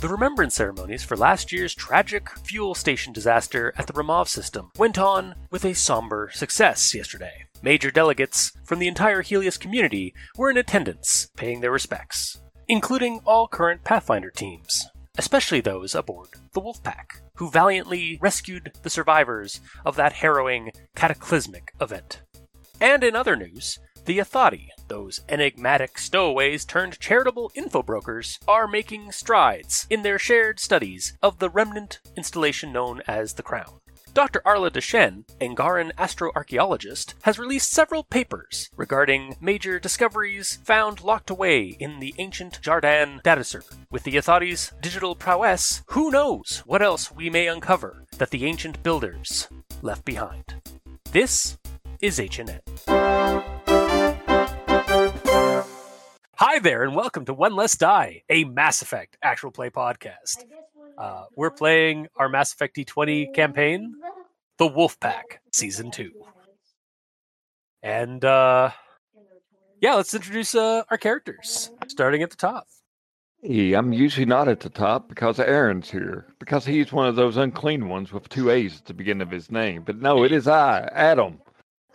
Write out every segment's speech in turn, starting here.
The remembrance ceremonies for last year's tragic fuel station disaster at the Ramov system went on with a somber success yesterday. Major delegates from the entire Heleus community were in attendance, paying their respects, including all current Pathfinder teams, especially those aboard the Wolfpack, who valiantly rescued the survivors of that harrowing, cataclysmic event. And in other news, the Athati, those enigmatic stowaways turned charitable info brokers, are making strides in their shared studies of the remnant installation known as the Crown. Dr. Arla Deshen, Angaran astroarchaeologist, has released several papers regarding major discoveries found locked away in the ancient Jardaan data server. With the Athati's digital prowess, who knows what else we may uncover that the ancient builders left behind. This is HNN. Hi there, and welcome to One Less Die, a Mass Effect actual play podcast. Uh, we're playing our Mass Effect D20 campaign, The Wolf Pack, Season 2. And uh, yeah, let's introduce uh, our characters, starting at the top. Hey, I'm usually not at the top because Aaron's here, because he's one of those unclean ones with two A's at the beginning of his name. But no, it is I, Adam,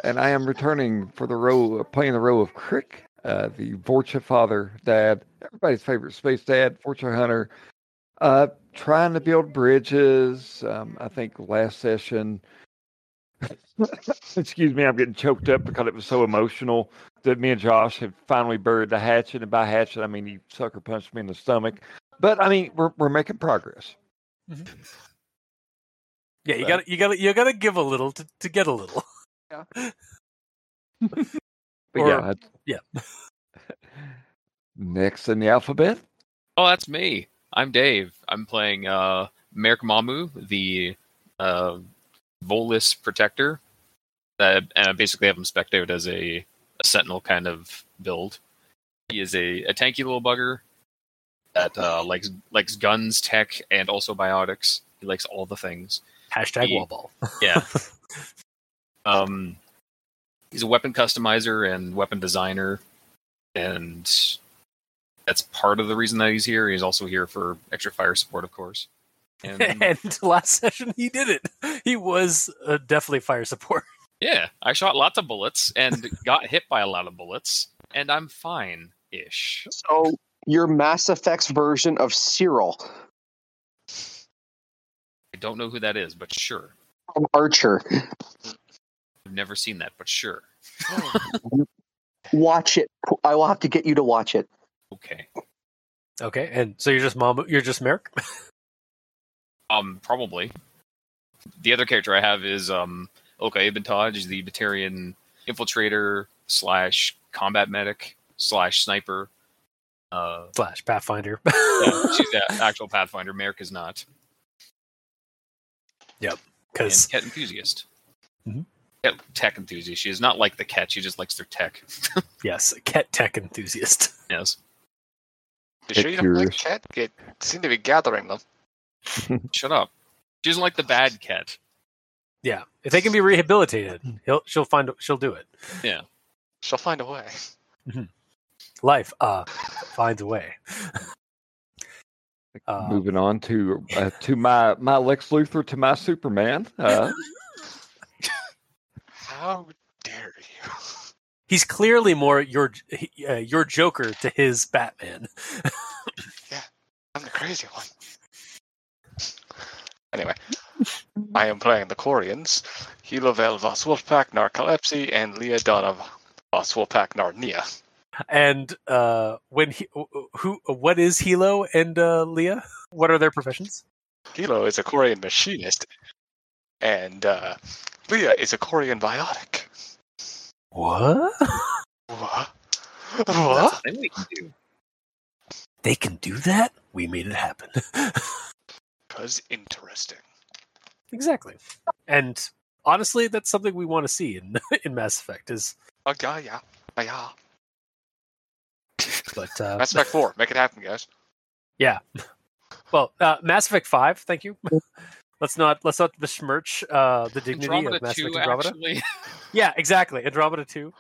and I am returning for the role, playing the role of Krick, uh, the Vorcha father, dad, everybody's favorite space dad, Vorcha hunter, uh, trying to build bridges. Um, I think last session, excuse me, I'm getting choked up because it was so emotional that me and Josh had finally buried the hatchet. And by hatchet, I mean he sucker punched me in the stomach. But I mean, we're we're making progress. Yeah, you got to you got to you got to give a little to, to get a little. But Or- yeah, that's- yeah. Next in the alphabet, Oh, that's me. I'm Dave. I'm playing uh, Maerk Mamu, the uh, Volus protector. Uh, and I basically have him spectated as a, a sentinel kind of build. He is a, a tanky little bugger that uh, likes likes guns, tech, and also biotics. He likes all the things. Hashtag He- wallball. Yeah. um, he's a weapon customizer and weapon designer, and that's part of the reason that he's here. He's also here for extra fire support, of course. And and last session he did it. He was uh, definitely fire support. yeah, I shot lots of bullets and got hit by a lot of bullets, and I'm fine-ish. So your Mass Effect's version of Cyril I don't know who that is, but sure. Archer. I've never seen that, but sure. Watch it. I will have to get you to watch it. Okay. Okay, and so you're just mom. You're just Maerk. Um, probably. The other character I have is um Olka Ibn'taaj, is the Batarian infiltrator slash combat medic slash sniper. Uh, Slash Pathfinder. yeah, she's the actual Pathfinder. Maerk is not. Yep, Because cat enthusiast. Mhm. Cat- tech enthusiast. She is not like the cat. She just likes their tech. yes, a cat tech enthusiast. yes. You sure you don't like cat? You seem to be gathering them. Shut up. She doesn't like the bad cat. Yeah, if they can be rehabilitated, he'll she'll find she'll do it. Yeah, she'll find a way. Life uh finds a way. Uh, moving on to uh, to my my Lex Luthor to my Superman. Uh, How dare you? he's clearly more your uh, your Joker to his Batman. Yeah, I'm the crazy one. Anyway, I am playing the Quarians, Helavel Vos Wolfpack Narcolepsy, and Lia'dana Vas Wolfpack Nar Nia. And uh, when he, who what is Hilo and uh, Lia? What are their professions? Hilo is a Quarian machinist, and uh, Lia is a Quarian biotic. What? What? That's What? a thing we can do. They can do that? We made it happen. Because interesting. exactly. And honestly, that's something we want to see in in Mass Effect. Is Oh, yeah, yeah. Oh, yeah. but uh, Mass Effect 4. Make it happen, guys. Yeah. Well, uh, Mass Effect Five. Thank you. Let's not let's not besmirch uh, the dignity Andromeda of Mass 2, Effect Andromeda. actually. Yeah, exactly. Andromeda Two.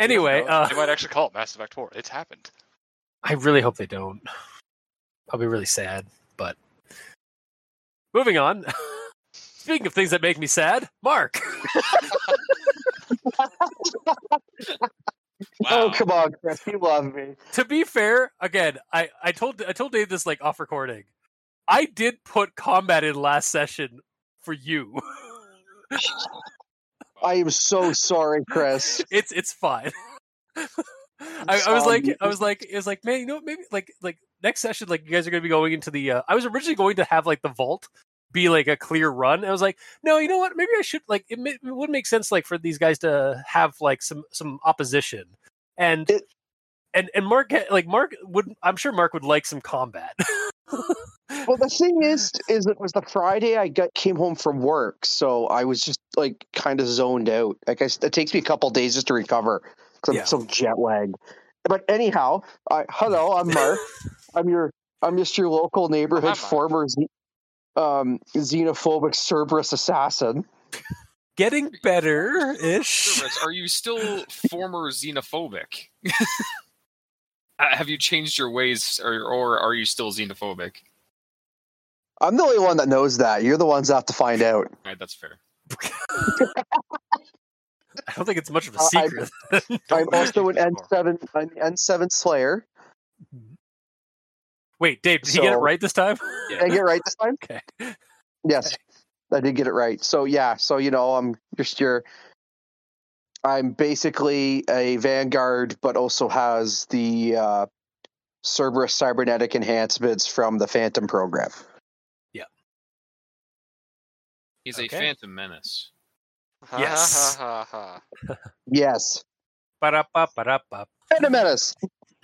anyway, You know, uh, they might actually call it Mass Effect 4. It's happened. I really hope they don't. I'll be really sad. But moving on. Speaking of things that make me sad, Marc. Oh come on, Chris, you love me. to be fair, again, I I told I told Dave this like off recording. I did put combat in last session for you. I am so sorry, Chris. it's it's fine. I, I was like I was like it was like man you know what, maybe like like next session like you guys are gonna be going into the uh, I was originally going to have like the vault be like a clear run. I was like no you know what maybe I should like it, it would make sense like for these guys to have like some some opposition and It- and and Marc like Marc would I'm sure Marc would like some combat. Well, the thing is, is it was the Friday I got came home from work, so I was just like kind of zoned out. Like I, it takes me a couple days just to recover because I'm Yeah. so jet lagged. But anyhow, I, hello, I'm Marc. I'm your I'm just your local neighborhood former ze- um, xenophobic Cerberus assassin. Getting better ish. Are you still former xenophobic? Uh, Have you changed your ways, or, or are you still xenophobic? I'm the only one that knows that. You're the ones that have to find out. All right, that's fair. I don't think it's much of a Uh, I- secret. I'm also an mention it N7 an N7 Slayer. Wait, Dave, did he get it right this time? Did I get it right this time? Okay. Yes, I did get it right. So yeah, so you know, I'm just your. I'm basically a vanguard, but also has the uh, Cerberus cybernetic enhancements from the Phantom program. Yeah. He's Okay. a phantom menace. Yes. Yes, Ba-da-ba, ba-da-ba. Phantom Menace.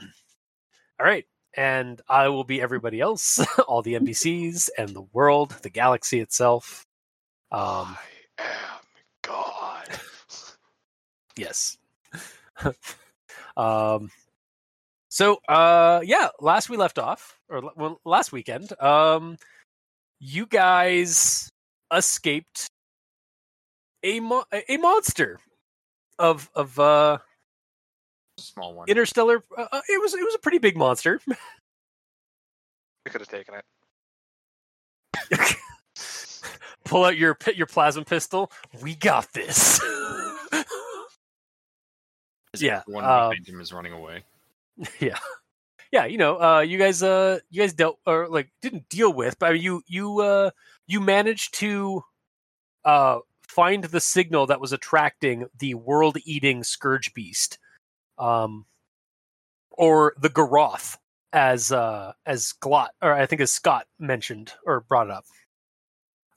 All right. And I will be everybody else, all the NPCs and the world, the galaxy itself. Um, I am God. Yes. um, so, uh, yeah, last we left off, or well, last weekend, um, you guys escaped a mo- a monster of of uh Small one. interstellar. Uh, uh, it was it was a pretty big monster. We could have taken it. Pull out your your plasma pistol. We got this. Yeah, One um, behind him is running away. yeah, yeah. You know, uh, you guys, uh, you guys dealt or like didn't deal with, but I mean, you you uh, you managed to uh, find the signal that was attracting the world-eating scourge beast, um, or the Goroth, as uh, as Glot or I think as Scott mentioned or brought it up.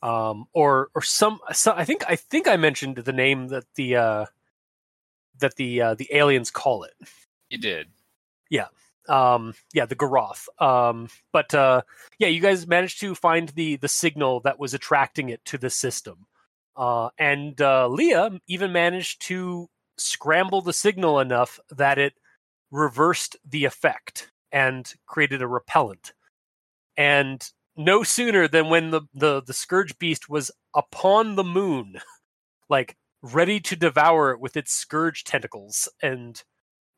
Um, or or some, some I think I think I mentioned the name that the uh, that the uh, the aliens call it You did. Yeah. Um yeah the Goroth. um but uh yeah you guys managed to find the the signal that was attracting it to the system uh and uh lia even managed to scramble the signal enough that it reversed the effect and created a repellent and no sooner than when the the, the scourge beast was upon the moon like ready to devour it with its scourge tentacles and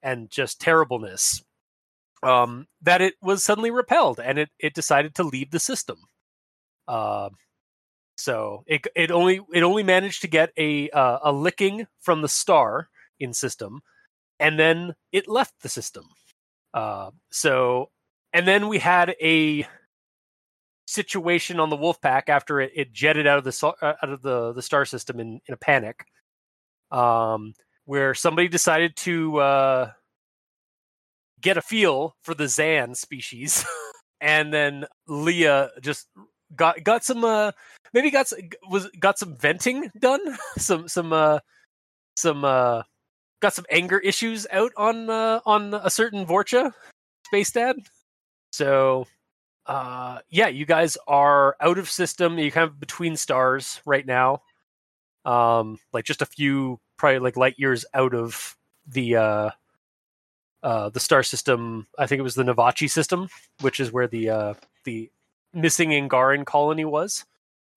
and just terribleness um, that it was suddenly repelled and it, it decided to leave the system. Uh, so it it only it only managed to get a uh, a licking from the star in system, and then it left the system. Uh, so and then we had a situation on the Wolfpack after it, it jetted out of the uh, out of the the star system in, in a panic, um, where somebody decided to uh, get a feel for the Zan species, and then Lia just got got some uh maybe got s- was got some venting done, some some uh some uh got some anger issues out on uh, on a certain Vorcha space dad. So uh yeah, you guys are out of system. You're kind of between stars right now. Um like just a few probably like light years out of the uh uh, the star system. I think it was the Navachi system, which is where the uh, the missing Angaran colony was.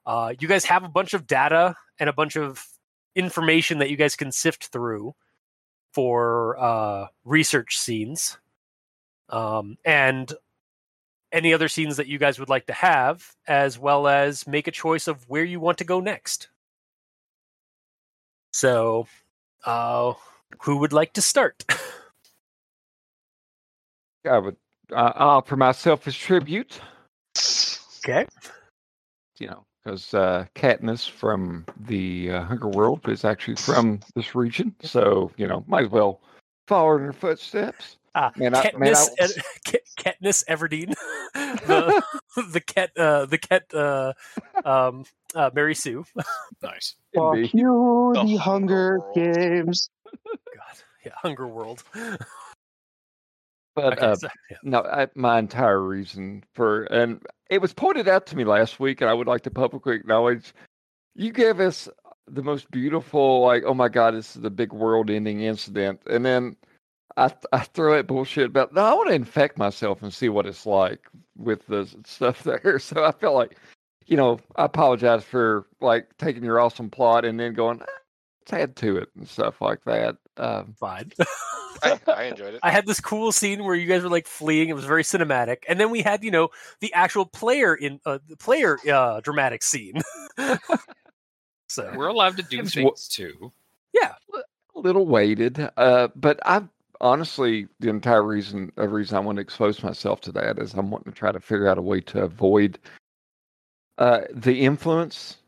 Uh, you guys have a bunch of data and a bunch of information that you guys can sift through for uh, research scenes, um, and any other scenes that you guys would like to have, as well as make a choice of where you want to go next. So, uh, who would like to start? I would uh, offer myself as tribute. okay. You know, because uh, Katniss from the uh, Hunger World is actually from this region, so you know, might as well follow in her footsteps. Ah, Man, I- man, Katniss, I- Ed- Katniss Everdeen, the the cat, uh, the cat, uh, um, uh, Mary Sue. Nice. It'd Fuck you, The the Hunger Hunger Games. God, yeah, Hunger World. But Okay, uh, so- yeah. no, I, my entire reason for, and it was pointed out to me last week, and I would like to publicly acknowledge, you gave us the most beautiful, like, oh my god, this is the big world-ending incident, and then I I throw it bullshit about, no, I want to infect myself and see what it's like with the stuff there. So I felt like, you know, I apologize for like taking your awesome plot and then going, "Ah, let's add to it and stuff like that. Um, fine. I, I enjoyed it. I had this cool scene where you guys were like fleeing. It was very cinematic, and then we had you know the actual player in uh, the player uh, dramatic scene. so We're allowed to do It's things too. Yeah, a little weighted, uh, but I honestly the entire reason a reason I want to expose myself to that is I'm wanting to try to figure out a way to avoid uh, the influence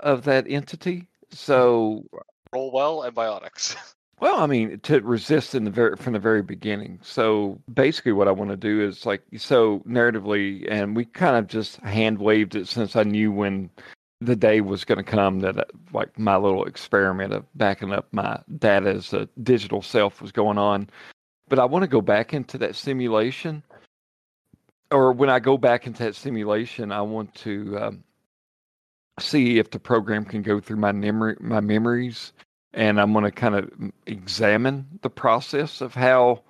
of that entity. So, Roll well and biotics. well, I mean, to resist in the very from the very beginning. So basically, what I want to do is like so narratively, and we kind of just hand waved it since I knew when the day was going to come that uh, like my little experiment of backing up my data as a digital self was going on. But I want to go back into that simulation, or when I go back into that simulation, I want to um, see if the program can go through my memory, my memories, and I'm going to kind of examine the process of how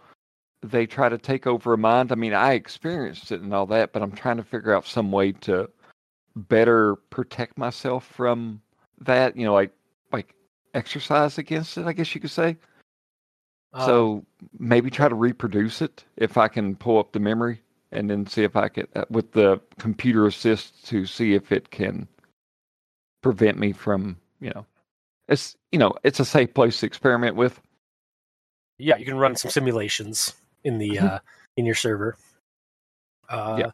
they try to take over a mind. I mean, I experienced it and all that, but I'm trying to figure out some way to better protect myself from that. You know, like like exercise against it. I guess you could say. um, so maybe try to reproduce it if I can pull up the memory and then see if I can uh, with the computer assist to see if it can prevent me from you know it's you know it's a safe place to experiment with. yeah, you can run some simulations in the uh, in your server. Uh, Yeah.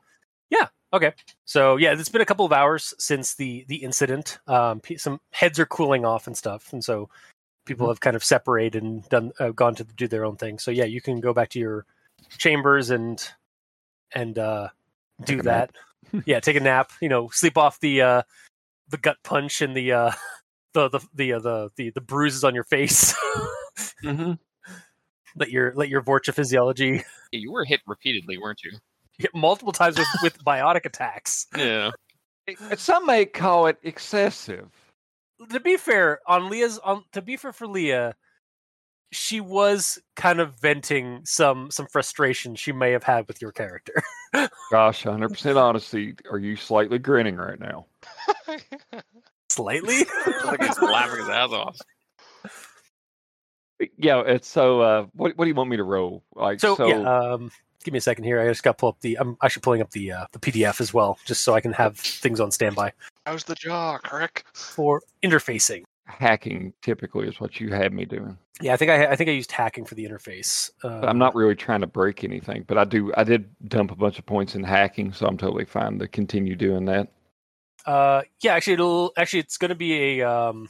yeah. Okay. So yeah, it's been a couple of hours since the the incident. Um, some heads are cooling off and stuff, and so people Mhm. have kind of separated and done uh, gone to do their own thing. So yeah, you can go back to your chambers and and uh, do that. yeah, take a nap. You know, sleep off the uh, the gut punch and the uh, the the the uh, the, the the bruises on your face. Mm-hmm. let your let your vorcha physiology Yeah, You were hit repeatedly, weren't you? Hit multiple times with, with biotic attacks. Yeah. Some may call it excessive. To be fair, on Lia's on to be fair for Lia, she was kind of venting some some frustration she may have had with your character. Gosh, 100% honesty. Are you slightly grinning right now? Slightly. Like he's laughing his ass off. Yeah, it's so. Uh, what what do you want me to roll? Like So, so. yeah, um, give me a second here. I just got to pull up the. I'm actually pulling up the uh, the PDF as well, just so I can have things on standby How's the jaw, Krick? for interfacing. hacking typically is what you had me doing. Yeah, I think I I think I used hacking for the interface. Uh, But I'm not really trying to break anything, but I do. I did dump a bunch of points in hacking, so I'm totally fine to continue doing that. Uh, yeah, actually, it'll actually it's going to be a um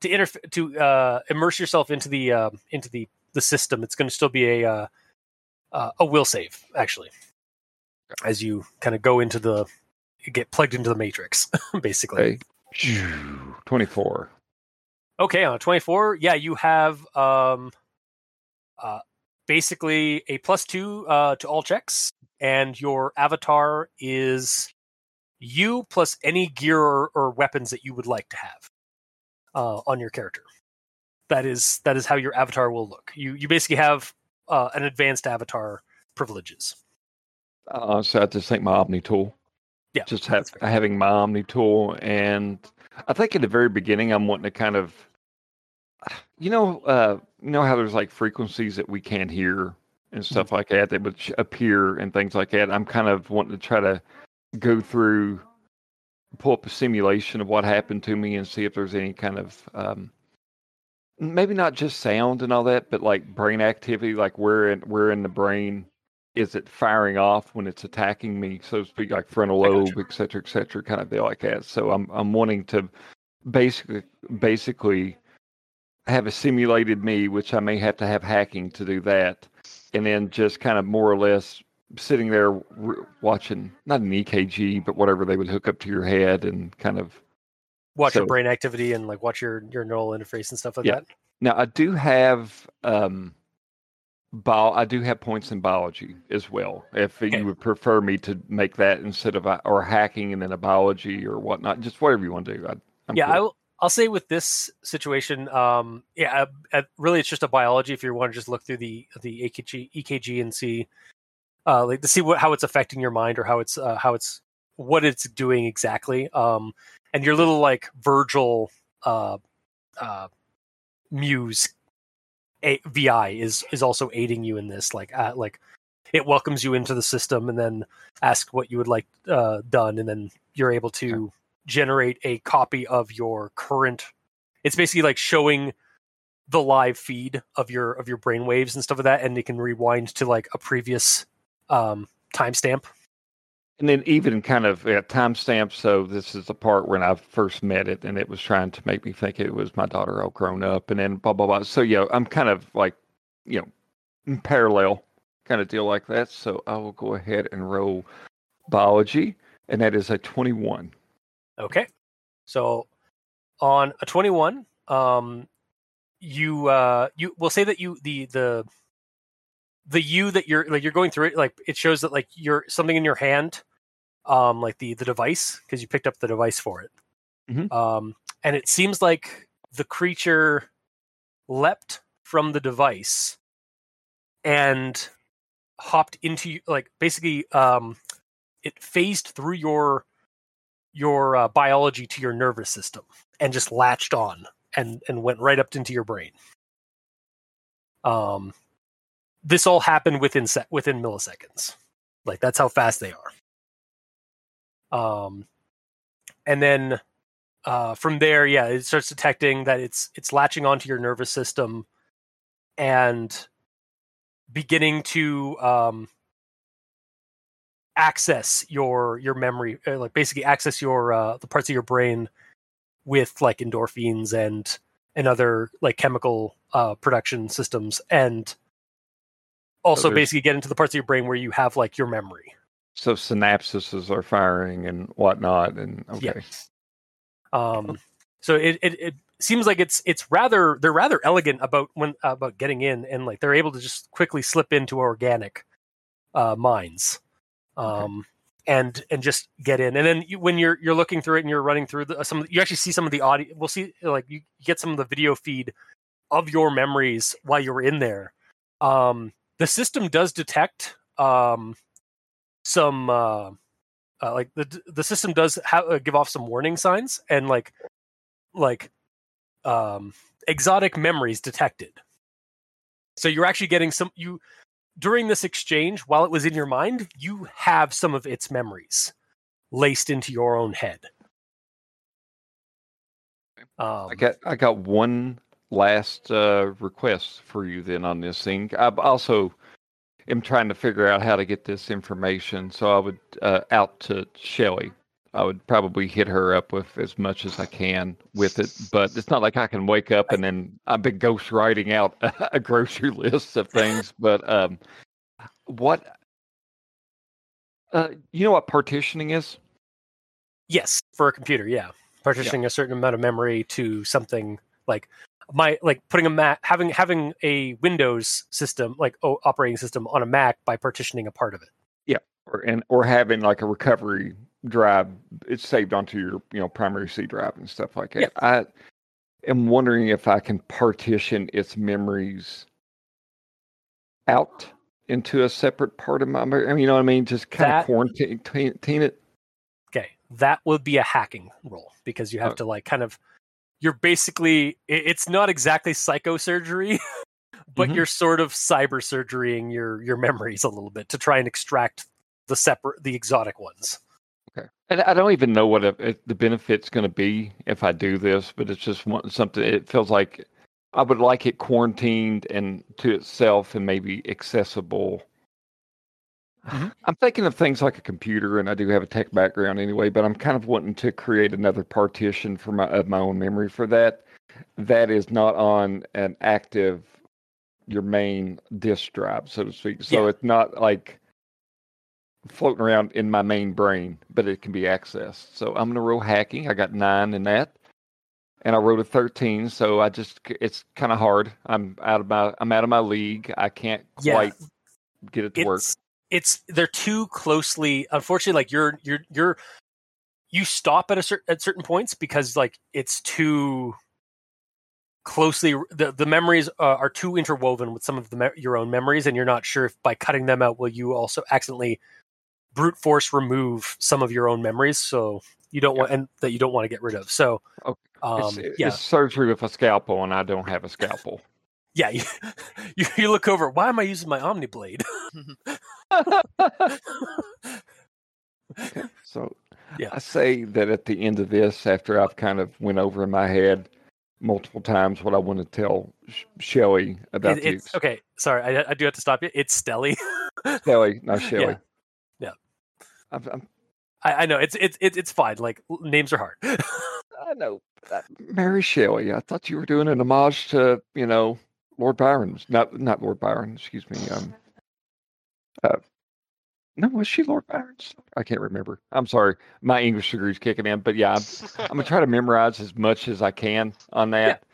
to interf- to uh immerse yourself into the um into the the system. It's going to still be a uh, a will save actually, as you kind of go into the get plugged into the matrix, basically. Okay. Twenty-four. Okay, on a 24, yeah, you have um uh basically a plus 2 uh to all checks and your avatar is you plus any gear or, or weapons that you would like to have uh on your character. That is that is how your avatar will look. You you basically have uh an advanced avatar privileges. Uh, so I just think my Omni tool. Yeah, Just fair. having my Omni tool, and I think at the very beginning, I'm wanting to kind of, you know, uh, you know how there's like frequencies that we can't hear and stuff like that that would appear and things like that. I'm kind of wanting to try to go through, pull up a simulation of what happened to me and see if there's any kind of um, maybe not just sound and all that, but like brain activity, like where in where in the brain is it firing off when it's attacking me, so to speak, like frontal lobe, et cetera, et cetera, kind of deal like that. So I'm I'm wanting to basically basically have a simulated me, which I may have to have hacking to do that, and then just kind of more or less sitting there watching not an EKG, but whatever they would hook up to your head and kind of Watch your brain activity and like watch your your neural interface and stuff like Yeah. that. Now I do have um bio I do have points in biology as well. If Okay. you would prefer me to make that instead of a, or hacking and then a biology or whatnot, just whatever you want to do. I, I'm yeah, cool. I will. I'll say with this situation, um, yeah, uh, uh, really, it's just a biology. If you want to just look through the the EKG, EKG and see, uh, like to see what how it's affecting your mind or how it's uh, how it's what it's doing exactly. Um, and your little like Virgil, uh, uh, Muse, a- VI is is also aiding you in this. Like, uh, like it welcomes you into the system and then asks what you would like uh, done, and then you're able to generate a copy of your current it's basically like showing the live feed of your of your brain waves and stuff like that and it can rewind to like a previous um timestamp And then even kind of yeah, timestamp. So this is the part when I first met it, and it was trying to make me think it was my daughter all grown up, and then blah blah blah. So yeah, I'm kind of like, you know, in parallel kind of deal like that. So I will go ahead and roll biology, and that is a 21. okay so on a 21 um you uh you will say that you the the the you that you're like you're going through it like it shows that like you're something in your hand um like the the device because you picked up the device for it. Mhm. um and it seems like the creature leapt from the device and hopped into like basically um it phased through your your uh, biology to your nervous system and just latched on and and went right up into your brain. Um this all happened within se- within milliseconds. Like that's how fast they are um and then uh from there yeah it starts detecting that it's it's latching onto your nervous system and beginning to um access your your memory uh, like basically access your uh the parts of your brain with like endorphins and and other like chemical uh production systems and also there's- basically get into the parts of your brain where you have like your memory So synapses are firing and whatnot, and okay, um so it, it it seems like it's it's rather they're rather elegant about when about getting in and like they're able to just quickly slip into organic uh minds um and and just get in. And then you, when you're you're looking through it and you're running through the, some you actually see some of the audio we'll see like you get some of the video feed of your memories while you were in there. Um the system does detect um some uh uh, like the the system does ha- uh, give off some warning signs and like like um exotic memories detected so you're actually getting some you during this exchange while it was in your mind you have some of its memories laced into your own head um, I got I got one last uh, request for you then on this thing. I also am trying to figure out how to get this information, so I would uh, out to Shelly. I would probably hit her up with as much as I can with it, but it's not like I can wake up and then I've been ghost writing out a grocery list of things. But um, what uh, you know what partitioning is? Yes, for a computer, yeah. Partitioning a certain amount of memory to something like my like putting a Mac having having a Windows system like o- operating system on a Mac by partitioning a part of it. Yeah, or and or having like a recovery drive it's saved onto your you know primary C drive and stuff like that. Yeah. I am wondering if I can partition its memories out into a separate part of my memory. I mean, you know what I mean? Just kind That- of quarantine it. Okay, that would be a hacking role because you have Oh. to like kind of you're basically it's not exactly psychosurgery, but Mhm. you're sort of cyber surgerying your your memories a little bit to try and extract the separate the exotic ones. Okay. And I don't even know what it, it- the benefit's going to be if I do this, but it's just one, something. It feels like I would like it quarantined and to itself and maybe accessible. Mhm. I'm thinking of things like a computer, and I do have a tech background anyway. But I'm kind of wanting to create another partition for my of my own memory for that. That is not on an active your main disk drive, so to speak. So Yeah. it's not like floating around in my main brain, but it can be accessed. So I'm gonna roll hacking. I got nine in that, and I rolled a thirteen. So I just it's kind of hard. I'm out of my I'm out of my league. I can't Yeah. quite get it to work. It's it's they're too closely. Unfortunately, like you're you're you're you stop at a cer- at certain points because like it's too closely the the memories uh, are too interwoven with some of the me- your own memories and you're not sure if by cutting them out will you also accidentally brute force remove some of your own memories so you don't want and that you don't want to get rid of so Okay. um it's, it- yeah it's surgery with a scalpel, and I don't have a scalpel. yeah you, you you look over why am i using my omni blade So Yeah. I say that at the end of this, after I've kind of went over in my head multiple times what I want to tell Sh- Shelly about It- it's okay sorry I, I do have to stop you it's stelly Shelly, not Shelly. Yeah. I'm, I'm, I, I know it's it's it's it's fine. Like names are hard. I know. Uh, Mary Shelley. I thought you were doing an homage to, you know, Lord Byron's. Not not Lord Byron. Excuse me. Um. Uh, no, was she Lord Byron's? I can't remember. I'm sorry. My English degree's kicking in, but yeah, I'm, I'm gonna try to memorize as much as I can on that,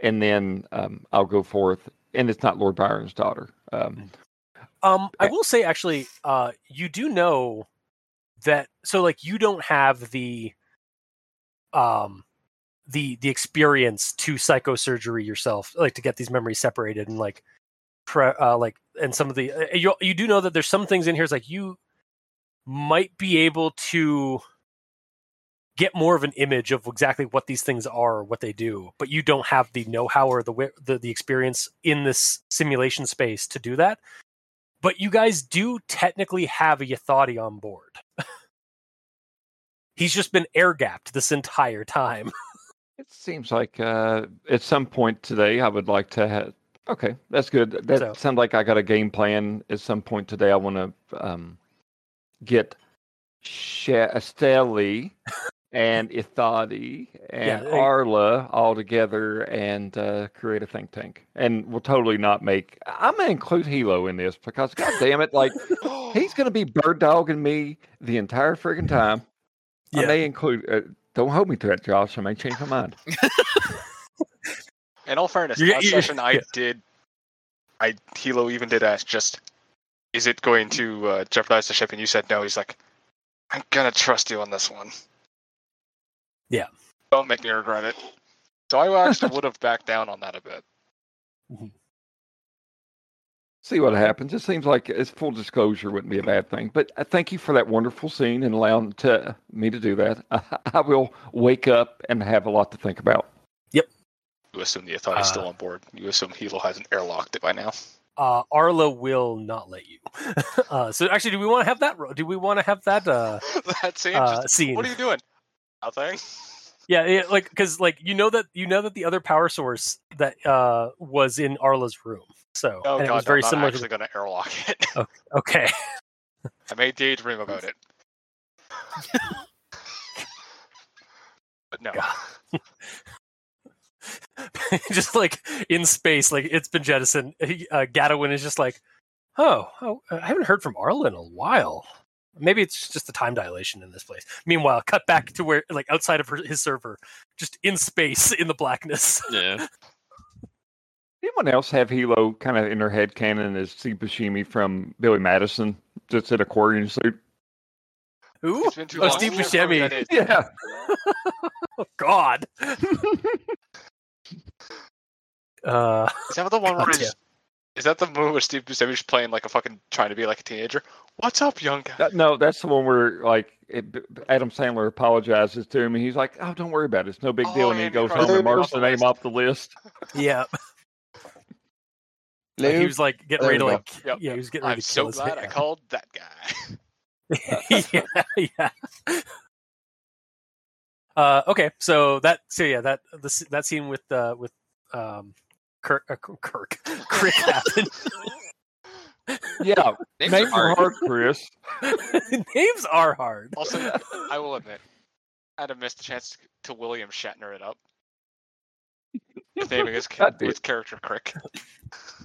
and then um, I'll go forth. And it's not Lord Byron's daughter. Um, um, I will say actually, uh, you do know that. So like, you don't have the um the the experience to psychosurgery yourself, like to get these memories separated and like pre, uh, like and some of the uh, you you do know that there's some things in here. It's like you might be able to get more of an image of exactly what these things are what they do but you don't have the know-how or the the, the experience in this simulation space to do that but you guys do technically have a Yathati on board he's just been air gapped this entire time It seems like uh, at some point today I would like to have. Okay, that's good. That So- sounds like I got a game plan. At some point today, I want to um, get Esteli and Ithadi and Yeah, Arla all together and uh, create a think tank. And we'll totally not make. I'm gonna include Hilo in this because, god damn it, like he's gonna be bird dogging me the entire friggin' time. I Yeah. may include. Uh, don't hold me to that, Josh. I may change my mind. In all fairness, You're- last you're- session I yeah. did. I Hilo even did ask just, is it going to uh, jeopardize the ship? And you said no. He's like, I'm gonna trust you on this one. Yeah. Don't make me regret it. So I actually would have backed down on that a bit. see what happens. It seems like it's full disclosure wouldn't be a bad thing. But uh, thank you for that wonderful scene and allowing to me to do that. I, will wake up and have a lot to think about. You assume the still Uh, on board. You assume Hilo hasn't airlocked it by now. uh arla will not let you uh so actually do we want to have that do we want to have that uh that scene. uh just, scene what are you doing? Nothing. Yeah, yeah, like because like you know that you know that the other power source that uh was in Arla's room. So Oh and god, it was no, very I'm similar. actually To gonna airlock it. okay, I may daydream about it. but no. God. just like in space, like it's been jettisoned. He, uh, Gadowin is just like, oh, oh, I haven't heard from Arla in a while. Maybe it's just the time dilation in this place. Meanwhile, cut back to where, like, outside of her, his server, just in space in the blackness. Yeah. Anyone else have Hilo kind of in their head canon as Steve Buscemi from Billy Madison, just in a Quarian suit? Ooh, It's been too oh. Steve I forget who that Buscemi. Yeah. Oh, God. Uh, Is that the one where Gotcha. he's, is that the movie where Steve Buscemi's playing like a fucking trying to be like a teenager? What's up, young guy? That- no, that's the one where like it, Adam Sandler apologizes to him, and he's like, "Oh, don't worry about it. It's no big Oh, deal." and he goes home and marks the the name off the list. yeah. Like, he was like getting ready to like Yep, yeah, he was getting ready I'm to so kill his glad I called that guy. yeah, yeah. Uh, okay, so that so yeah that the, that scene with uh, with um, Kirk uh, Kirk Krick happened. Yeah, Names names are are hard. hard, Chris. Names are hard. Also, I will admit, I'd have missed the chance to William Shatner it up. With naming his, ca- God his character Krick.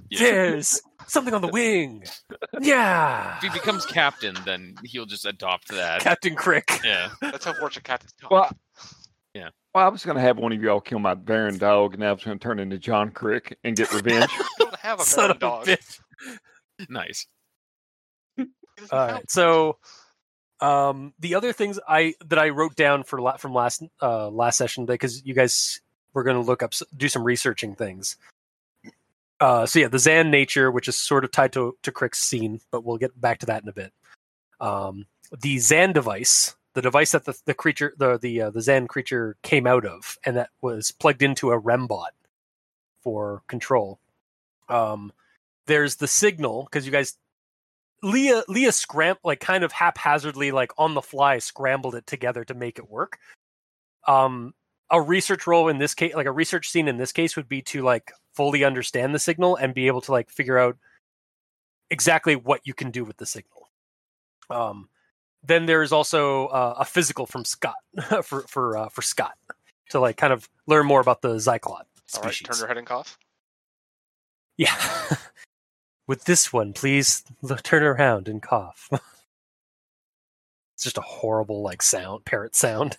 Yeah. There's something on the wing. Yeah, If he becomes captain, then he'll just adopt that. Captain Krick. yeah. That's how fortune captains talk. Well, Yeah. Well, I was going to have one of y'all kill my Baron dog, and I was going to turn into John Krick and get revenge. don't have a Son Baron of a bitch. Nice. He doesn't All have right, so um, the other things I that I wrote down for la- from last uh, last session because you guys were going to look up do some researching things. Uh, so yeah, the Zan nature, which is sort of tied to to Krick's scene, but we'll get back to that in a bit. Um, the Zan device, the device that the, the creature, the the uh, the Zan creature came out of, and that was plugged into a Rembot for control. Um, there's the signal because you guys Lia Lia scram like kind of haphazardly like on the fly scrambled it together to make it work. Um a research role in this case like a research scene in this case would be to like fully understand the signal and be able to like figure out exactly what you can do with the signal. Um then there's also uh, a physical from Scott for for uh, for Scott to like kind of learn more about the Zyklot All right, species. turn your head and cough. Yeah. With this one, please l- turn around and cough. it's just a horrible like sound, parrot sound.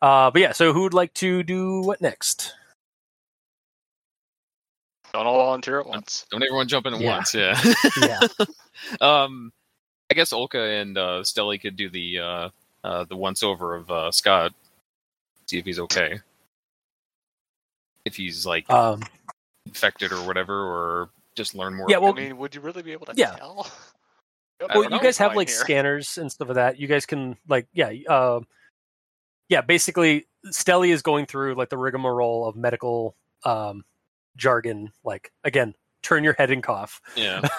uh, but yeah, so who would like to do what next? Don't all volunteer at once. Don't everyone jump in at Yeah. once. Yeah. Yeah. um, I guess Olka and uh, Stelly could do the uh, uh, the once over of uh, Scott. See if he's okay. If he's like Um, infected or whatever, or just learn more. yeah, well, I mean, would you really be able to yeah. tell? Well, you guys have like here. scanners and stuff of that. You guys can like, yeah, uh, yeah. Basically, Stelly is going through like the rigmarole of medical um, jargon. Like again, turn your head and cough. yeah.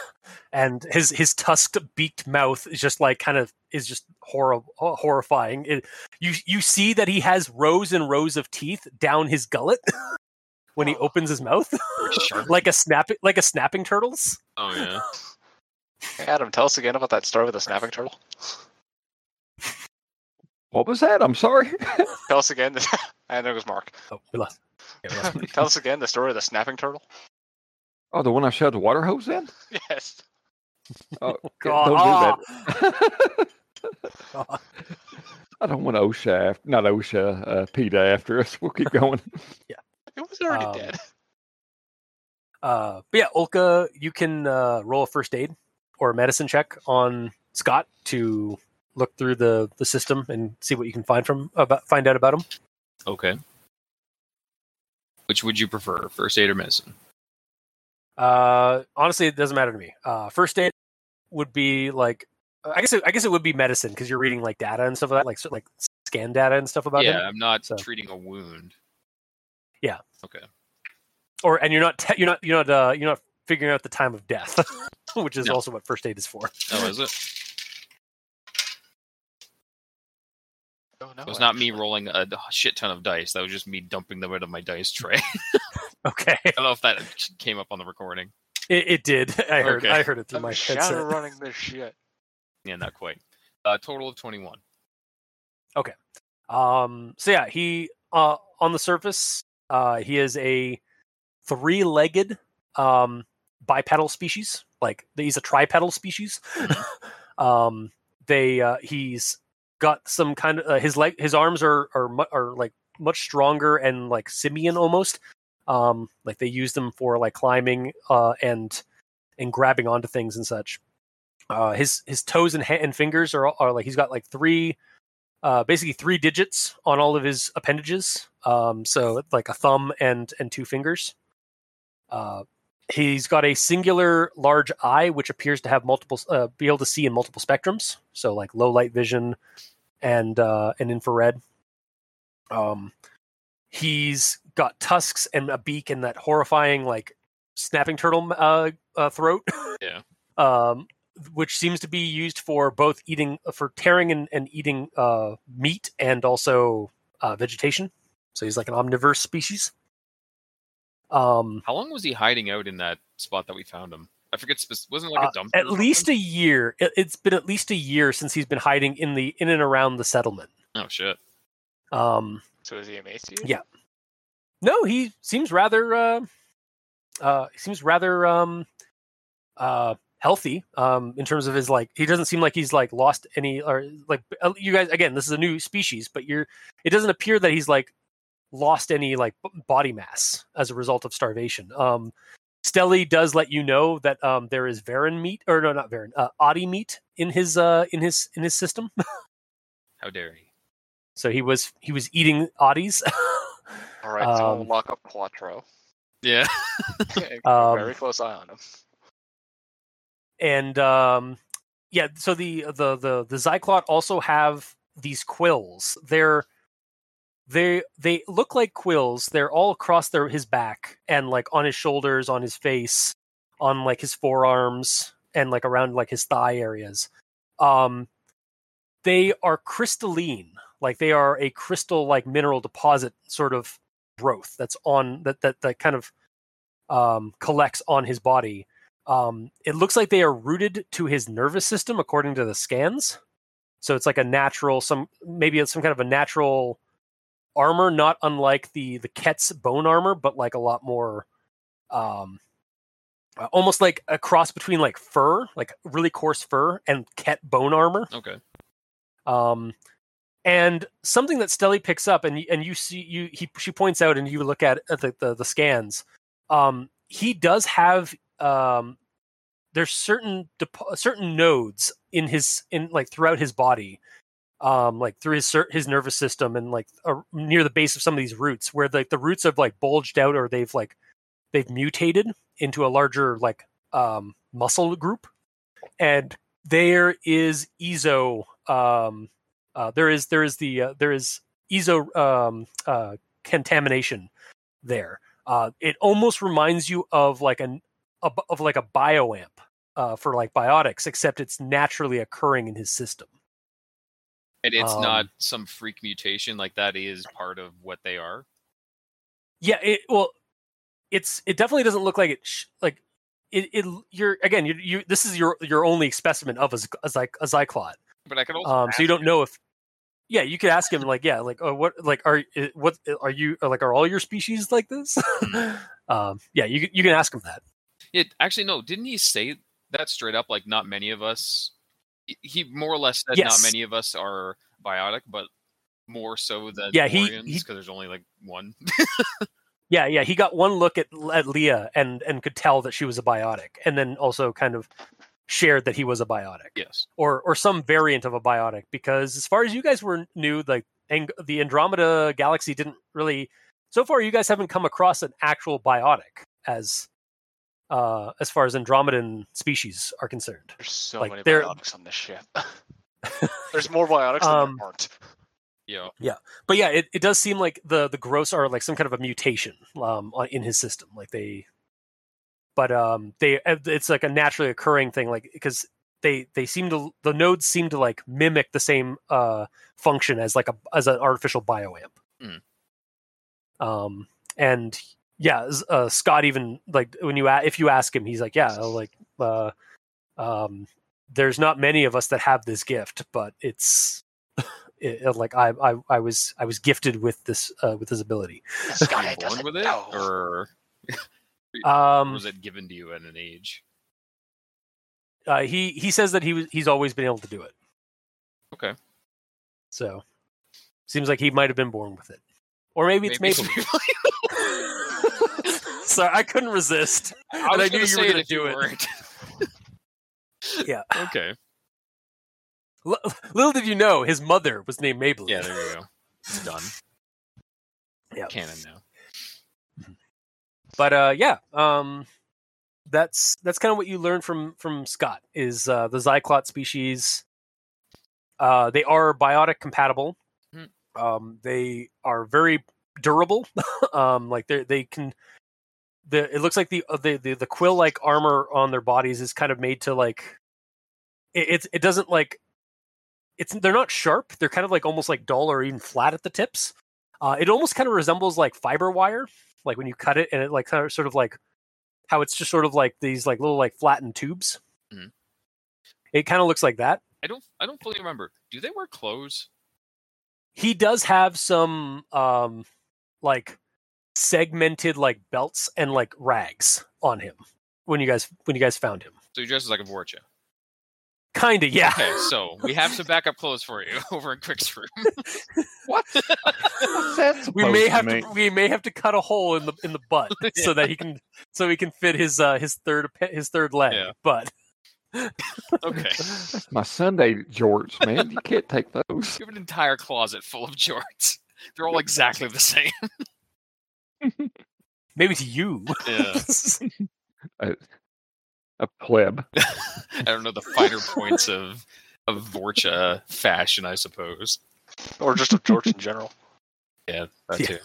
and his his tusked beaked mouth is just like kind of is just horrible horrifying it, you you see that he has rows and rows of teeth down his gullet when he opens his mouth like a snapping like a snapping turtle's oh yeah. Hey, Adam, tell us again about that story with the snapping turtle. what was that? I'm sorry. Tell us again. The, I know it was Marc. oh we lost, yeah, we lost tell us again the story of the snapping turtle. Oh, the one I shoved the water hose in? Yes. Oh, God. don't do that. God. I don't want OSHA, after, not OSHA, uh, PETA after us. We'll keep going. Yeah. It was already Um, dead. uh but yeah Olka you can uh roll a first aid or a medicine check on Scott to look through the the system and see what you can find from about find out about him Okay. Which would you prefer, first aid or medicine? Uh, honestly, it doesn't matter to me. Uh, first aid would be like, I guess, it, I guess it would be medicine because you're reading like data and stuff like that, like so- like scan data and stuff about it. yeah, him. I'm not so. treating a wound. Yeah. Okay. Or and you're not te- you're not you're not uh, you're not figuring out the time of death, which is No. also what first aid is for. Oh, is it? Oh, no, It was not me rolling a shit ton of dice. That was just me dumping them out of my dice tray. Okay, I don't know if that came up on the recording. it, it did. I heard Okay. I heard it through I'm my shadow headset. running this shit. Yeah, not quite. Uh, total of 21. Okay. Um, so yeah, he uh on the surface, uh, he is a three-legged um bipedal species. Like he's a tripedal species. um, they uh, he's got some kind of uh, his leg, his arms are are mu- are like much stronger and like simian almost. Um, like they use them for like climbing uh and and grabbing onto things and such. Uh, his his toes and, ha- and fingers are are like he's got like three uh, basically three digits on all of his appendages. Um, so like a thumb and and two fingers. Uh, he's got a singular large eye, which appears to have multiple, uh, be able to see in multiple spectrums. So like low light vision and uh, and infrared. Um, he's got tusks and a beak and that horrifying like snapping turtle uh, uh, throat. Yeah. Um, which seems to be used for both eating for tearing and, and eating uh, meat and also uh, vegetation. So he's like an omnivorous species. Um, How long was he hiding out in that spot that we found him? I forget. Wasn't it like Uh, a dump. at least a year. It, it's been at least a year since he's been hiding in the in and around the settlement. Oh shit. Um, So is he emaciated? Yeah. no, he seems rather uh, uh, he seems rather um, uh, healthy um, in terms of his like. He doesn't seem like he's like lost any or like uh, you guys. Again, this is a new species, but you're. It doesn't appear that he's like lost any like b- body mass as a result of starvation. Um, Stelly does let you know that um, there is Varren meat, or no, not Varren, uh, adhi meat in his uh, in his in his system. How dare he? So he was he was eating adhis. All right, so we'll Um, lock up Quattro. Yeah. Keep a Um, very close eye on him. and um, yeah, so the the the the Zyklot also have these quills. They're they they look like quills. They're all across their his back and like on his shoulders, on his face, on like his forearms, and like around like his thigh areas. Um, they are crystalline, like they are a crystal like mineral deposit sort of growth that's on that that that kind of um, collects on his body. Um, it looks like they are rooted to his nervous system according to the scans. So it's like a natural, some maybe it's some kind of a natural armor, not unlike the the Kett's bone armor, but like a lot more, um, uh, almost like a cross between like fur, like really coarse fur, and Kett bone armor. Okay. Um, and something that Stelly picks up, and and you see you he she points out, and you look at, at the, the the scans. Um, he does have um, there's certain depo- certain nodes in his in like throughout his body, um, like through his his nervous system and like uh, near the base of some of these roots, where like the roots have like bulged out or they've like they've mutated into a larger like um, muscle group, and there is eezo um, uh, there is there is the uh, there is eezo um, uh, contamination there. Uh, it almost reminds you of like an a, of like a bioamp uh, for like biotics, except it's naturally occurring in his system. And it's Um, not some freak mutation like that is part of what they are. Yeah, it well, it's it definitely doesn't look like it. Sh- like it, it you're again you you this is your your only specimen of a, a, zy- a zyklot. But I could also Um, so you don't know if yeah you could ask him like yeah like oh, what like are eh, what eh, are you like are all your species like this? Mm-hmm. um, yeah, you you can ask him that. It actually no, didn't he say that straight up? Like not many of us. he- more or less said Yes. not many of us are biotic, but more so than Yeah, Orions, he- because there's only like one. Yeah, yeah, he got one look at at Lia and and could tell that she was a biotic, and then also kind of shared that he was a biotic. yes. or or some variant of a biotic because as far as you guys were knew like Ang- the andromeda galaxy didn't really so far you guys haven't come across an actual biotic as uh as far as andromedan species are concerned There's so like, many biotics on this ship. There's more biotics than Um, there aren't. Yeah. Yeah. But yeah it, it does seem like the the gross are like some kind of a mutation um in his system like they but um they it's like a naturally occurring thing like because they they seem to the nodes seem to like mimic the same uh function as like a as an artificial bioamp Mm. um and yeah uh, scott even like when you a- if you ask him he's like yeah like uh um there's not many of us that have this gift but it's it, it- like I, I i was i was gifted with this uh with this ability Were Sky you born with it, know. or um was it given to you at an age? uh, he he says that he was he's always been able to do it Okay. so seems like he might have been born with it or maybe it's Maybe-. Sorry, I couldn't resist. I And I knew you were gonna do it. Yeah. Okay. L- little did you know, his mother was named Maybelline. Yeah, there you go. It's done. Yeah. Canon now. But uh, yeah, um, that's that's kind of what you learn from from Scott is uh, the Zyklot species. Uh, they are biotic compatible. Mhm. Um, they are very durable. um, like they they can. The it looks like the uh, the the, the quill like armor on their bodies is kind of made to like. It it, it doesn't like. It's they're not sharp. They're kind of like almost like dull or even flat at the tips. Uh, it almost kind of resembles like fiber wire, like when you cut it and it like sort of like how it's just sort of like these like little like flattened tubes. Mhm. It kind of looks like that. I don't I don't fully remember. Do they wear clothes? he does have some um like segmented like belts and like rags on him when you guys when you guys found him So he dresses like a Vorcha. Kind of yeah Okay, so we have some backup clothes for you over in Krick's room. What? What's that we may supposed have mean? to we may have to cut a hole in the in the butt so that he can so he can fit his uh his third his third leg Yeah. but Okay. That's my Sunday jorts, man. You can't take those. You have an entire closet full of jorts. They're all exactly the same. maybe to you Yeah. A, a pleb. I don't know the finer points of of Vorcha fashion, I suppose. or just a George in general. Yeah, that Yeah. too.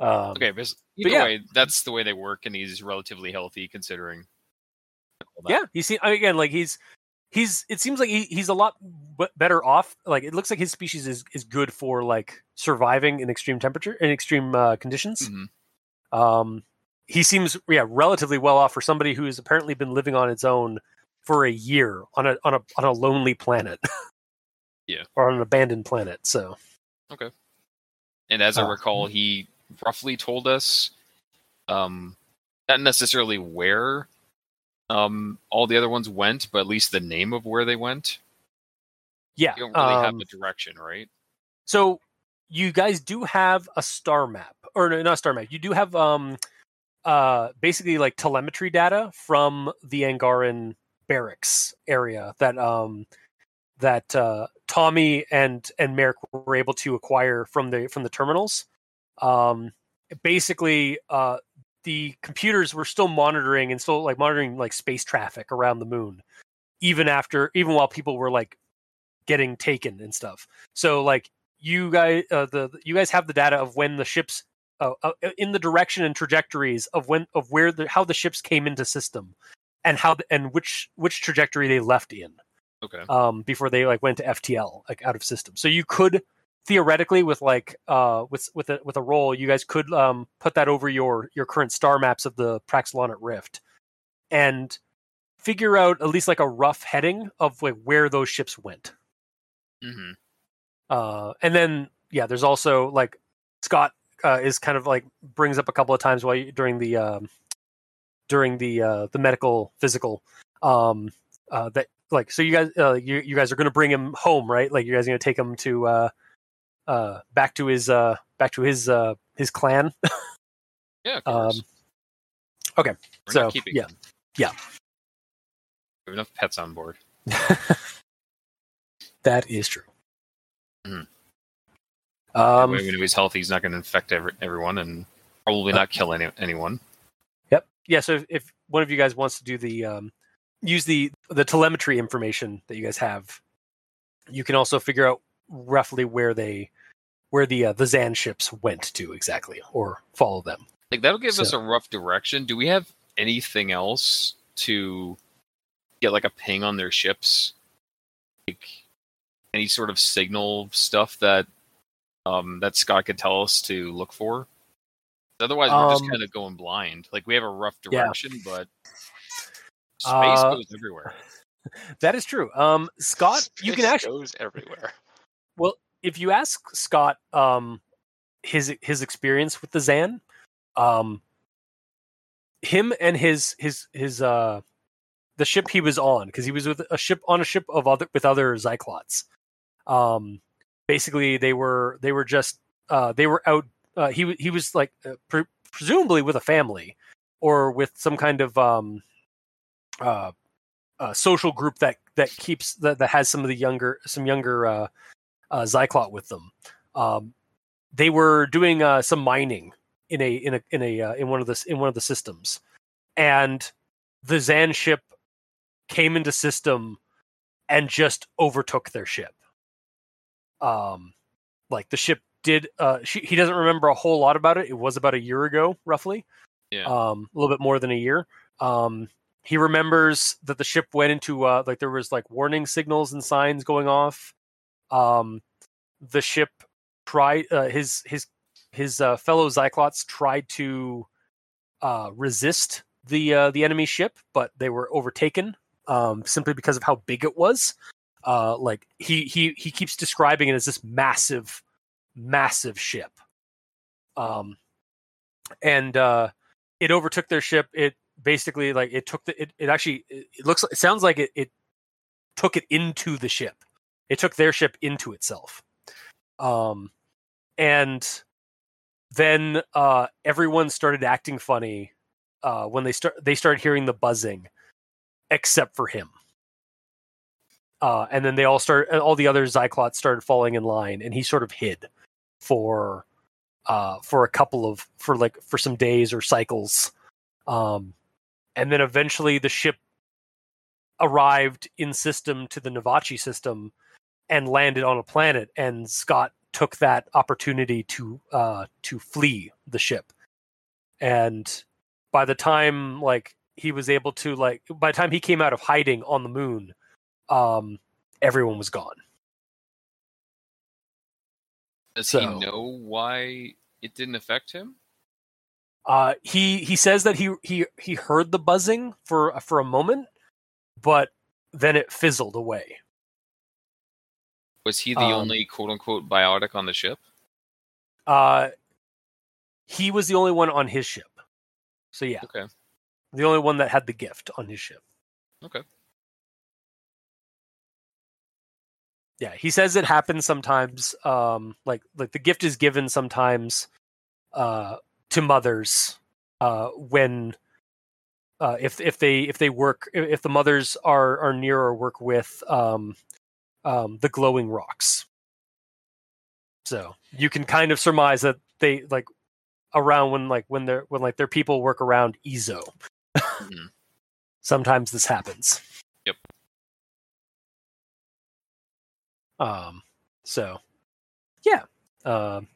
um Okay, but But yeah. way, that's the way they work, and he's relatively healthy considering. yeah he seems again like he's he's it seems like he, he's a lot b- better off like it looks like his species is is good for like surviving in extreme temperature in extreme uh, conditions Mhm. um he seems yeah relatively well off for somebody who has apparently been living on its own for a year on a on a on a lonely planet Yeah. or on an abandoned planet so okay. And as I Uh, recall, he roughly told us, um, not necessarily where um, all the other ones went, but at least the name of where they went. yeah You don't really have um, the direction, right? So you guys do have a star map, or no, not a star map. You do have um, uh, basically like telemetry data from the Angaran barracks area that um, that uh, Tommy and and Maerk were able to acquire from the from the terminals. Um, basically, uh, the computers were still monitoring and still like monitoring like space traffic around the moon, even after even while people were like getting taken and stuff. So like you guys, uh, the you guys have the data of when the ships, uh, uh, in the direction and trajectories of when of where the how the ships came into system, and how the, and which which trajectory they left in Okay. um, before they like went to FTL like out of system. So you could theoretically with like uh with with a with a roll, you guys could um put that over your your current star maps of the Praxilonit Rift and figure out at least like a rough heading of like where those ships went. hmm Uh, and then yeah, there's also like Scott uh, is kind of like brings up a couple of times while you, during the um, during the uh, the medical physical um, uh, that like so you guys uh, you you guys are going to bring him home right like you guys are going to take him to uh, uh, back to his uh, back to his uh, his clan Yeah, of um, okay, We're so, yeah. them. Yeah. We have enough pets on board. that is true Mhm. Um, when he's healthy, he's not going to infect every, everyone and probably not kill any, anyone. Yep. Yeah. So if, if one of you guys wants to do the um, use the the telemetry information that you guys have, you can also figure out roughly where they where the uh, the Zan ships went to exactly, or follow them. Like that'll give us a rough direction. Do we have anything else to get like a ping on their ships? Like any sort of signal stuff that um that Scott could tell us to look for? Otherwise, we're just Um, kind of going blind. Like we have a rough Yeah. direction, but space Uh, goes everywhere. That is true. Um, Scott, you can actually goes everywhere. Well, if you ask Scott um his his experience with the Zan, um him and his his his uh the ship he was on because he was with a ship on a ship of other with other Zyclots. Um basically they were they were just uh they were out uh he he was like uh, pre- presumably with a family or with some kind of um uh social group that that keeps that, that has some of the younger some younger uh uh, Zyklot with them. Um, they were doing uh, some mining in a in a in a in one of the in one of the systems, and the Zan ship came into system and just overtook their ship. Um, like the ship did. Uh, she, he doesn't remember a whole lot about it. It was about a year ago, roughly. Yeah. Um, a little bit more than a year. Um, he remembers that the ship went into uh, like there was like warning signals and signs going off. Um, the ship tried uh, his his his uh, fellow Zyclots tried to uh, resist the uh, the enemy ship, but they were overtaken um, simply because of how big it was. Uh, like he he he keeps describing it as this massive, massive ship. Um, and uh, it overtook their ship. It basically like it took the it, it actually it, looks it sounds like it, it took it into the ship. It took their ship into itself. Um, and then uh, everyone started acting funny uh, when they start they started hearing the buzzing, except for him. Uh, and then they all start all the other Zyclots started falling in line, and he sort of hid for uh, for a couple of for like for some days or cycles, um, and then eventually the ship arrived in system to the Navachi system and landed on a planet, and Scott took that opportunity to uh, to flee the ship, and by the time like he was able to like by the time he came out of hiding on the moon um everyone was gone Does so- he know why it didn't affect him? uh he he says that he he he heard the buzzing for for a moment but then it fizzled away Was he the Um, only quote unquote biotic on the ship? uh he was the only one on his ship so yeah Okay. the only one that had the gift on his ship Okay. Yeah he says it happens sometimes um like like the gift is given sometimes uh to mothers uh when uh if if they if they work if the mothers are are near or work with um um the glowing rocks. So you can kind of surmise that they like around when like when they're when like their people work around eezo. Mhm. sometimes this happens um so yeah um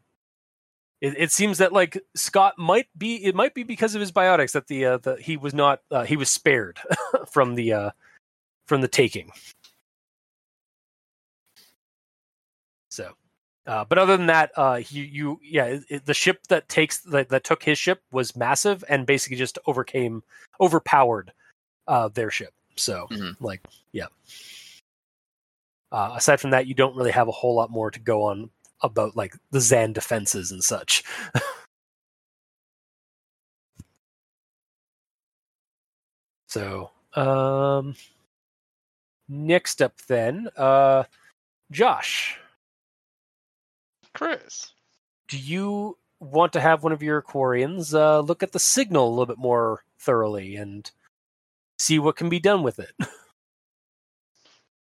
it, it seems that like scott might be it might be because of his biotics that the uh the he was not uh, he was spared from the uh from the taking so uh, but other than that, uh, you, you, yeah, it, it- the ship that takes that, that took his ship was massive and basically just overcame, overpowered, uh, their ship. So, Mhm. like, yeah. Uh, aside from that, you don't really have a whole lot more to go on about like the Zan defenses and such. so, um, next up then, uh, Josh, Chris. do you want to have one of your Quarians uh, look at the signal a little bit more thoroughly and see what can be done with it?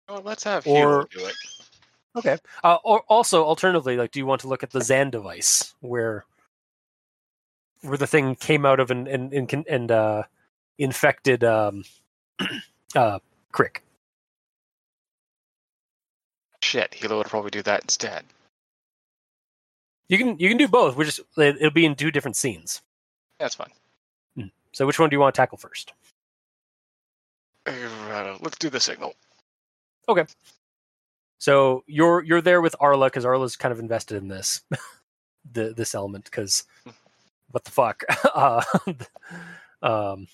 Oh, let's have Or- do it. Okay. Uh, or also, alternatively, like, do you want to look at the Zan device where where the thing came out of and and and, and uh, infected um, uh, Krick? Shit, Hilo would probably do that instead. You can you can do both. We're just it, it'll be in two different scenes. That's fine. So, which one do you want to tackle first? Uh, let's do the signal. So you're you're there with Arla because Arla's kind of invested in this, the this element because what the fuck, uh, um,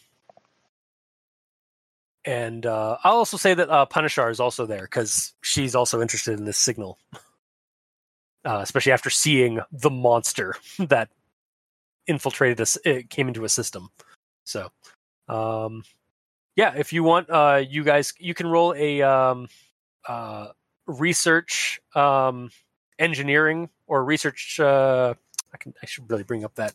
and uh, I'll also say that uh, Punishar is also there because she's also interested in this signal, uh, especially after seeing the monster that infiltrated us, it came into a system. So, um, yeah, if you want, uh, you guys, you can roll a um, uh, research um, engineering or research. Uh, I can I should really bring up that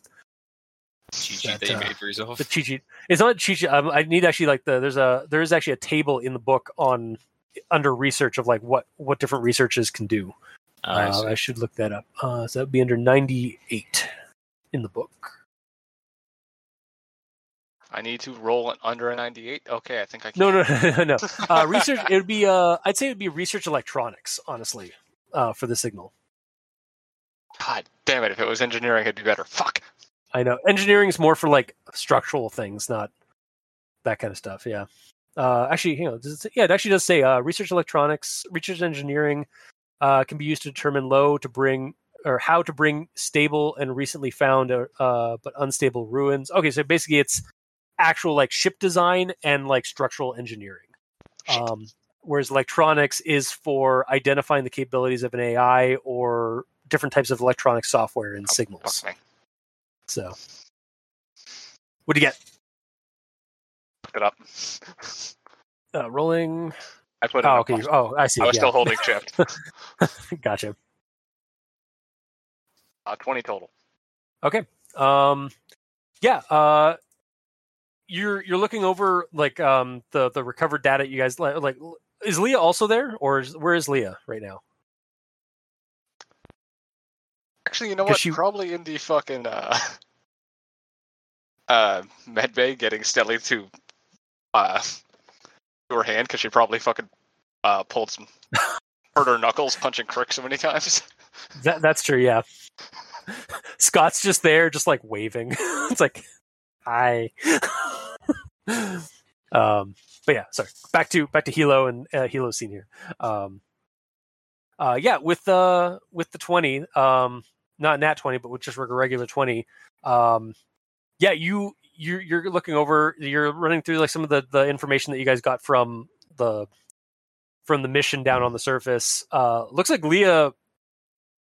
Cheat That, that uh, made for yourself. the cheat sheet. It's not cheat sheet. Um, I need actually like the there's a there is actually a table in the book on under research of like what what different researches can do. I Uh, see. I should look that up. Uh, so that'd be under ninety eight in the book. I need to roll under a 98. Okay, I think I can. No, no, no, no. Uh, research. It would be. Uh, I'd say it would be research electronics. Honestly, uh, for the signal. God damn it! If it was engineering, it'd be better. Fuck. I know engineering is more for like structural things, not that kind of stuff. Yeah. Uh, actually, you know, does it say, yeah, it actually does say uh, research electronics, research engineering uh, can be used to determine low to bring or how to bring stable and recently found uh, but unstable ruins. Okay, so basically it's actual like ship design and like structural engineering. Um, whereas electronics is for identifying the capabilities of an AI or different types of electronic software and Oh, signals. Me. So, what do you get? It up. Uh, rolling. I put it. Oh, okay. Oh, I see. I was yeah. still holding shift. gotcha. Uh, Twenty total. Okay. Um, yeah. Uh, you're you're looking over like um the the recovered data. You guys like like is Lia also there or is, where is Lia right now? Actually, you know what? she- Probably in the fucking uh, uh, med bay getting Stelly to uh, to her hand because she probably fucking uh, pulled some hurt her knuckles punching Krick so many times. That that's true. Yeah. Scott's just there, just like waving. it's like, hi. Um, but yeah, sorry. Back to back to Hilo and uh, Hilo scene here. Um, uh, yeah, with the with the twenty, um, not nat twenty, but with just regular twenty. Um, yeah, you you're you're looking over. You're running through like some of the the information that you guys got from the from the mission down on the surface. Uh, looks like Lia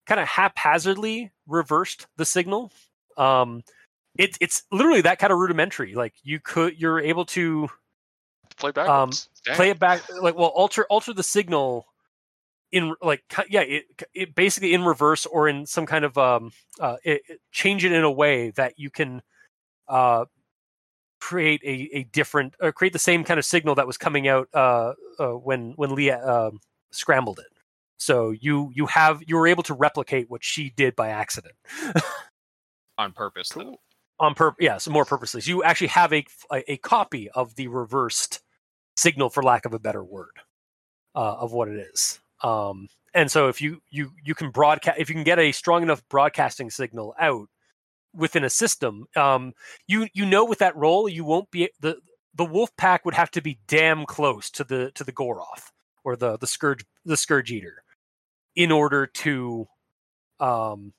kind of haphazardly reversed the signal. Um, it, it's literally that kind of rudimentary. Like you could, you're able to Play backwards. Damn. play it back, like well, alter alter the signal in like yeah, it, it basically in reverse or in some kind of um, uh, it, it- change it in a way that you can uh create a, a different or create the same kind of signal that was coming out uh, uh when when Lia um scrambled it. So you you have you were able to replicate what she did by accident on purpose. Though. Cool. On purpose. Yeah, so more purposely. You actually have a, a a copy of the reversed signal, for lack of a better word, uh, of what it is. Um, and so if you you you can broadcast if you can get a strong enough broadcasting signal out within a system, um, you you know with that role you won't be the the wolf pack would have to be damn close to the to the Goroth or the the scourge the scourge eater in order to um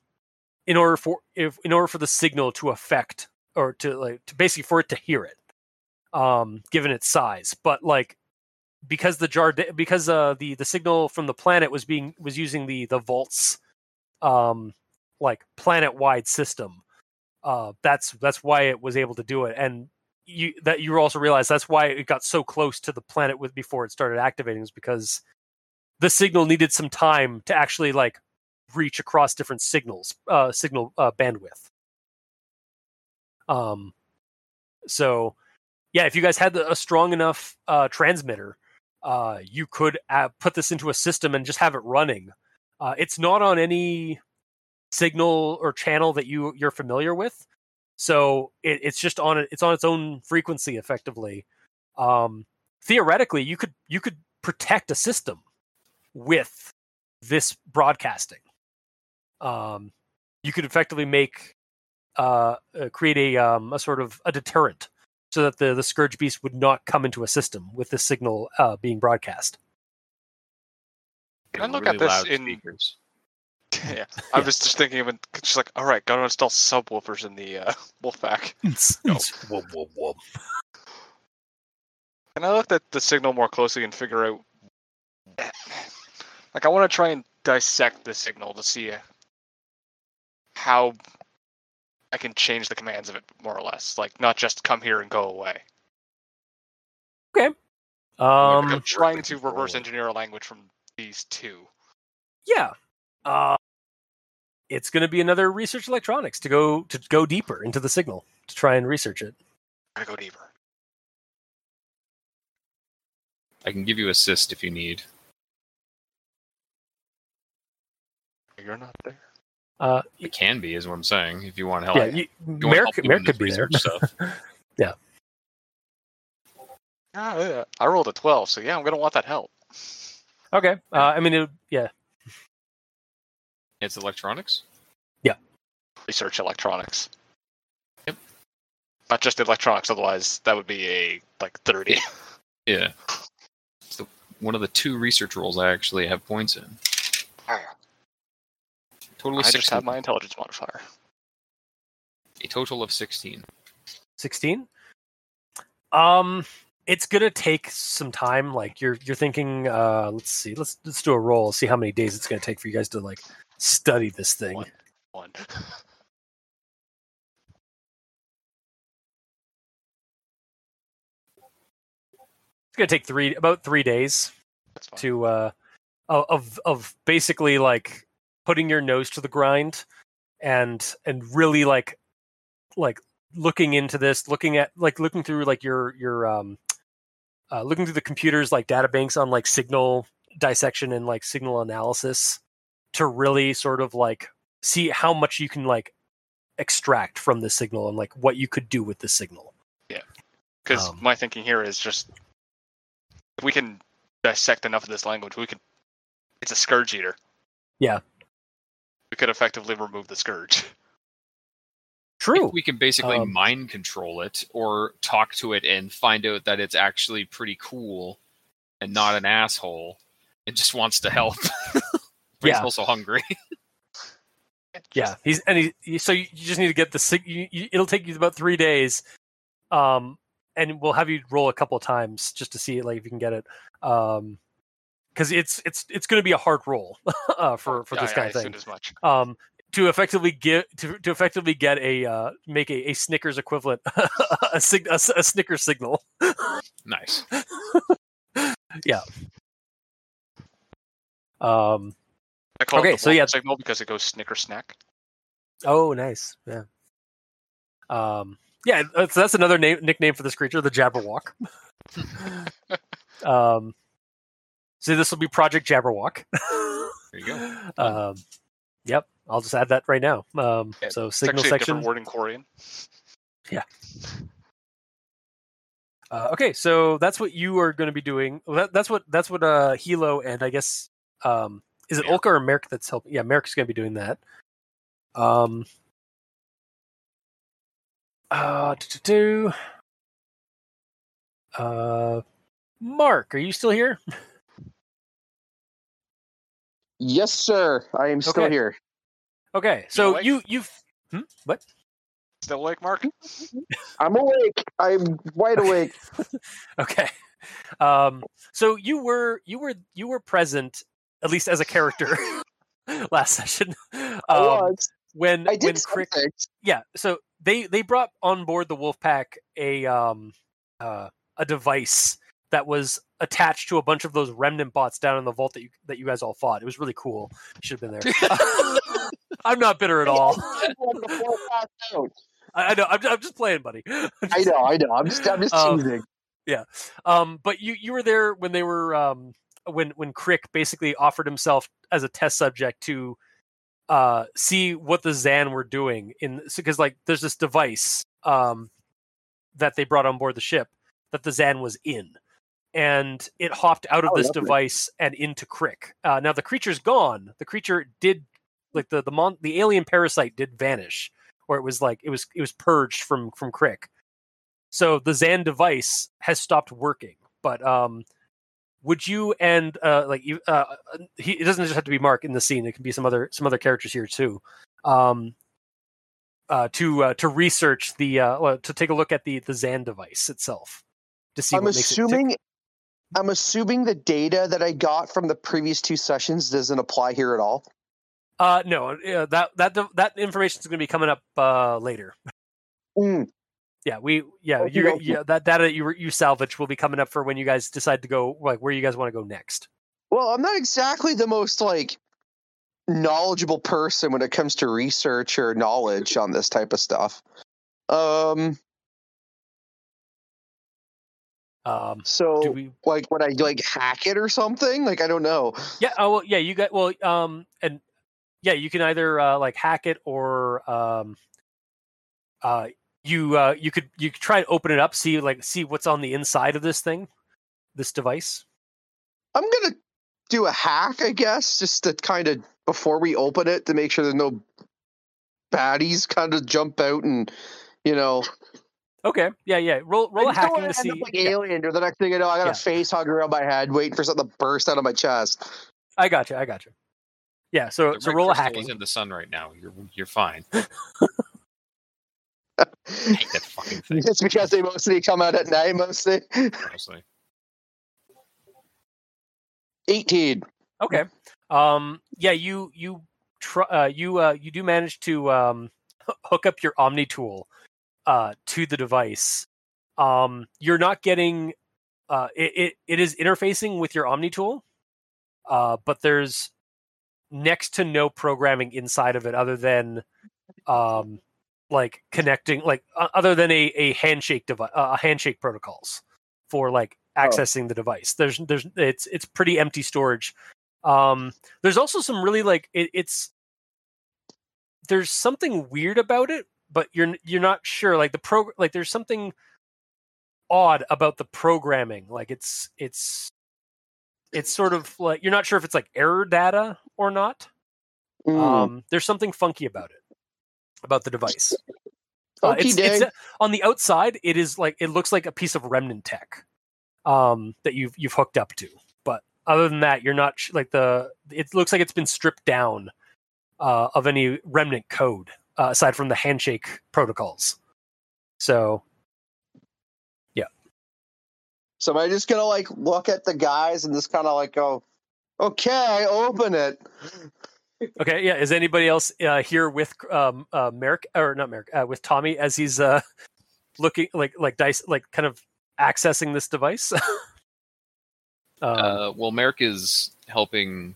in order for if in order for the signal to affect or to like to basically for it to hear it um given its size. But like because the jar because uh the the signal from the planet was being was using the the vaults um like planet wide system uh that's that's why it was able to do it. And you that you also realize that's why it got so close to the planet with before it started activating is because the signal needed some time to actually like reach across different signals uh signal uh, bandwidth. Um so yeah if you guys had a strong enough uh transmitter uh you could put this into a system and just have it running. Uh it's not on any signal or channel that you you're familiar with. So it, it's just on it it's on its own frequency effectively. Um theoretically you could you could protect a system with this broadcasting um you could effectively make uh, uh create a um a sort of a deterrent so that the the scourge beast would not come into a system with this signal uh being broadcast Can I look Really at this loud in- speakers. yeah, I Yeah. was just thinking of it. She's like, all right, gotta install subwoofers in the uh, Wolfpack. Whoop, whoop, whoop. Can I look at the signal more closely and figure out? Like, I want to try and dissect the signal to see how I can change the commands of it more or less. Like, not just come here and go away. Okay. um I'm trying to reverse engineer a language from these two. yeah uh it's going to be another research electronics to go to go deeper into the signal to try and research it Gotta go deeper. I can give you assist if you need. You're not there. Uh It can be, is what I'm saying. If you want help, yeah you, You want help doing could be there research stuff. Ah, yeah. I rolled a 12, so yeah, I'm gonna want that help. okay uh i mean it, yeah It's electronics. Yeah. Research electronics. Yep. Not just electronics, otherwise that would be a like thirty. Yeah. So one of the two research roles I actually have points in. Total I of just have my intelligence modifier. A total of 16. 16 um it's gonna take some time like you're you're thinking uh let's see let's let's do a roll see how many days it's gonna take for you guys to like study this thing One. One. it's gonna take three about three days to uh of of basically like putting your nose to the grind and and really like like looking into this looking at like looking through like your your um uh, looking through the computers like data banks on like signal dissection and like signal analysis to really sort of like see how much you can like extract from the signal and like what you could do with the signal Yeah. Because Um, my thinking here is just if we can dissect enough of this language, we can. It's a scourge eater. Yeah. We could effectively remove the scourge. true We can basically Um, mind control it or talk to it and find out that it's actually pretty cool and not an asshole. It just wants to help. but he's Yeah. also hungry. Yeah, he's and he, he- so you, you just need to get the sig- you, you, it'll take you about three days, um, and we'll have you roll a couple of times just to see it, like if you can get it, um, because it's it's it's going to be a hard roll uh, for for this yeah, kind I of thing. assumed as much. Um, to effectively get to, to effectively get a uh, make a, a Snickers equivalent a, sig- a, a Snickers signal. nice. Yeah. Um, I call okay, it the so yeah. signal because it goes snicker snack. Oh, nice. Yeah. Um, yeah. That's, that's another name nickname for this creature, the Jabberwock. um, so this will be Project Jabberwock. There you go. um, yep. I'll just add that right now. Um, Yeah, so signal section. word in Korean. Uh, okay, so that's what you are going to be doing. Well, that, that's what that's what uh Hilo and I guess um is it Maerk. Olka or Maerk that's helping? Yeah, Maerk's going to be doing that. Um. Uh, do. uh, Mark, are you still here? Yes, sir. I am still Okay. here. Okay, so awake? you you've hmm? what? Still awake, Mark? I'm awake. I'm wide awake. Okay, um, so you were you were you were present at least as a character last session. I Um, was. when I when did Krick yeah so they they brought on board the wolf pack a um uh a device that was attached to a bunch of those remnant bots down in the vault that you that you guys all fought it was really cool you should have been there i'm not bitter at all I know I'm, I'm just playing buddy I know. I know. I'm just. I'm just Um, teasing. Yeah. Um but you you were there when they were um when when Krick basically offered himself as a test subject to uh see what the zan were doing in because like there's this device um that they brought on board the ship that the zan was in and it hopped out of Oh, this lovely. device and into Krick uh now the creature's gone the creature did like the the mon- the alien parasite did vanish or it was like it was it was purged from from Krick so the Zan device has stopped working. But um, would you and uh, like you, uh, he, it doesn't just have to be Mark in the scene. It can be some other some other characters here too. Um, uh, to uh, to research the uh, well, to take a look at the the Zan device itself to see. I'm what makes it assuming. I'm assuming the data that I got from the previous two sessions doesn't apply here at all. Uh, no, uh, that that that information is going to be coming up uh, later. Mm, Yeah, we yeah Okey you dokey. yeah that data that you you salvage will be coming up for when you guys decide to go like where you guys want to go next. Well, I'm not exactly the most like knowledgeable person when it comes to research or knowledge on this type of stuff. Um, Um, so we like would I like hack it or something? Like I don't know. Yeah. Oh, well, yeah. You got well. Um, and yeah, you can either uh, like hack it or um, uh, you uh, you could you could try and open it up, see like see what's on the inside of this thing, this device. I'm gonna do a hack, I guess, just to kind of before we open it to make sure there's no baddies kind of jump out and you know Okay. Yeah, yeah. Roll roll a I just don't hacking wanna see. like yeah, alien or the next thing I know I got Yeah. a face hug around my head waiting for something to burst out of my chest. I got you. I got you. Yeah. So The so red roll a hacking. is in the sun right now. You're you're fine. I hate that fucking thing. It's because they mostly come out at night mostly. Honestly. 18. Okay. Um. Yeah. You you tr- uh, you uh, you do manage to um hook up your Omni tool uh to the device. Um. You're not getting. Uh. It it, it is interfacing with your Omni tool. Uh. But there's next to no programming inside of it other than um like connecting like uh, other than a a handshake device uh, handshake protocols for like accessing the device there's there's it's it's pretty empty storage um there's also some really like it, it's there's something weird about it but you're you're not sure like the pro like there's something odd about the programming like it's it's it's sort of like you're not sure if it's like error data or not Mm. um, there's something funky about it, about the device. Uh, it's, it's on the outside. It is like it looks like a piece of remnant tech um, that you've you've hooked up to. But other than that, you're not sh- like the. It looks like it's been stripped down uh, of any remnant code uh, aside from the handshake protocols. So yeah. So am I just gonna like look at the guys and just kind of like go, okay, open it. okay, yeah. Is anybody else uh, here with um, uh, Maerk or not Maerk uh, with Tommy as he's uh, looking like like dice like kind of accessing this device? um, Uh, well, Maerk is helping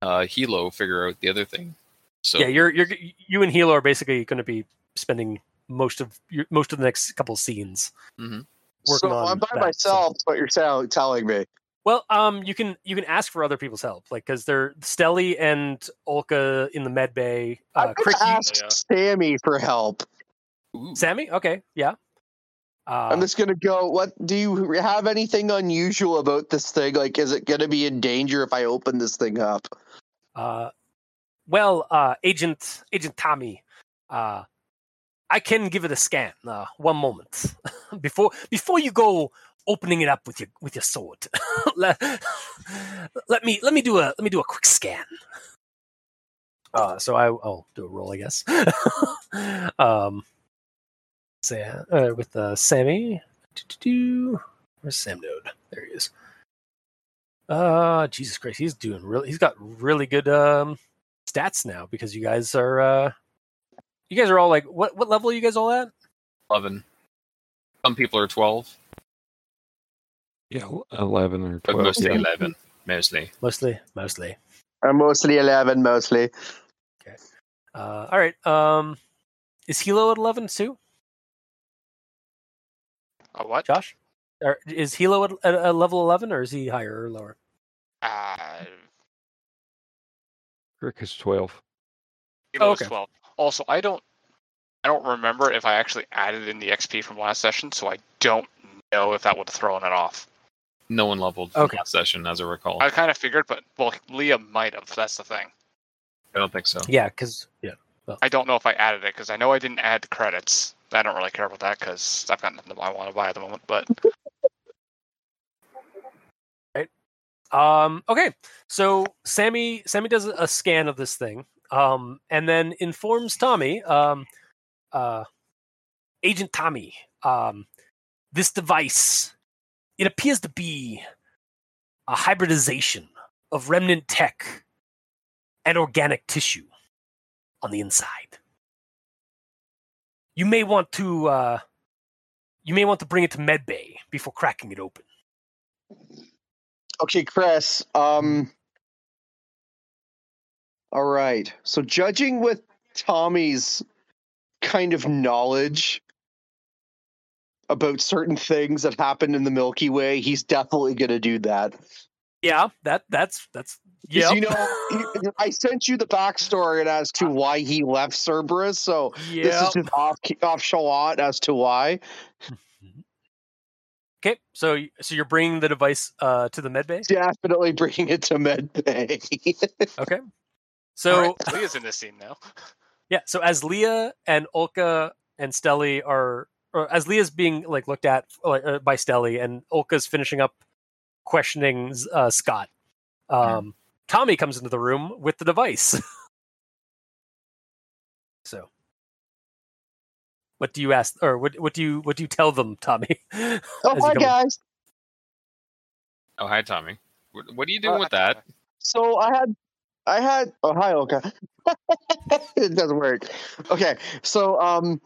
uh, Hilo figure out the other thing. So yeah, you're you're you and Hilo are basically going to be spending most of your, most of the next couple scenes. Mhm. Working so on I'm by that, myself. Is what you're tell- telling me? Well, um, you can you can ask for other people's help, like because they're Stelly and Olka in the med bay. Uh, I'm Krick, gonna you- ask Yeah. Sammy for help. Ooh. Sammy. Okay, yeah. Uh, I'm just gonna go. What do you have anything unusual about this thing? Like, is it gonna be in danger if I open this thing up? Uh, well, uh, Agent Agent Tommy, uh, I can give it a scan. Uh, one moment before before you go opening it up with your with your sword. let, let me let me do a let me do a quick scan. Uh, so I, I'll do a roll, I guess. um, say uh, with uh, Sammy. Do-do-do. Where's Sam Node? There he is. Uh, Jesus Christ, he's doing really. He's got really good um stats now because you guys are uh you guys are all like what what level are you guys all at? Eleven. Some people are twelve, Yeah, eleven or but twelve. mostly yeah. eleven. Mostly. Mostly, mostly. I'm mostly eleven, mostly. Uh, all right. Um, is Hilo at eleven too, A what? Josh? Or is Hilo at, at, at level eleven, or is he higher or lower? Uh, Rick is twelve. Kilo Oh, is okay. 12. Also, I don't I don't remember if I actually added in the XP from last session, so I don't know if that would have thrown it off. No one leveled from Okay. last session, as I recall. I kind of figured, but well, Lia might have. That's the thing. I don't think so. Yeah, because yeah. I don't know if I added it because I know I didn't add the credits. I don't really care about that because I've got nothing I want to buy at the moment. But Um, okay, so Sammy Sammy does a scan of this thing, um, and then informs Tommy, um, uh, Agent Tommy, um, this device it appears to be a hybridization of remnant tech and organic tissue on the inside. You may want to uh, you may want to bring it to medbay before cracking it open. Okay, Chris. Um. All right. So, judging with Tommy's kind of knowledge about certain things that happened in the Milky Way, he's definitely going to do that. Yeah, that that's that's yeah. You know, he- I sent you the backstory as to why he left Cerberus. So this is just off off shot as to why. Okay, so so you're bringing the device uh, to the med bay. Definitely bringing it to Med Bay. Okay. So All right, Lia's in this scene now. Yeah. So as Lia and Olka and Stelly are, or as Lia's being like looked at like, uh, by Stelly, and Olka's finishing up questioning uh, Scott, um, Tommy comes into the room with the device. so, what do you ask, or what what do you what do you tell them, Tommy? Oh, As you hi come in. guys. Oh, hi, Tommy. What, what are you doing Uh, with that? So I had, I had. Oh, hi, Oka. it doesn't work. Okay, so um,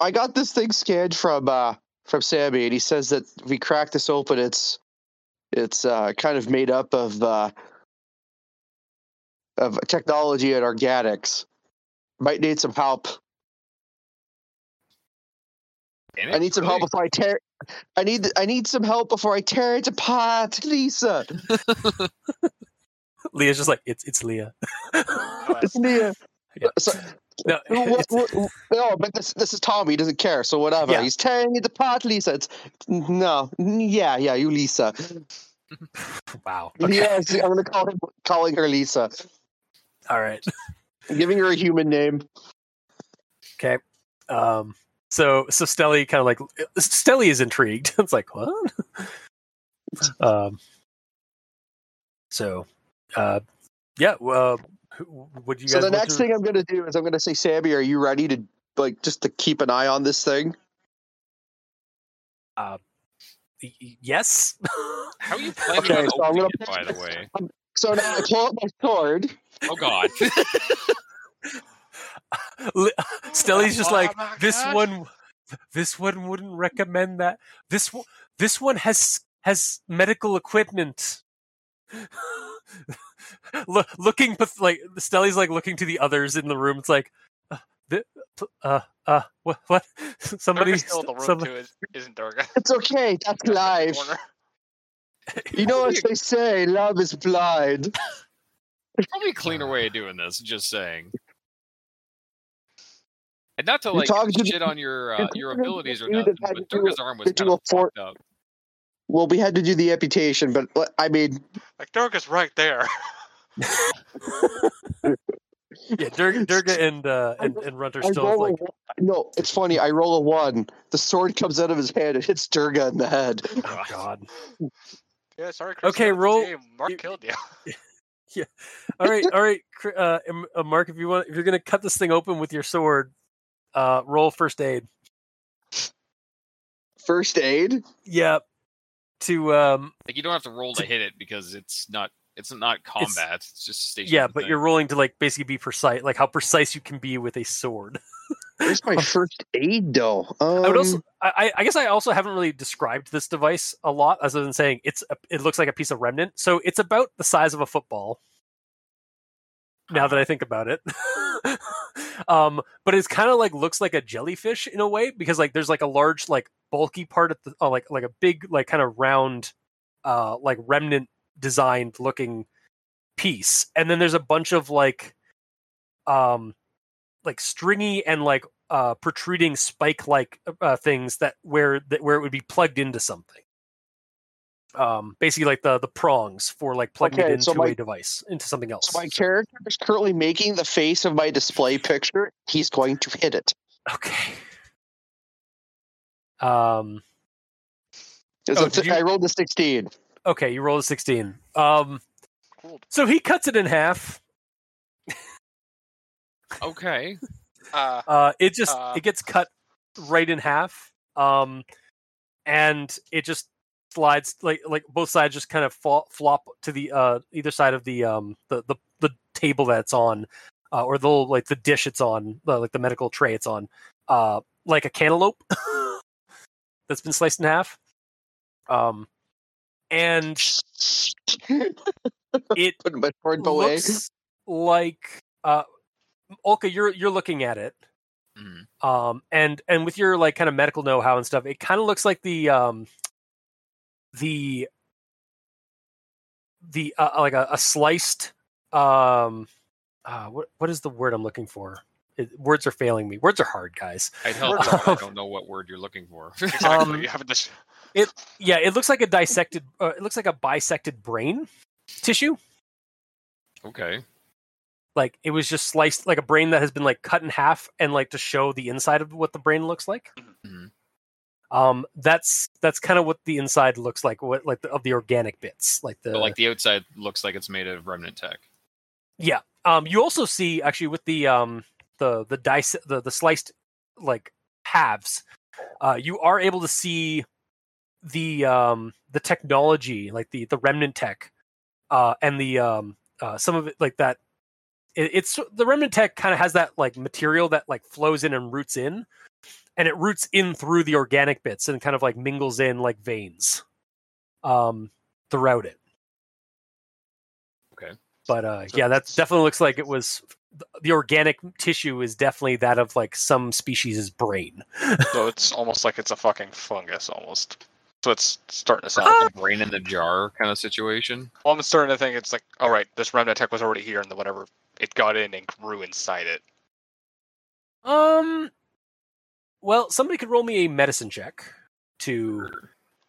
I got this thing scanned from uh from Sammy, and he says that if we crack this open, it's it's uh kind of made up of uh of technology and organics. Might need some help. In I need some help before I tear. I need I need some help before I tear it apart, Lisa. Lia's just like it's it's Lia. It's Lia. Yeah. So, No, No, what, what, no, but this this is Tommy. He doesn't care. So whatever. Yeah. He's tearing it apart, Lisa. It's no, yeah, yeah. You, Lisa. wow. Okay. Yes, I'm gonna call him calling her Lisa. All right. I'm giving her a human name. Okay. Um. So so Stelly kind of like Stelly is intrigued. it's like what? um. So, uh, yeah. Well, who- would you So guys? the next to- thing I'm gonna do is I'm gonna say, Sammy, are you ready to like just to keep an eye on this thing? Y- y- Yes. How are you planning Okay, so I'm gonna- it, by the way? So now I pull out my sword. Oh, God. Li- Stelly's just Oh like my this gosh. one. This one wouldn't recommend that. This one. This one has has medical equipment. Look, looking path- like Stelly's like looking to the others in the room. It's like, uh, th- uh, uh, what? What? Somebody, still in the room somebody- too, is- isn't Durga? It's okay. That's life. You know as they say, love is blind. There's probably a cleaner way of doing this. Just saying. And not to You're like talking to- shit on your uh, your abilities or the nothing, but to Durga's a- arm was to do kind of fucked up. Well, we had to do the amputation, but uh, I mean, Like Durga's right there. yeah, Durga, Durga and uh, and and Runter still like, a, one- no, it's funny. I roll a one. The sword comes out of his hand and hits Durga in the head. oh god. Yeah, sorry. Chris, Okay, you're out of the roll- game. Marc you- killed you. Yeah. All right, all right, Cr- uh, uh, Marc. If you want, if you're gonna cut this thing open with your sword, uh, roll first aid. First aid. Yeah. To um, Like you don't have to roll to hit it because it's not it's not combat. It's, just station. yeah, but you're rolling to like basically be precise, like how precise you can be with a sword. Where's my first aid though? Um, I would also, I, I- I guess, I also haven't really described this device a lot, other than saying it's, a, it looks like a piece of remnant. So it's about the size of a football. Now that I think about it, um, but it's kind of like looks like a jellyfish in a way because like there's like a large like bulky part at the uh, like like a big like kind of round, uh, like remnant designed looking piece, and then there's a bunch of like, um, like stringy and like uh, protruding spike like uh, things that where that where it would be plugged into something. Um, basically like the the prongs for like plugging Okay, it into so my- a device into something else. so my character is currently making the face of my display picture. He's going to hit it. Okay. Um. Oh, it's- you- I rolled a sixteen. Okay, you rolled a sixteen. Um. Cool. So he cuts it in half. okay. Uh, Uh, it just Uh. it gets cut right in half. Um, and it just slides like like both sides just kind of fall, flop to the uh either side of the um the the, the table that's on, uh, or the little, like the dish it's on, uh, like the medical tray it's on, uh, like a cantaloupe that's been sliced in half. Um, and it Put my sword away. looks like uh Olka, you're you're looking at it. Mhm. Um and and with your like kind of medical know-how and stuff, it kind of looks like the um the the uh, like a, a sliced um uh what what is the word I'm looking for? It, words are failing me. Words are hard, guys. I'd help, Words I don't know what word you're looking for. exactly. Um, you have this. Yeah, it looks like a dissected uh, it looks like a bisected brain tissue. okay. like it was just sliced like a brain that has been like cut in half and like to show the inside of what the brain looks like. Mhm. Um, that's that's kind of what the inside looks like. What like the, of the organic bits, like the But like the outside looks like it's made of remnant tech. Yeah. Um, you also see actually with the um the the dice the the sliced like halves, uh, you are able to see the um the technology like the the remnant tech, uh, and the um uh some of it like that. It, it's the remnant tech kind of has that like material that like flows in and roots in, and it roots in through the organic bits and kind of like mingles in like veins, um, throughout it. Okay. But uh, So yeah, that definitely looks like it was the organic tissue is definitely that of like some species' brain. So it's almost like it's a fucking fungus almost. So it's starting to sound. Ah! Like a brain in the jar kind of situation. Well, I'm starting to think it's like, all right, this remnant tech was already here, and the whatever it got in and grew inside it. Um, well, somebody could roll me a medicine check to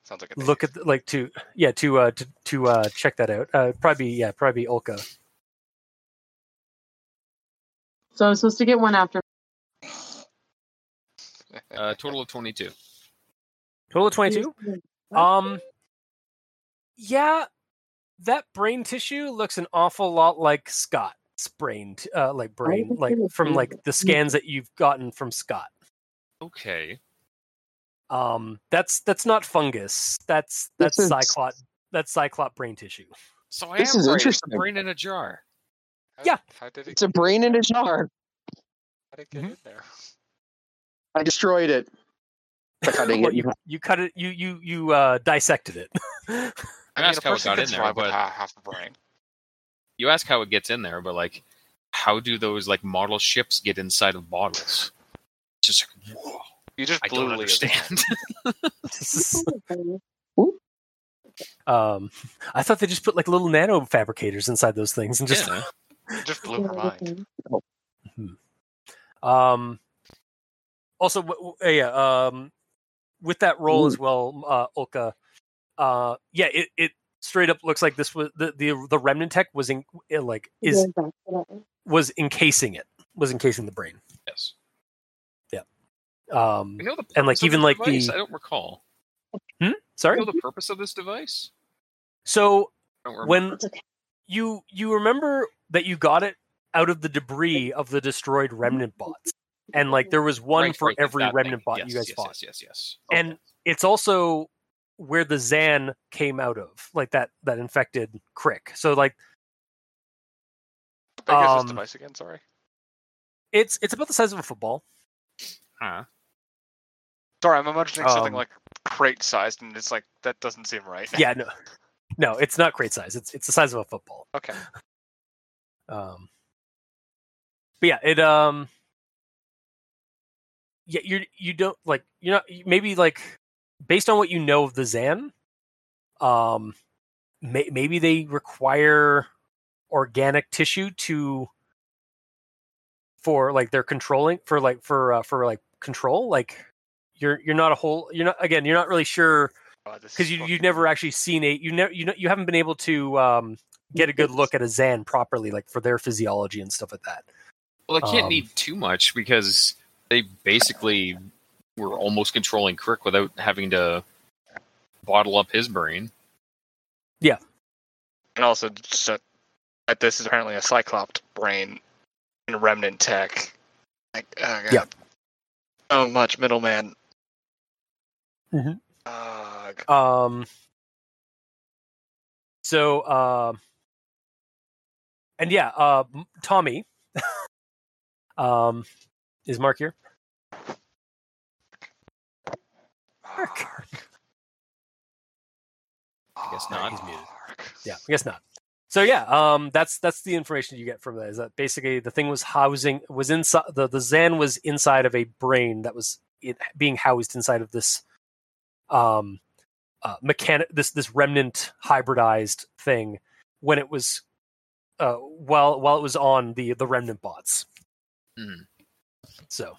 Sounds like a look at the, like to yeah to uh to to uh check that out. Uh, probably be, yeah probably be Olka. So I'm supposed to get one after. Uh, total of 22. Total of twenty two. Um, yeah, that brain tissue looks an awful lot like Scott's brain, t- uh, like brain, like from like the scans that you've gotten from Scott. Okay. Um, that's that's not fungus. That's that's This is- cyclop. That's cyclop brain tissue. So I This am is right. It's a interesting. brain in a jar. How- yeah. How did it? It's a brain in a jar. How did it get Mhm. in there? I destroyed it. Cutting it. you you cut it. You you you uh, dissected it. I mean, asked how it got in there, but- half a brain. You ask how it gets in there, but like, how do those like model ships get inside of bottles? Just like, whoa, You just I blew don't understand. um, I thought they just put like little nano fabricators inside those things and just Yeah. Just blew her mind. Um. Also, w- w- uh, yeah. Um, with that roll as well, uh, Olka. Uh, yeah. It it straight up looks like this was the the the remnant tech was in uh, like is was encasing it was encasing the brain. yes. Um. You know the And, like, even, this like, device? the- I don't recall. Sorry. You know the purpose of this device? So I don't when you you remember that you got it out of the debris of the destroyed remnant bots, and like there was one Right, for right, every remnant thing. bot yes, you guys yes, fought. Yes, yes, yes. And it's also where the Zan came out of, like that that infected Krick. So like How big Um, this device again? Sorry. it's it's about the size of a football. Huh. Sorry, I'm imagining something Um, like crate sized, and it's like that doesn't seem right. Yeah, no, no, it's not crate size. It's it's the size of a football. okay. Um, but yeah, it um, yeah, you you don't like you're not maybe like based on what you know of the Zan, um, may, maybe they require organic tissue to for like their controlling for like for uh, for like control like you're you're not a whole you're not again you're not really sure Oh, because is you you've never actually seen a you never you know you haven't been able to um get a good look at a Zan properly like for their physiology and stuff like that. Well, it can't Um, need too much because they basically were almost controlling Krick without having to bottle up his brain. Yeah, and also just that, that this is apparently a cyclops brain in remnant tech. Like, oh god. Yeah. So much middleman. Mhm. Ugh. Um. So, um, and yeah, uh, Tommy, um, is Marc here? Marc. I guess Oh, not. He's muted. Yeah, I guess not. So yeah, um, that's that's the information you get from that. Is that basically the thing was housing was inside the the Zan was inside of a brain that was it, being housed inside of this, um, uh, mechanic this this remnant hybridized thing when it was, uh, while while it was on the the remnant bots. Mhm. So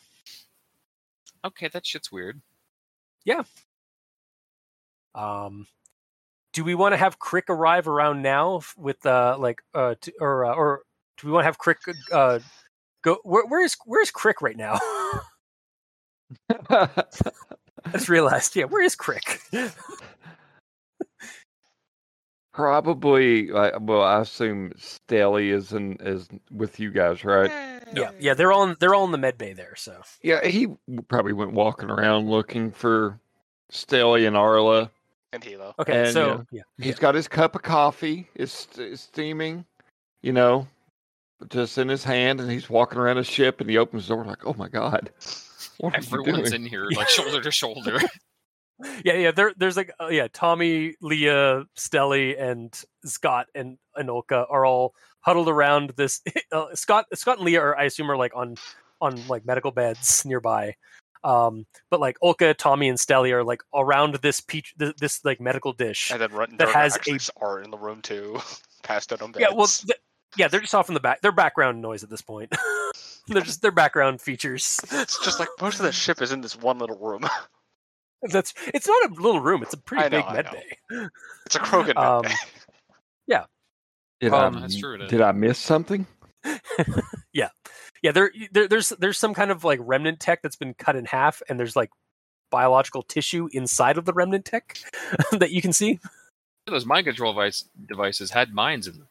Okay, that shit's weird. Yeah. Um, do we want to have Krick arrive around now with uh like uh to, or uh, or do we want to have Krick uh, go? Where, where is where is Krick right now? I just realized. Yeah, where is Krick? Probably, like, well, I assume Stelly is in, is with you guys, right? yeah, yeah, they're all in, they're all in the med bay there. So Yeah, he probably went walking around looking for Stelly and Arla. And Hilo. okay, And, so yeah, He's got his cup of coffee. It's, it's steaming, you know, just in his hand, and he's walking around his ship, and he opens the door like, "Oh my god, what Everyone's in here like shoulder to shoulder. yeah, yeah. There, there's like uh, yeah, Tommy, Lia, Stelly, and Scott and Anolka are all huddled around this. Uh, Scott, Scott and Lia are, I assume, are like on on like medical beds nearby. Um, but like Olka, Tommy, and Stelly are like around this peach, this, this like medical dish. And then Run That has actually a- are in the room too, passed out on beds. Yeah, well, th- yeah, they're just off in the back. They're background noise at this point. they're just they're background features. it's just like most of the ship is in this one little room. That's it's not a little room. It's a pretty I know, big I med bay. It's a Krogan. Um, Yeah. Did, Um, I, That's true, did I miss something? Yeah, yeah, there, there there's there's some kind of like remnant tech that's been cut in half, and there's like biological tissue inside of the remnant tech that you can see. Those mind control device, devices had minds in them.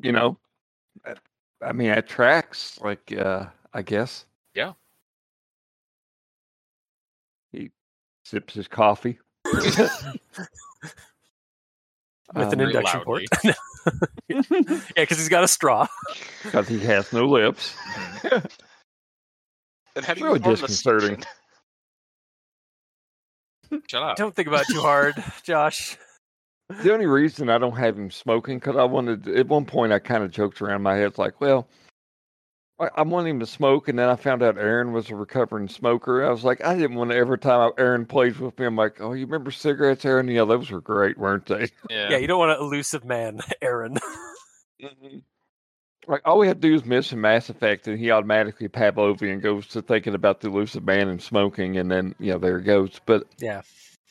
You know, I- I mean, it tracks. Like, uh, I guess. Yeah. He sips his coffee. with an Um, induction port. yeah, because he's got a straw. because he has no lips. and how do you really form the disconcerting. Shut up. Don't think about it too hard, Josh. The only reason I don't have him smoking because I wanted at one point I kind of joked around in my head like, well, I, I want him to smoke, and then I found out Aaron was a recovering smoker. I was like, I didn't want to every time Aaron plays with me, I'm like, oh, you remember cigarettes, Aaron? Yeah, those were great, weren't they? Yeah. Yeah, you don't want an Illusive Man, Aaron. Mm-hmm. Like all we have to do is miss in Mass Effect, and he automatically Pavlovian goes to thinking about the Illusive Man and smoking, and then you know there it goes. But yeah,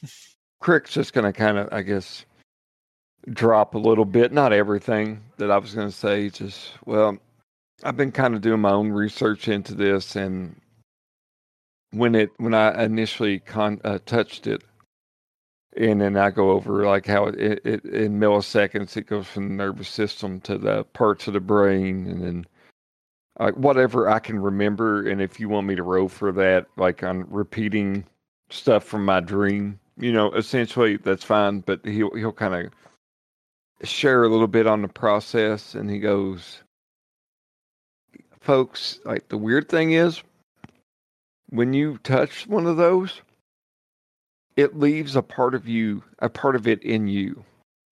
Krick's just going to kind of, I guess, drop a little bit. Not everything that I was going to say. Just well, I've been kind of doing my own research into this, and when it when I initially con uh, touched it, and then I go over like how it, it, in milliseconds it goes from the nervous system to the parts of the brain, and then like whatever I can remember. And if you want me to roll for that, like I'm repeating stuff from my dream, you know, essentially that's fine. But he'll he'll kind of share a little bit on the process, and he goes, "Folks, like the weird thing is, when you touch one of those, it leaves a part of you, a part of it in you,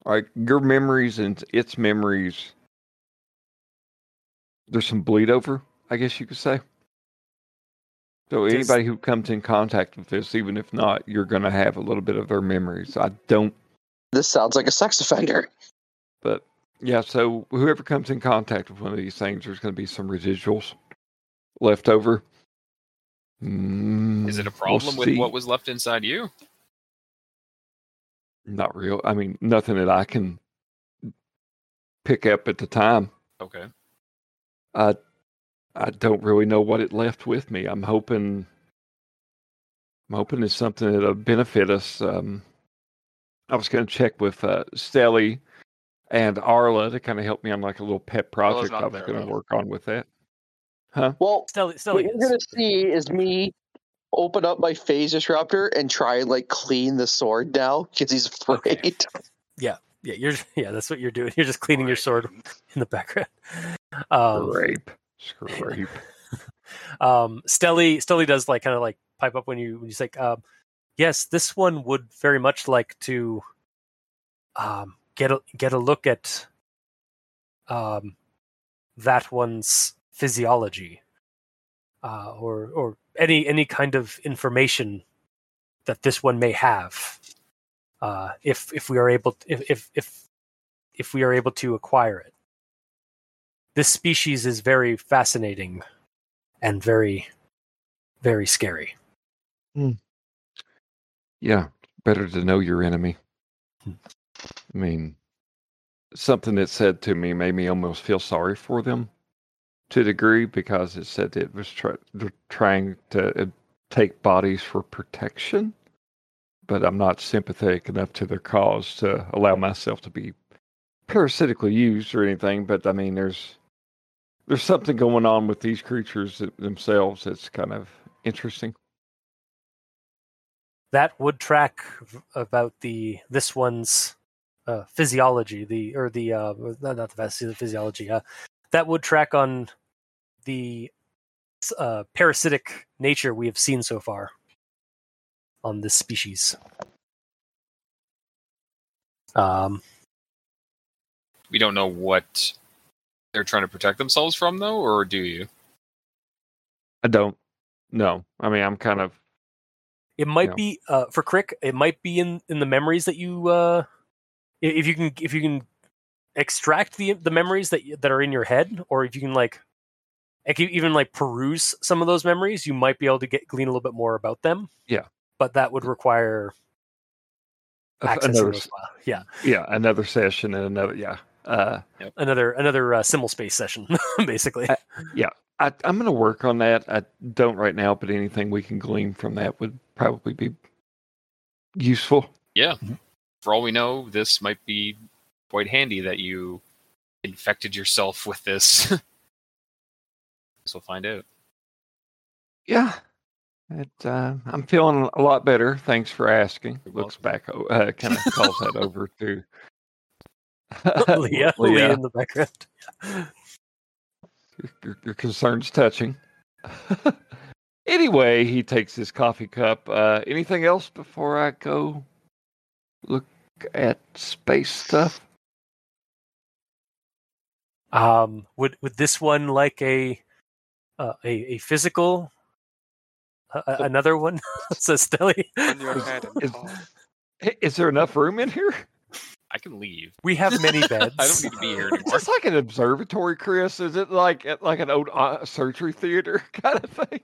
like your memories and its memories. There's some bleed over, I guess you could say." So Does- anybody who comes in contact with this, even if not, you're going to have a little bit of their memories. I don't, This sounds like a sex offender. But yeah. So whoever comes in contact with one of these things, there's going to be some residuals left over. Mm, Is it a we'll problem with see. what was left inside you? Not real. I mean, nothing that I can pick up at the time. Okay. I I don't really know what it left with me. I'm hoping I'm hoping it's something that'll benefit us. Um, I was going to check with uh, Stelly and Arla to kind of help me on like a little pet project I was going to work on with that. Huh? Well, Stelly, what Stelly you're gonna see is me open up my phase disruptor and try and like clean the sword now because he's Okay. afraid. Yeah, yeah, you're yeah. That's what you're doing. You're just cleaning your sword in the background. Um, Scrape, scrape. um Stelly Stelly does like kind of like pipe up when you when you say um yes this one would very much like to um get a get a look at um that one's physiology uh or or any any kind of information that this one may have uh if if we are able if if if, if we are able to acquire it this species is very fascinating and very, very scary. Yeah, better to know your enemy. I mean, something that said to me made me almost feel sorry for them to a degree because it said it was try, trying to uh, take bodies for protection, but I'm not sympathetic enough to their cause to allow myself to be parasitically used or anything. But I mean, there's there's something going on with these creatures themselves that's kind of interesting. That would track about the this one's uh, physiology, the or the uh, not not the phys- the physiology. Uh, that would track on the uh, parasitic nature we have seen so far on this species. Um, We don't know what they're trying to protect themselves from, though, or do you? I don't. No, I mean I'm kind of It might Yeah. be uh, for Krick. It might be in, in the memories that you, uh, i- if you can, if you can extract the the memories that that are in your head, or if you can like, like you even like peruse some of those memories, you might be able to get glean a little bit more about them. Yeah. but that would require a- access another those files. Yeah, yeah another session and another yeah. Uh, another another uh, symbol space session, basically. I- I, I'm going to work on that. I don't right now, but anything we can glean from that would probably be useful. Yeah. Mhm. For all we know, this might be quite handy that you infected yourself with this. Guess we'll find out. Yeah, it, uh, I'm feeling a lot better. Thanks for asking. You're Looks back, o- uh, kind of calls that over to Lia, Lia in the background. Your, your concerns touching. anyway, he takes his coffee cup. Uh, anything else before I go look at space stuff? Um, would would this one like a uh, a a physical? Uh, another one says Stelly. On your head and Is- Is there enough room in here? I can leave. We have many beds. I don't need to be here anymore. this like an observatory, Chris? Is it like like an old uh, surgery theater kind of thing?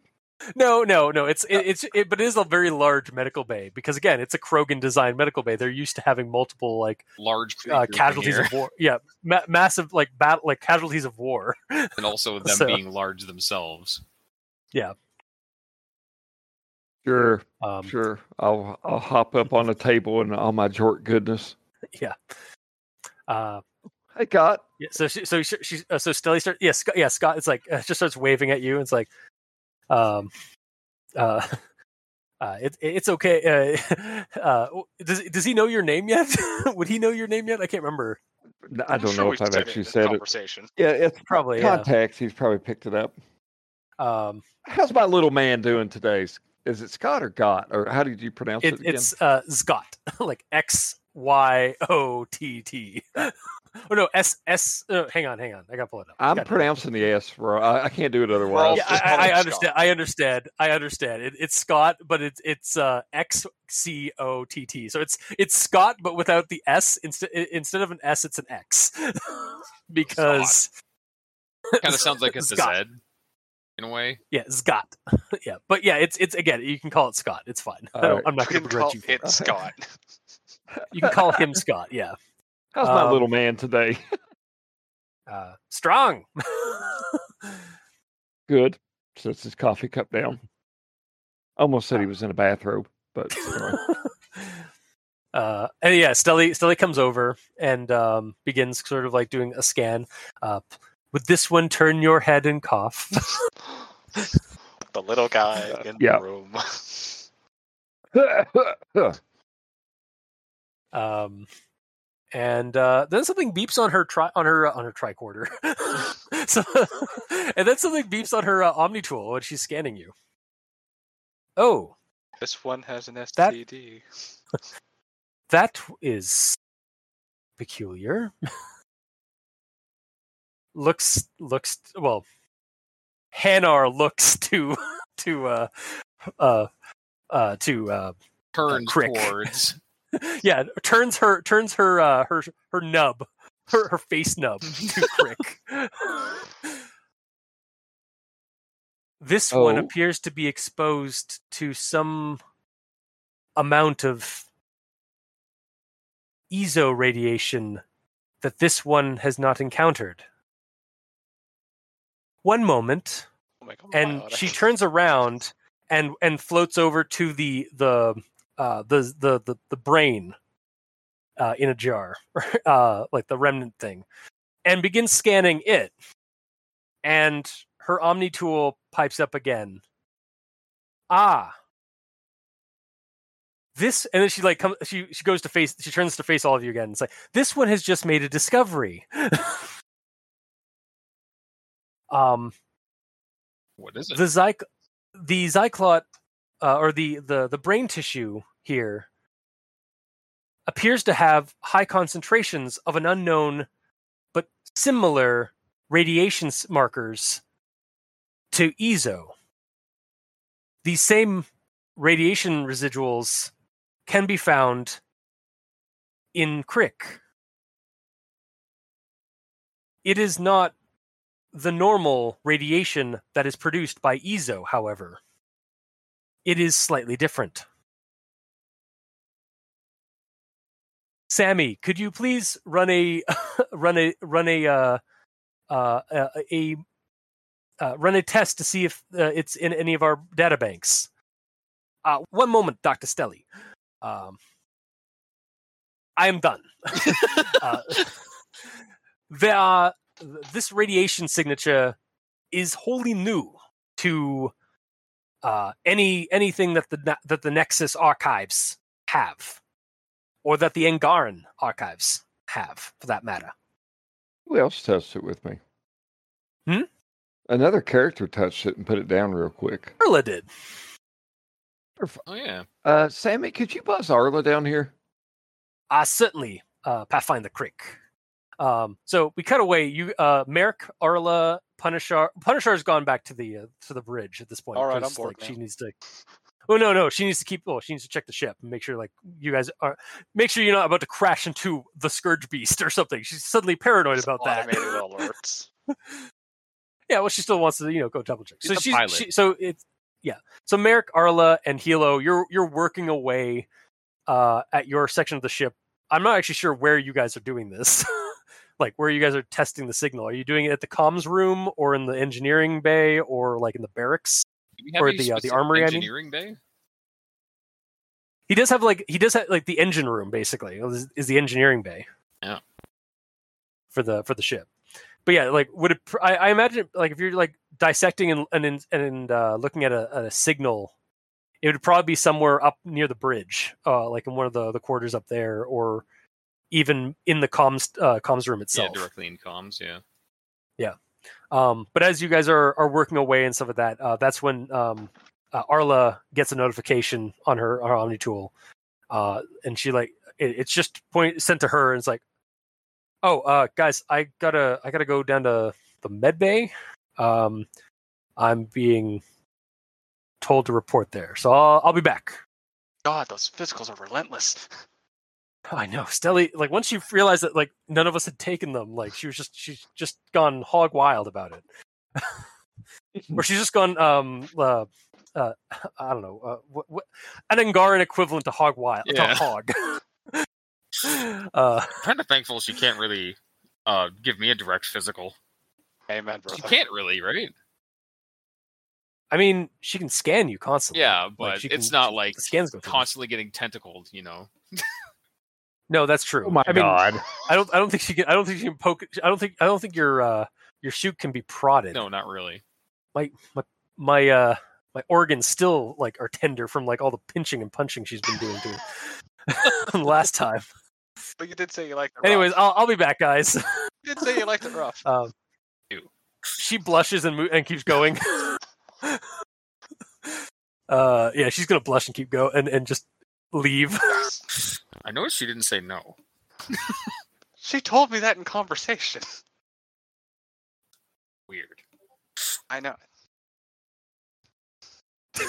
No, no, no. It's it, it's it, but it is a very large medical bay because again, it's a Krogan designed medical bay. They're used to having multiple like Large uh, casualties of war. Yeah, ma- massive like battle like casualties of war. and also them So- being large themselves. Yeah. Sure, Um, sure. I'll I'll hop up on the table and all my jort goodness. Yeah. Uh, Hey, got yeah. So she, so she, she uh, so Stelly starts. Yeah, Scott. Yeah, Scott. It's like uh, just starts waving at you. And it's like, um, uh. Uh, it, it's okay. Uh, uh, does does he know your name yet? Would he know your name yet? I can't remember. I don't sure know we if I've did actually this said it. Yeah, it's Probably, yeah. contacts. He's probably picked it up. Um, How's my little man doing today? Is it Scott or Got or how did you pronounce it, it, again? it's uh, Scott, like X Y O T T. Oh no, S S. Uh, hang on, hang on. I got to pull it up. I'm God damn it. pronouncing the S wrong. I, I can't do it otherwise. Yeah, I, I, I understand. I understand. I understand. It, it's Scott, but it's it's uh, X C O T T. So it's it's Scott, but without the S. Instead instead of an S, it's an X. because Kind of sounds like it's a Scott. Z in a way. Yeah, Scott. yeah, but yeah, it's it's again. You can call it Scott. It's fine. Right. I'm not going to can call begrudge you. For it it. Scott. You can call him Scott. Yeah, How's my um, little man today? uh, strong. Good. Sets his coffee cup down. Almost said he was in a bathrobe, but anyway. uh, and yeah, Stelly Stelly comes over and um, begins sort of like doing a scan. Uh, would this one turn your head and cough? the little guy in Yeah. the room. um, and uh, then something beeps on her tri- on her on her tricorder. so, and then something beeps on her uh, Omni tool when she's scanning you. Oh, this one has an That- that is peculiar. looks looks well. Hanar looks to to uh uh uh to uh Turns Krick. towards. yeah turns her turns her uh her her nub her her face nub to Krick this one Oh. appears to be exposed to some amount of eezo radiation that this one has not encountered. One moment, Oh God, and she turns around and and floats over to the the uh, the, the the the brain uh, in a jar, uh, like the remnant thing, and begins scanning it. And her Omni tool pipes up again. Ah, this, and then she like comes. She she goes to face. She turns to face all of you again. It's like this one has just made a discovery. um, What is it? the zyc the zyklot uh, or the, the the brain tissue here appears to have high concentrations of an unknown but similar radiation markers to eezo. These same radiation residuals can be found in Krick. It is not the normal radiation that is produced by eezo, however. It is slightly different. Sammy, could you please run a run a run a uh, uh, a, a uh, run a test to see if uh, it's in any of our databanks? Uh, one moment, Doctor Stelly. Um, I am done. uh, there are this radiation signature is wholly new to uh, any anything that the that the Nexus archives have, or that the Angaran archives have, for that matter. Who else touched it with me? Hmm? Another character touched it and put it down real quick. Arla did. Oh yeah. Uh, Sammy, could you buzz Arla down here? Uh, certainly, uh, Pathfinder Krick. Um, so we cut away. You, uh, Merrick, Arla, Punisher. Punisher's gone back to the uh, to the bridge at this point. All right, I'm 'cause, bored like, She needs to. Oh no, no, she needs to keep. Oh, she needs to check the ship and make sure, like, you guys are. Make sure you're not about to crash into the Scourge Beast or something. She's suddenly paranoid Just about that. alerts. Yeah, well, she still wants to, you know, go double check. So a she's she, so it's yeah. So Merrick, Arla, and Hilo, you're you're working away uh, at your section of the ship. I'm not actually sure where you guys are doing this. like where you guys are testing the signal. Are you doing it at the comms room or in the engineering bay or like in the barracks? Do we have Or the, uh, the armory, I mean? engineering bay? He does have like he does have like the engine room basically is, is the engineering bay. Yeah. For the for the ship, but yeah, like would it? pr- I, I imagine like if you're like dissecting and and and uh, looking at a, a signal, it would probably be somewhere up near the bridge, uh, like in one of the the quarters up there, or even in the comms uh, comms room itself. Yeah, directly in comms. Yeah. Yeah. Um, but as you guys are are working away and stuff like that, uh, that's when um, uh, Arla gets a notification on her, her Omni tool, uh, and she like it, it's just point sent to her, and it's like, oh, uh, guys, I gotta I gotta go down to the med bay. Um, I'm being told to report there, so I'll, I'll be back. God, those physicals are relentless. I know, Stelly. Like once you realized that, like none of us had taken them, like she was just she's just gone hog wild about it, or she's just gone um uh, uh I don't know uh, what, what an Angaran equivalent to hog wild Yeah. to hog. uh, kind of thankful she can't really uh give me a direct physical. Amen, She can't really, right? I mean, she can scan you constantly. Yeah, Like, but she it's can- not like the scans go constantly getting tentacled. You know. No, that's true. Oh my I mean, god. I don't. I don't think she can. I don't think she can poke. I don't think. I don't think your uh your shoot can be prodded. No, not really. my my my uh my organs still like are tender from like all the pinching and punching she's been doing to me last time. But you did say you liked it. Anyways, rough. I'll I'll be back, guys. you did say you liked it rough. Um, Ew. she blushes and mo- and keeps going. uh, yeah, she's gonna blush and keep go and and just leave. I noticed she didn't say no. She told me that in conversation. Weird. I know.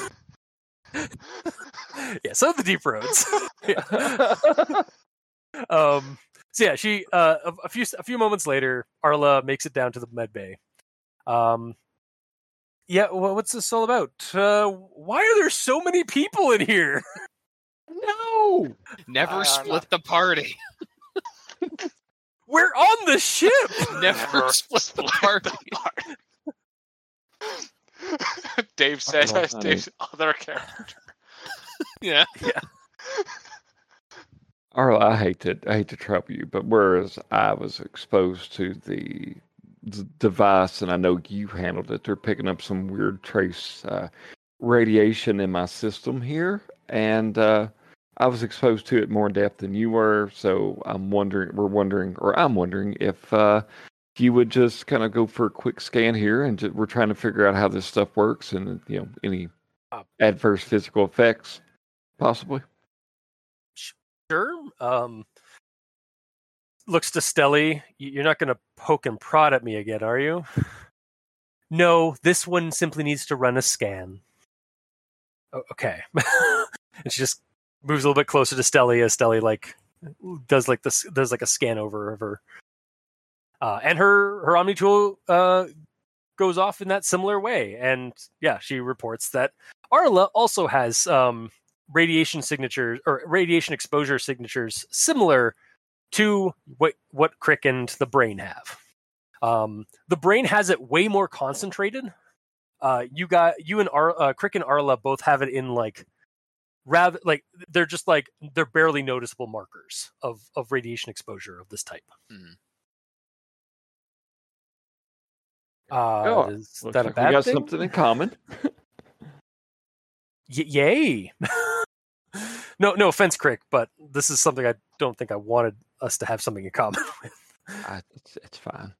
yeah, so the deep roads. Yeah. um so yeah she uh a, a few a few moments later arla makes it down to the med bay um yeah wha- what's this all about uh why are there so many people in here no. Never Uh, split the party. We're on the ship. Never split the party. Dave says Oh, as. Dave's other character. Yeah. Yeah. Arla, I hate to I hate to trouble you, but whereas I was exposed to the d- device, and I know you handled it, they're picking up some weird trace uh, radiation in my system here, and uh, I was exposed to it more in depth than you were. So I'm wondering, we're wondering, or I'm wondering if uh, you would just kind of go for a quick scan here, and ju- we're trying to figure out how this stuff works, and you know any Uh, adverse physical effects, possibly. Sure. Um, looks to Stelly. You're not going to poke and prod at me again, are you? No, this one simply needs to run a scan. "O- okay. and she just moves a little bit closer to Stelly as Stelly like does like this does like a scan over of her. Uh, and her her Omni tool uh, goes off in that similar way. And yeah, she reports that Arla also has um, radiation signatures or radiation exposure signatures similar to what what Krick and the brain have. Um, the brain has it way more concentrated. Uh, you got you and Ar- uh, Krick and Arla both have it in like rather like they're just like they're barely noticeable markers of of radiation exposure of this type. Mm-hmm. Uh, Oh, is Looks that a like bad we got thing? something in common. Y- yay! no, no offense, Krick, but this is something I don't think I wanted us to have something in common with. I, it's, it's fine.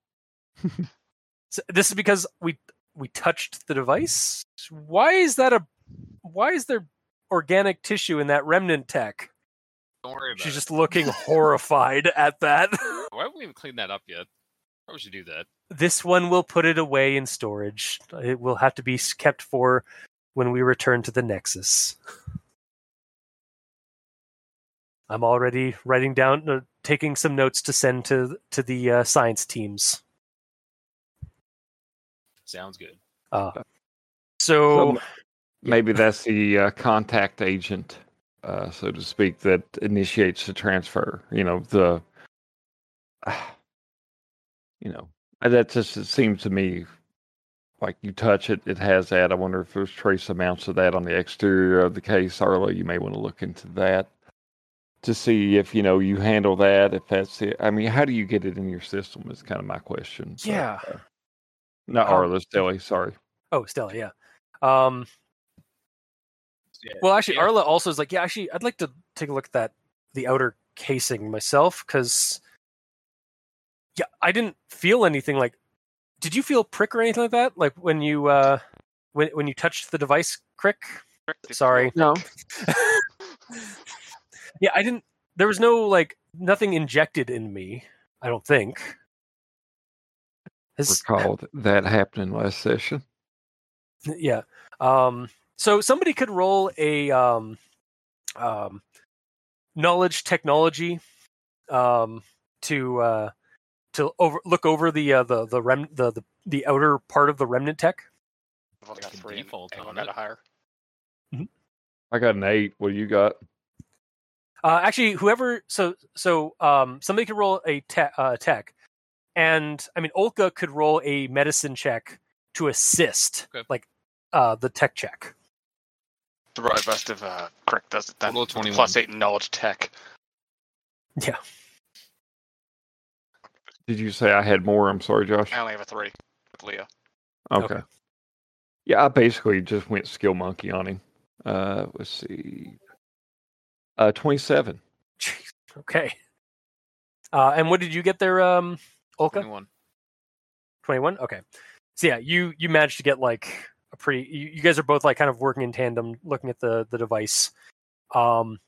So this is because we we touched the device. Why is that a? Why is there organic tissue in that remnant tech? Don't worry about She's it. just looking horrified at that. Why haven't we even cleaned that up yet? Why would you do that. this one will put it away in storage. It will have to be kept for when we return to the Nexus. I'm already writing down, uh, taking some notes to send to to the uh, science teams. Sounds good. Uh, so, So maybe that's the uh, contact agent, uh, so to speak, that initiates the transfer. You know, the, you know, that just it seems to me like you touch it, it has that. I wonder if there's trace amounts of that on the exterior of the case. Arlo, you may want to look into that to see if you know you handle that. If that's it, I mean, how do you get it in your system? Is kind of my question. So, Yeah. uh, not Um, Arlo, Stelly. Sorry. oh, Stella, yeah. Um, Yeah. well, actually, Yeah. Arla also is like, yeah, actually, I'd like to take a look at that the outer casing myself because, yeah, I didn't feel anything like. Did you feel prick or anything like that? Like when you uh, when when you touched the device, Krick? Sorry. No. yeah, I didn't. There was no like nothing injected in me. I don't think. Has, recalled that happening last session. yeah. Um, so somebody could roll a um, um, knowledge technology um, to uh, to over look over the uh, the the rem the, the the outer part of the remnant tech. I've only got can three. and default on got a higher. I got an eight. What do you got? Uh, actually, whoever so so um, somebody could roll a te- uh, tech, and I mean Olka could roll a medicine check to assist, Okay. like uh, the tech check. The right best of uh, Krick does it then. Total of 21. Plus eight in knowledge tech. Yeah. Did you say I had more? I'm sorry, Josh. I only have a three with Lia. Okay. okay. Yeah, I basically just went skill monkey on him. Uh, let's see. Uh, twenty-seven. Jeez. Okay. Uh, and what did you get there, um, Olka? 21. 21 okay so yeah you you managed to get like a pretty you, you guys are both like kind of working in tandem looking at the the device. Um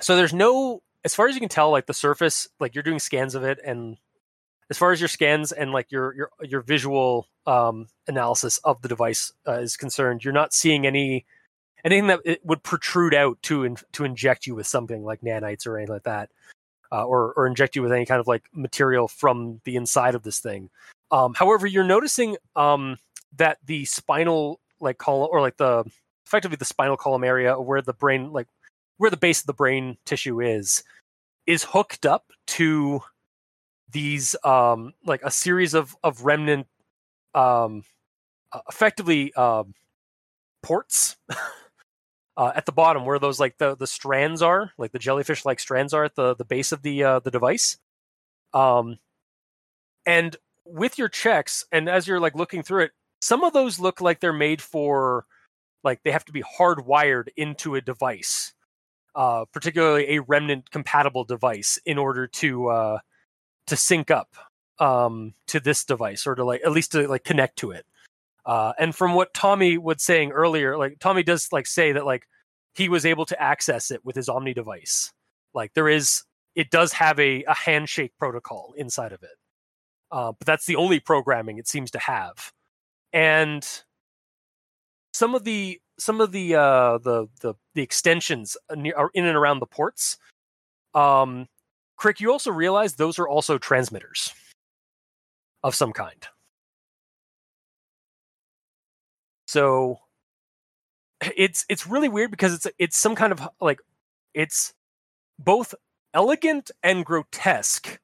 so there's no as far as you can tell like the surface like you're doing scans of it and as far as your scans and like your your your visual um analysis of the device uh, is concerned you're not seeing any anything that it would protrude out to in, to inject you with something like nanites or anything like that uh, or or inject you with any kind of like material from the inside of this thing. Um, however, you're noticing um, that the spinal like column or like the effectively the spinal column area where the brain like where the base of the brain tissue is is hooked up to these um like a series of of remnant um uh, effectively um ports uh, at the bottom where those like the the strands are like the jellyfish like strands are at the the base of the uh, the device. Um and with your checks and as you're like looking through it some of those look like they're made for like they have to be hardwired into a device uh particularly a remnant compatible device in order to uh to sync up um to this device or to like at least to like connect to it. Uh and from what tommy was saying earlier like tommy does like say that like he was able to access it with his omni device. Like there is it does have a, a handshake protocol inside of it. Uh, but that's the only programming it seems to have and some of the some of the uh the the, the extensions near, are in and around the ports um Krick you also realize those are also transmitters of some kind. So it's it's really weird because it's it's some kind of like it's both elegant and grotesque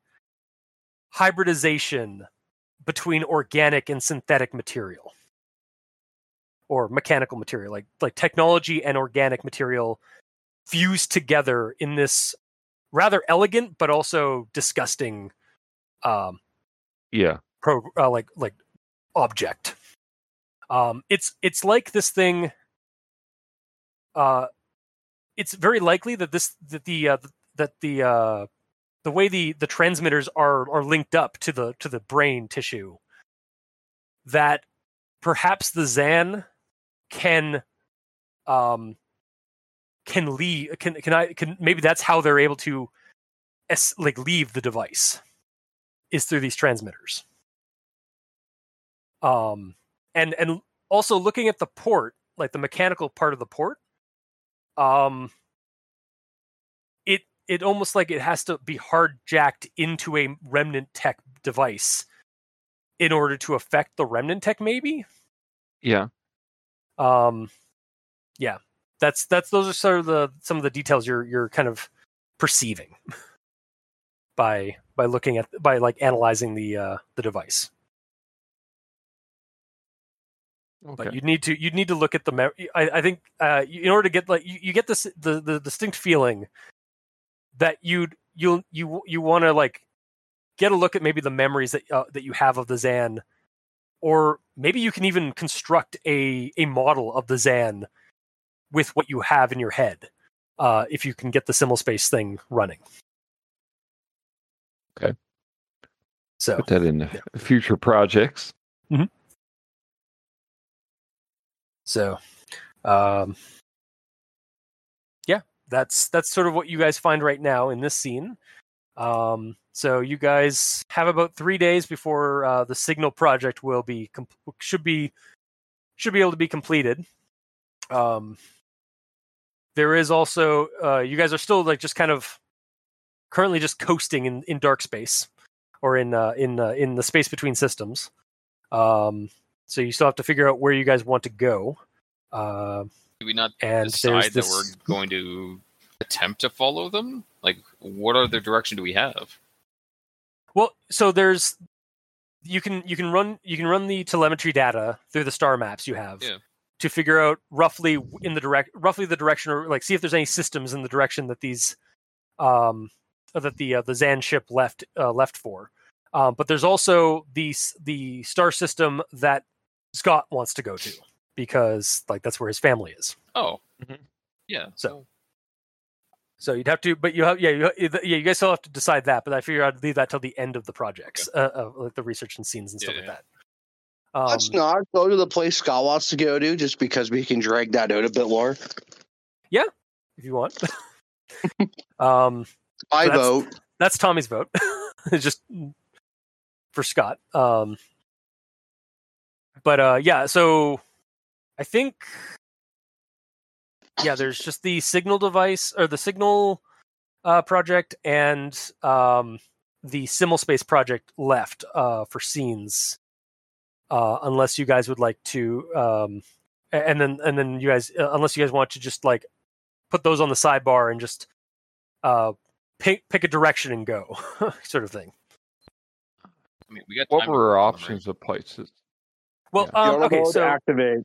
hybridization between organic and synthetic material or mechanical material like like technology and organic material fused together in this rather elegant but also disgusting um Yeah. pro uh, like like object um it's it's like this thing uh it's very likely that this that the uh that the uh the way the the transmitters are are linked up to the to the brain tissue that perhaps the zan can um can leave can can i can maybe that's how they're able to es- like leave the device is through these transmitters. Um and and also looking at the port like the mechanical part of the port um it almost like it has to be hard jacked into a remnant tech device in order to affect the remnant tech maybe Yeah. um yeah that's that's those are sort of the some of the details you're you're kind of perceiving by by looking at by like analyzing the uh the device Okay. but you need to you need to look at the mem- I, I think uh you- in order to get like you, you get this the, the distinct feeling that you'd you'll you you want to like get a look at maybe the memories that uh, that you have of the Zan or maybe you can even construct a a model of the Zan with what you have in your head uh if you can get the simul space thing running Okay. so Put that in the future projects. So, um, yeah, that's that's sort of what you guys find right now in this scene. Um, so you guys have about three days before uh, the signal project will be com- should be should be able to be completed. Um, there is also uh, you guys are still like just kind of currently just coasting in, in dark space or in uh, in uh, in the space between systems. Um, so you still have to figure out where you guys want to go. Uh, Do we not and decide there's that we're going to attempt to follow them? Like, what other direction do we have? Well, so there's you can you can run you can run the telemetry data through the star maps you have Yeah. to figure out roughly in the direct roughly the direction or like see if there's any systems in the direction that these um that the uh, the Zan ship left uh, left for. Um, but there's also the the star system that Scott wants to go to because like that's where his family is. Oh, Mhm. yeah. So- So you'd have to, but you have, yeah, you, yeah, you guys still have to decide that. But I figure I'd leave that till the end of the projects, uh, uh, like the research and scenes and stuff Yeah, like yeah. that. Um, Let's not go to the place Scott wants to go to just because we can drag that out a bit more. Yeah, if you want. um, I So that's- vote. that's Tommy's vote. It's just for Scott. Um, but uh, yeah, so I think yeah, there's just the signal device or the signal uh, project and um, the Simul Space project left uh, for scenes, uh, unless you guys would like to, um, and then and then you guys, uh, unless you guys want to just like put those on the sidebar and just uh, pick pick a direction and go, sort of thing. I mean, we got What were our work on them, right? options of places? Well, Yeah. um, okay, so activate.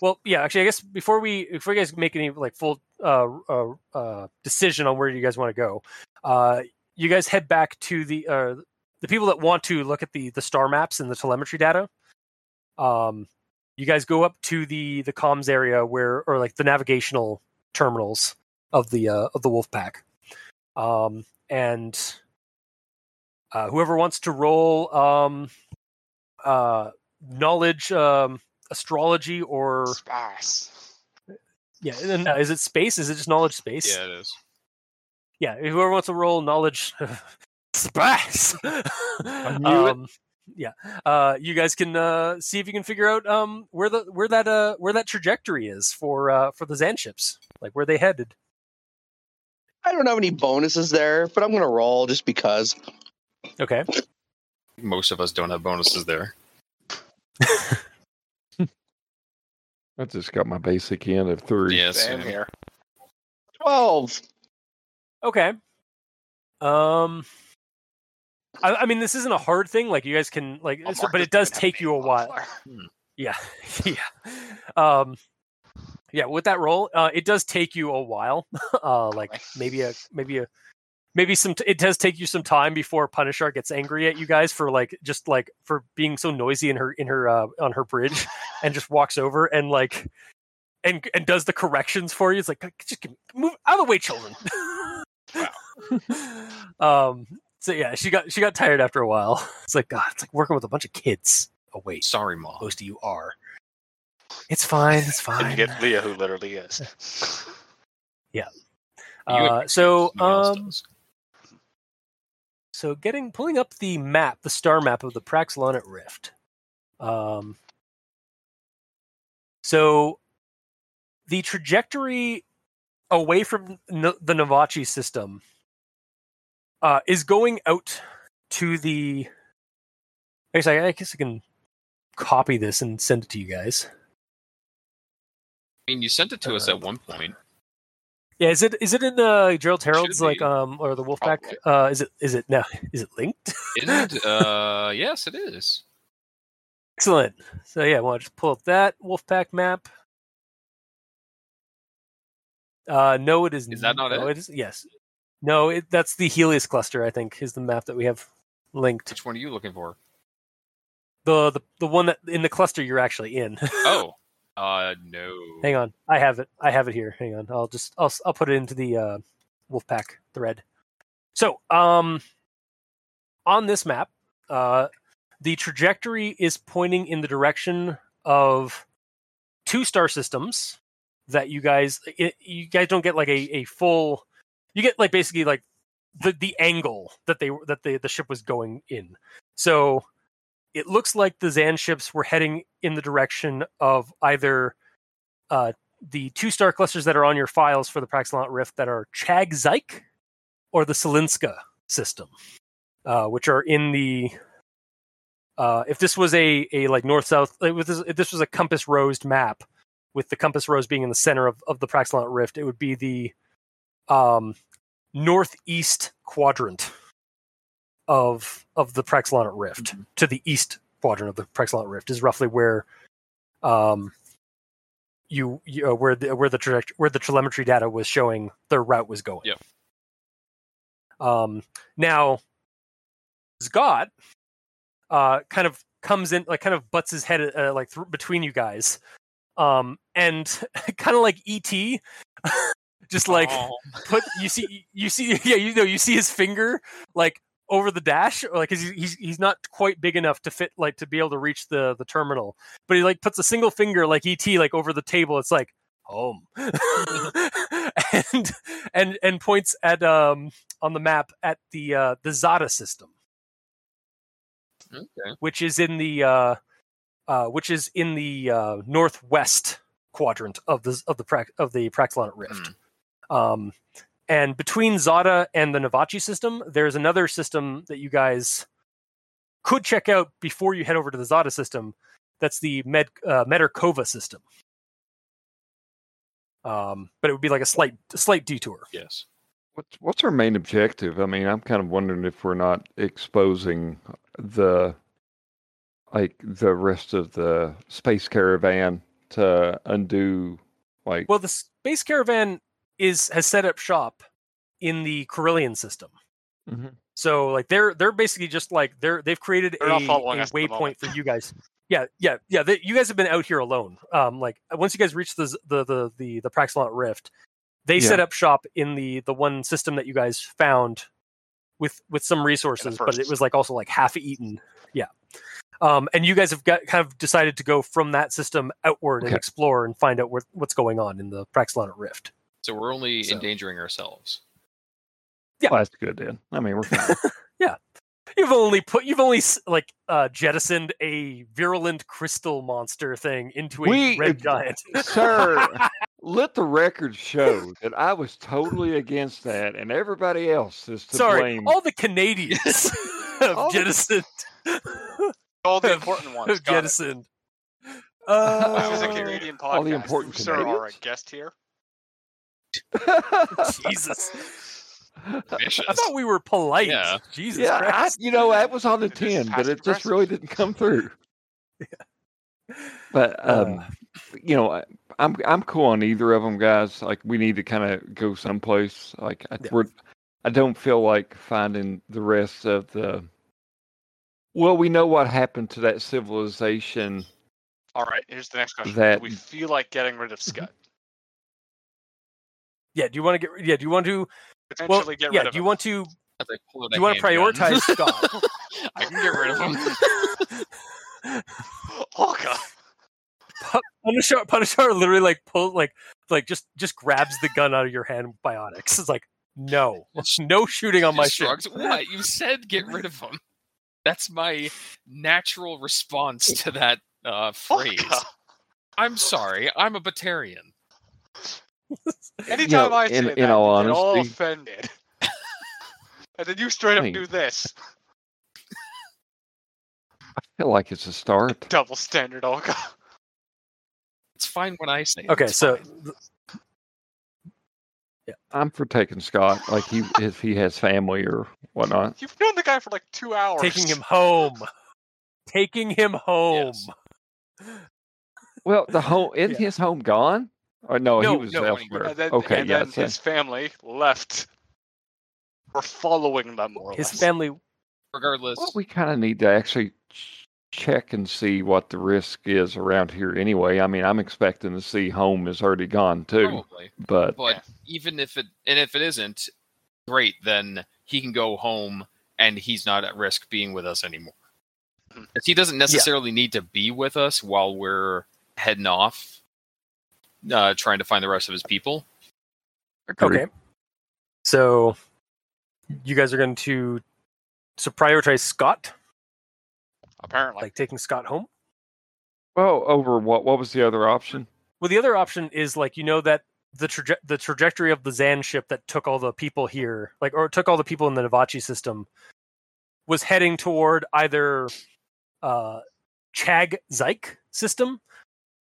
well, yeah, actually, I guess before we before you guys make any like full uh, uh, uh, decision on where you guys want to go, uh, you guys head back to the uh, the people that want to look at the the star maps and the telemetry data. Um, you guys go up to the the comms area where or like the navigational terminals of the uh, of the wolf pack um and uh whoever wants to roll um uh knowledge um astrology or Spice. yeah and, uh, is it space is it just knowledge space Yeah, it is. yeah whoever wants to roll knowledge space knew it. um yeah uh you guys can uh see if you can figure out um where the where that uh where that trajectory is for uh for the zan ships like where they headed I don't have any bonuses there, but I'm gonna roll just because. okay Most of us don't have bonuses there. I just got my basic end of three. Yes. Same here. Twelve. Okay. Um, I, I mean, this isn't a hard thing. Like you guys can like, I'll so- but it does take you a maybe. while. Yeah, yeah. Um, yeah. With that roll, uh, it does take you a while. uh, like maybe a maybe a maybe some. T- it does take you some time before Punisher gets angry at you guys for like just like for being so noisy in her in her uh, on her bridge, and just walks over and like. And, and does the corrections for you. It's like just give me- move out of the way, children. um. So yeah, she got she got tired after a while. It's like God, it's like working with a bunch of kids. Oh wait, Sorry, mom. most of you are. It's fine. It's fine. And you get Lia, who literally is. yeah. Uh, so um. So getting pulling up the map, the star map of the Praxlonet Rift. Um, so the trajectory away from N- the Navachi system uh, is going out to the. I guess I, I guess I can copy this and send it to you guys. I mean, you sent it to us uh, at one point. Yeah, is it is it in uh, Gerald Harold's like um or the Wolfpack? Uh, is it is it now Is it linked? Is it? uh, yes, it is. Excellent. So yeah, well, just pull up that Wolfpack map. Uh, no, it is. Is that not no, it? it is. Yes. No, it, that's the Heleus cluster. I think is the map that we have linked. Which one are you looking for? The the the one that in the cluster you're actually in. Oh, uh, no. Hang on, I have it. I have it here. Hang on, I'll just I'll I'll put it into the uh, Wolfpack thread. So, um, on this map, uh, the trajectory is pointing in the direction of two star systems that you guys it, you guys don't get like a, a full you get like basically like the the angle that they that the the ship was going in so it looks like the Zan ships were heading in the direction of either uh, the two star clusters that are on your files for the Praxilon Rift that are Chag Zyke or the Selinska system, uh, which are in the. Uh, if this was a, a like north south, if this, if this was a compass rosed map, with the compass rose being in the center of, of the Praxilon Rift, it would be the um, northeast quadrant of of the Praxilon Rift to the east quadrant of the Praxilon Rift is roughly where um you, you uh, where the where the traject- where the telemetry data was showing their route was going. Yep. Um now Scott uh kind of comes in like kind of butts his head uh, like th- between you guys. Um and kind of like ET just like Oh, put you see you see yeah you know you see his finger like over the dash like he's, he's he's not quite big enough to fit like to be able to reach the the terminal. But he like puts a single finger like et like over the table. It's like home. And and and points at um on the map at the uh the zada system. Okay. which is in the uh uh which is in the uh northwest quadrant of the of the Prac- of the Praxilon Rift. Um and between Zada and the Navachi system, there's another system that you guys could check out before you head over to the Zada system. That's the Med uh, Medarkova system. Um, but it would be like a slight a slight detour. Yes. What's what's our main objective? I mean, I'm kind of wondering if we're not exposing the like the rest of the space caravan to undo like Well, the space caravan is has set up shop in the Carillion system. Mhm. So like they're they're basically just like they're they've created They're a, a us at the waypoint for you guys. Yeah, yeah, yeah. They, you guys have been out here alone. Um, like once you guys reach the the the the, the Rift, they set up shop in the the one system that you guys found with with some resources, but it was like also like half eaten. Yeah. Um, and you guys have got kind of decided to go from that system outward and explore and find out where, what's going on in the Praxilont Rift. So we're only So- endangering ourselves. yeah. well, that's good then. I mean, we're fine. You've only put you've only like uh, jettisoned a virulent crystal monster thing into a We- red giant. Sir, let the record show that I was totally against that, and everybody else is to Sorry, blame. all the Canadians have All the- jettisoned. All the important ones. have got it. jettisoned. This is a Uh, Canadian podcast. all the important you, sir, are a guest here. Jesus, Vicious. I thought we were polite. Yeah. Jesus yeah, I, you know, that was on the It just tin, but it just really didn't come through. Yeah. But um, Uh, you know, I- I'm I'm cool on either of them, guys. Like, we need to kind of go someplace. Like, I, Yeah. we're, I don't feel like finding the rest of the. Well, we know what happened to that civilization. All right, here's the next question. That- Do we feel like getting rid of Scud? Yeah. Do you want to get? Yeah. Do you want to? Potentially Well, get yeah. rid of Do you want to? As I pull out Do you want to handgun. prioritize Scott? I can get rid of him. Oh god. Punishar, Punishar literally like pull like like just just grabs the gun out of your hand. Biotics. It's like no, no shooting on my Just ship. shrugs. What? You said get rid of him. That's my natural response to that uh, phrase. Orca. I'm sorry. I'm a Batarian. Anytime know, I say in- that, in all you get all offended. and then you straight up Hey. do this. I feel like it's a start. Double standard Olka. It's fine when I say it. Okay, It's so fine. I'm for taking Scott, like he if he has family or whatnot. You've known the guy for like two hours. taking him home, taking him home. Yes. Well, the home isn't Yeah. his home gone? Or no, he was no, elsewhere. And then, okay, and yeah. then his family left. We're following them more or His less. family. regardless, Well, we kind of need to actually check and see what the risk is around here anyway. I mean, I'm expecting to see home is already gone too, probably. but But Yeah. even if it and if it isn't, great. Then he can go home and he's not at risk being with us anymore. Hmm. 'Cause He doesn't necessarily need to be with us while we're heading off, uh, trying to find the rest of his people. Okay. So, you guys are going to so prioritize Scott, Apparently. like taking Scott home. Well, over what? What was the other option? Well, the other option is like you know that the traje- the trajectory of the Zan ship that took all the people here, like or took all the people in the Navachi system, was heading toward either uh, Chag Zyke system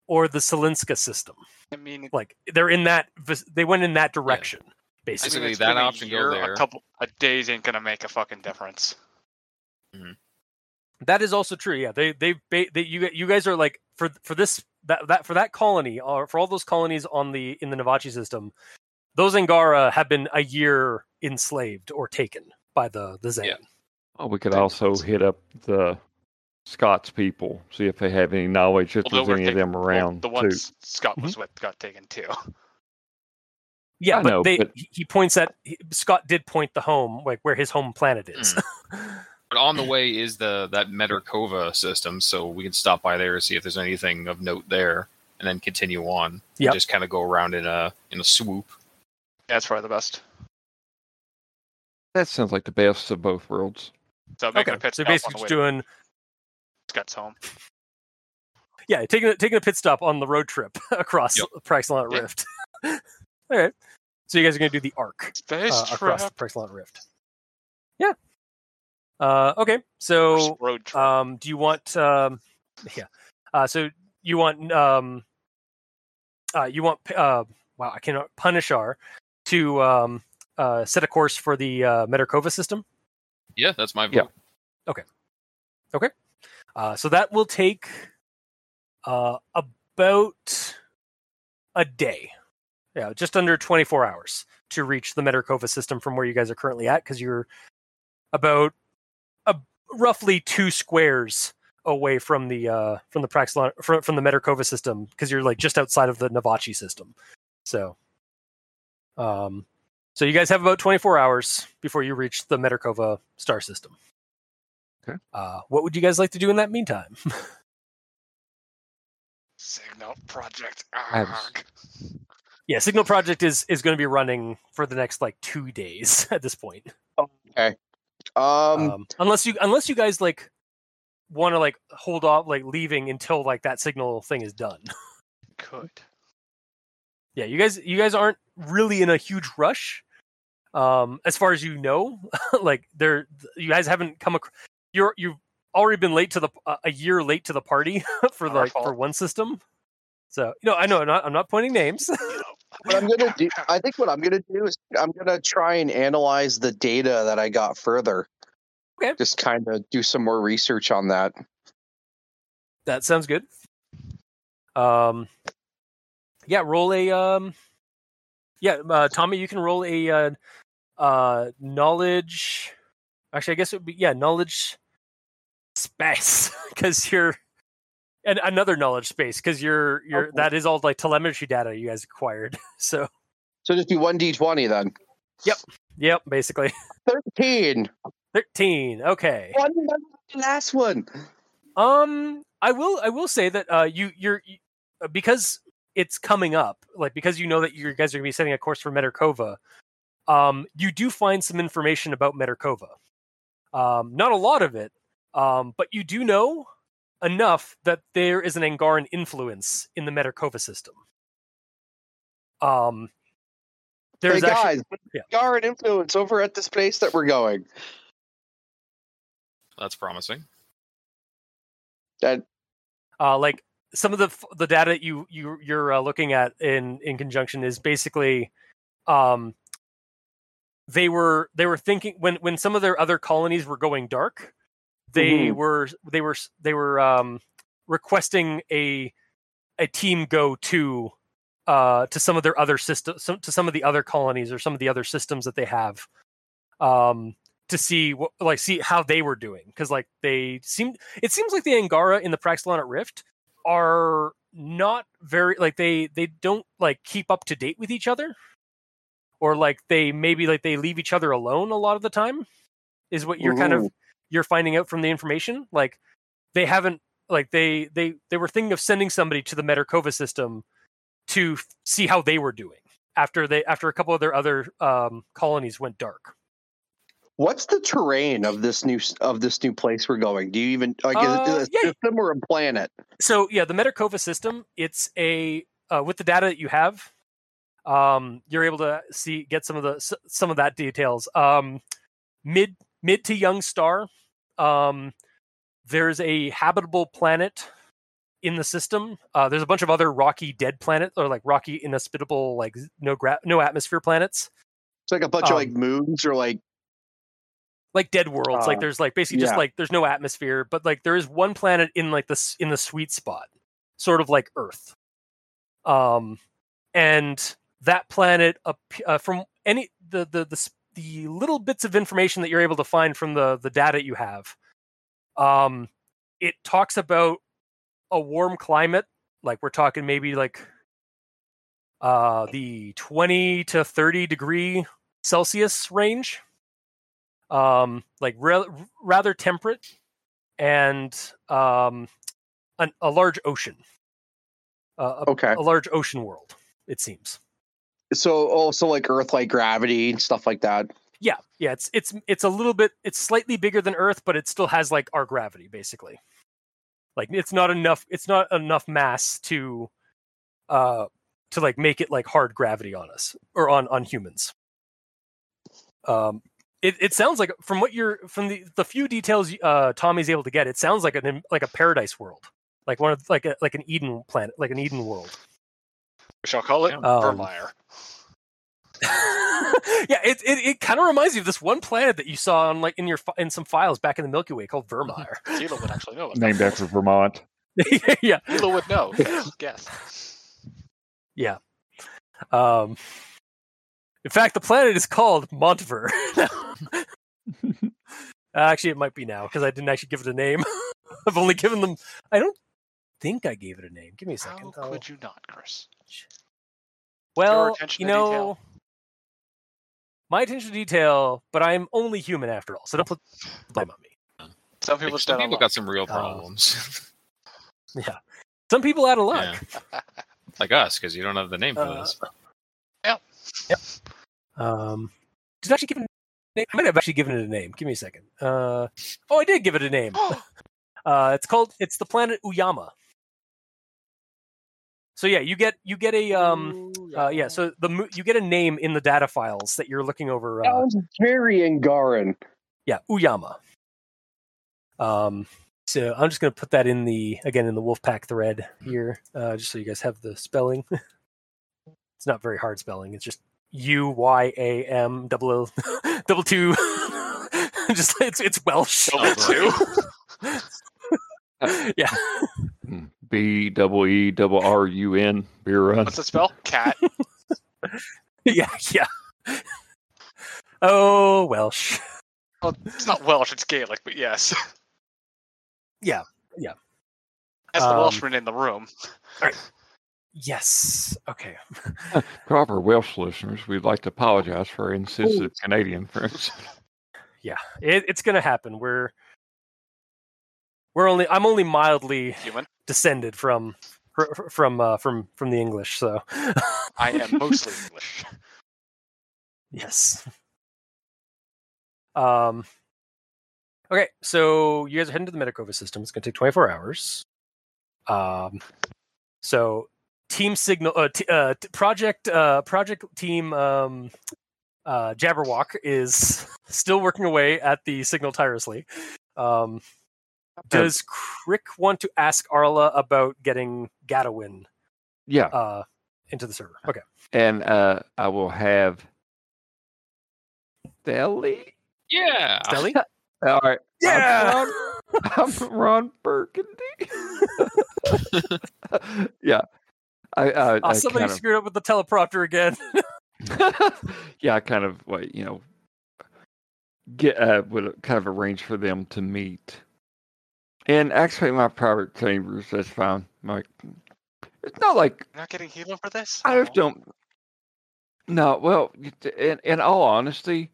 or the Selinska system. I mean, Like they're in that they went in that direction I basically. mean, that been a option go year, there. A couple a days ain't gonna make a fucking difference. Mm-hmm. That is also true. Yeah, they they they, they you you guys are like for for this that that for that colony or for all those colonies on the in the Navachi system, those Angara have been a year enslaved or taken by the the Zan. Yeah. Oh, we could also hit up the Scott's people, see if they have any knowledge if Although there's we're any of taking- them well, around the too. ones Scott was mm-hmm. with got taken too. Yeah, I but know, they but- he- he points at he, Scott did point the home like where his home planet is. Mm. But on the way is the that Meterkova system, so we can stop by there and see if there's anything of note there, and then continue on. Yeah, Just kind of go around in a in a swoop. That's probably the best. That sounds like the best of both worlds. So making okay, a pit so stop basically just way doing to Scott's home. yeah taking a, taking a pit stop on the road trip across Yep. Praxilont Yeah. Rift. All right, so you guys are going to do the arc. Space uh, across trap. Rift. Yeah. Uh, okay, so road trip. um, do you want? Um, yeah. Uh, so you want? Um, uh, you want? Uh, wow, I cannot Punishar to um, uh, set a course for the uh, Meterkova system. Yeah, that's my vote. Yeah. Uh, so that will take uh, about a day. Yeah, just under 24 hours to reach the Metakova system from where you guys are currently at, because you're about a, roughly two squares away from the uh, from the Praxilon from, from the Metakova system, because you're like just outside of the Navachi system. So, um, so you guys have about 24 hours before you reach the Metakova star system. Okay. Uh, what would you guys like to do in that meantime? Signal project. Arg. yeah, Signal Project is is going to be running for the next like two days at this point. Um, Um, unless you unless you guys like want to like hold off like leaving until like that signal thing is done. Could. yeah, you guys you guys aren't really in a huge rush. Um, as far as you know, like there you guys haven't come across you're you've already been late to the uh, a year late to the party for Not like for one system. So you know, I know I'm not, I'm not pointing names. what I'm gonna do, I think what I'm gonna do is I'm gonna try and analyze the data that I got further. Okay. Just kind of do some more research on that. That sounds good. Um, yeah, roll a um, yeah, uh, Tommy, you can roll a uh, uh, knowledge. Actually, I guess it would be yeah, knowledge space because you're and another knowledge space because you're you're Okay. that is all like telemetry data you guys acquired. So So just be one d20 then. yep, Yep. basically Thirteen. thirteen. Okay. One better than the last one. Um, I will. I will say that uh, you you're you, uh, because it's coming up, like because you know that you guys are going to be setting a course for Meterkova. Um, you do find some information about Meterkova. Um, not a lot of it, um, but you do know enough that there is an Angaran influence in the Meterkova system. Um, there's hey actually guys, yeah. guard influence over at this place that we're going. That's promising. That uh, like some of the the data you you you're uh, looking at in in conjunction is basically um they were they were thinking when when some of their other colonies were going dark they Mhm. were they were they were um requesting a a team go to uh to some of their other systems some, to some of the other colonies or some of the other systems that they have um to see what like see how they were doing. Because like they seem it seems like the angara in the praxilonic rift are not very like they they don't like keep up to date with each other. Or like they maybe like they leave each other alone a lot of the time is what you're kind of you're finding out from the information like they haven't like they they they were thinking of sending somebody to the Meterkova system to f- see how they were doing after they after a couple of their other um colonies went dark what's the terrain of this new of this new place we're going? Do you even like is Uh, it a yeah. system or a planet? so yeah the Meterkova system it's a uh, with the data that you have um you're able to see get some of the some of that details um mid mid to young star um there's a habitable planet in the system. Uh there's a bunch of other rocky dead planets or like rocky inhospitable like no gra- no atmosphere planets. It's like a bunch of Um, like moons or like like dead worlds. Like Uh, there's like basically just like there's no atmosphere but like there is one planet in like this in the sweet spot sort of like earth. Um and that planet ap- uh, from any the, the the the little bits of information that you're able to find from the the data you have um it talks about a warm climate like we're talking maybe like uh the 20 to 30 degree celsius range um like re- rather temperate and um an, a large ocean uh, a, okay. a large ocean world it seems So also like Earth like gravity and stuff like that. yeah yeah it's it's it's a little bit it's slightly bigger than earth but it still has like our gravity basically. Like it's not enough it's not enough mass to uh to like make it like hard gravity on us or on on humans. Um it, it sounds like from what you're from the the few details uh tommy's able to get it sounds like an like a paradise world. Like one of like a like an eden planet like an eden world We shall call it Um, Virmire. yeah, it it, it kind of reminds you of this one planet that you saw on like in your in some files back in the Milky Way called Virmire. Hilo would actually know. Named after Vermont. yeah, Hilo would know. Guess. yeah. Um, in fact, the planet is called Montver. actually, it might be now because I didn't actually give it a name. I've only given them. I don't think I gave it a name. Give me a How second. I'll- could you not, Chris? Well, you know, detail. my attention to detail, but I'm only human after all, so don't put blame on me. Some people Like, some people got some real Uh, problems, Yeah, some people out of luck. like us, because you don't have the name for Uh, this. Um, did I actually give it a name? I might have actually given it a name. Give me a second. Uh, oh, I did give it a name. Uh, it's called. It's the planet Uyama. So yeah, you get you get a um uh, yeah. So the mo- you get a name in the data files that you're looking over. Uh, Sounds very Angaran. yeah, Uyama. Um, so I'm just gonna put that in the again in the Wolfpack thread here, uh, just so you guys have the spelling. it's not very hard spelling. It's just U Y A M double O double two. just it's it's Welsh. Double two? yeah. B double E double R U N beer run. What's it spell? Cat. yeah, yeah. Oh, Welsh. Well, it's not Welsh, it's Gaelic, but yes. Yeah, yeah. As the Um, Welshman in the room. Right. Yes. Okay. For all of our Welsh listeners, we'd like to apologize for our insensitive Canadian friends. Yeah, it, it's gonna happen. We're we're only I'm only mildly Human. descended from from uh, from from the English. So I am mostly English. yes. Um. Okay, so you guys are heading to the Medicova system. It's going to take 24 hours. Um. So, team signal, uh, t- uh, t- project, uh, project team, um, uh, Jabberwock is still working away at the signal tirelessly. Um, does Krick want to ask Arla about getting Gadawin Yeah, uh, into the server? Okay. and uh, I will have Deli. Yeah. Stelly? All right. Yeah. I'm Ron Burgundy. yeah. I, I, Oh, I somebody kind of, screwed up with the teleprompter again. yeah, I kind of like you know get uh, would kind of arrange for them to meet. And actually, my private chambers, that's fine. Like, it's not like You're not getting Hilo for this? I just don't. No, well, in, in all honesty,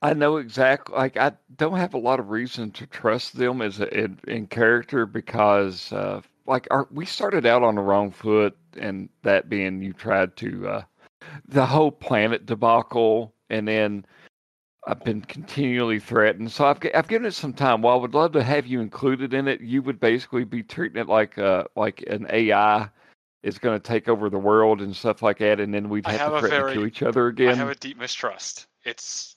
I know exactly. Like, I don't have a lot of reason to trust them as a, in, in character because, uh, like, our, we started out on the wrong foot, and that being you tried to uh, the whole planet debacle, and then I've been continually threatened. So I've I've given it some time. While I would love to have you included in it, you would basically be treating it like uh like an AI is going to take over the world and stuff like that, and then we'd have, have to threaten very- to kill each other again. I have a deep mistrust. It's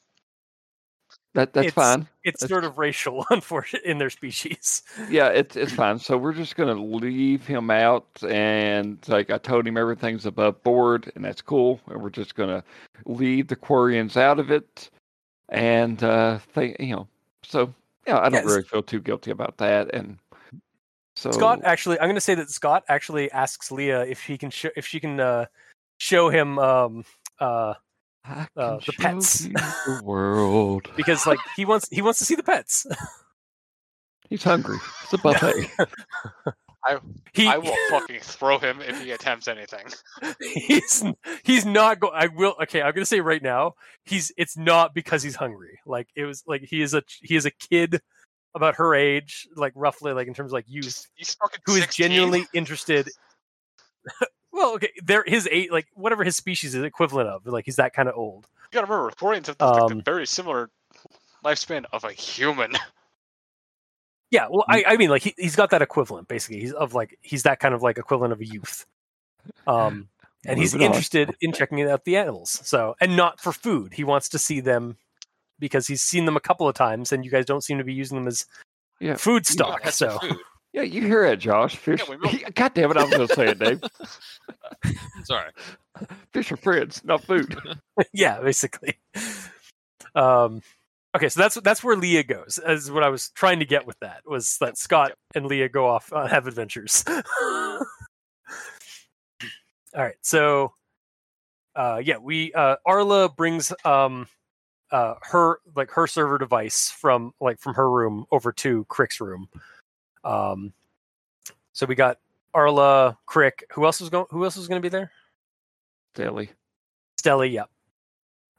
that that's It's- fine. It's That's- sort of racial, unfortunately, in their species. Yeah, it's it's fine. So we're just going to leave him out, and like I told him, everything's above board, and that's cool. And we're just going to leave the Quarians out of it, and uh, think you know. So yeah, I don't Yes. really feel too guilty about that, and so Scott actually, I'm going to say that Scott actually asks Lia if he can show if she can uh, show him um, uh, uh, the pets. the world. because like he wants he wants to see the pets. He's hungry. It's a buffet. He I will fucking throw him if he attempts anything. he's he's not going. I will. Okay, I'm gonna say right now, he's. It's not because he's hungry. Like it was like he is a he is a kid about her age, like roughly, like in terms of like youth, Just, he's fucking who is 16. genuinely interested. well, okay, they're his age, like whatever his species is equivalent of. Like he's that kind of old. You gotta remember, Quarians have the, like, the Um, very similar lifespan of a human. Yeah, well, I, I mean, like he, he's got that equivalent basically. He's of like he's that kind of like equivalent of a youth. Um, and he's Moving on. interested in checking out the animals. So, and not for food. He wants to see them because he's seen them a couple of times, and you guys don't seem to be using them as Yeah. food stock. pets So, food. Yeah, you hear it, Josh. Fish. we will. God damn it! I was going to say it, Dave. Sorry. Fish are friends, not food. yeah, basically. Um, okay, so that's that's where Lia goes. Is what I was trying to get with that was that Scott and Lia go off uh, have adventures. All right, so uh, yeah, we uh, Arla brings um, uh, her like her server device from like from her room over to Krick's room. Um, so we got Arla, Krick. Who else was going? Who else was going to be there? Deli. Stelly, yep.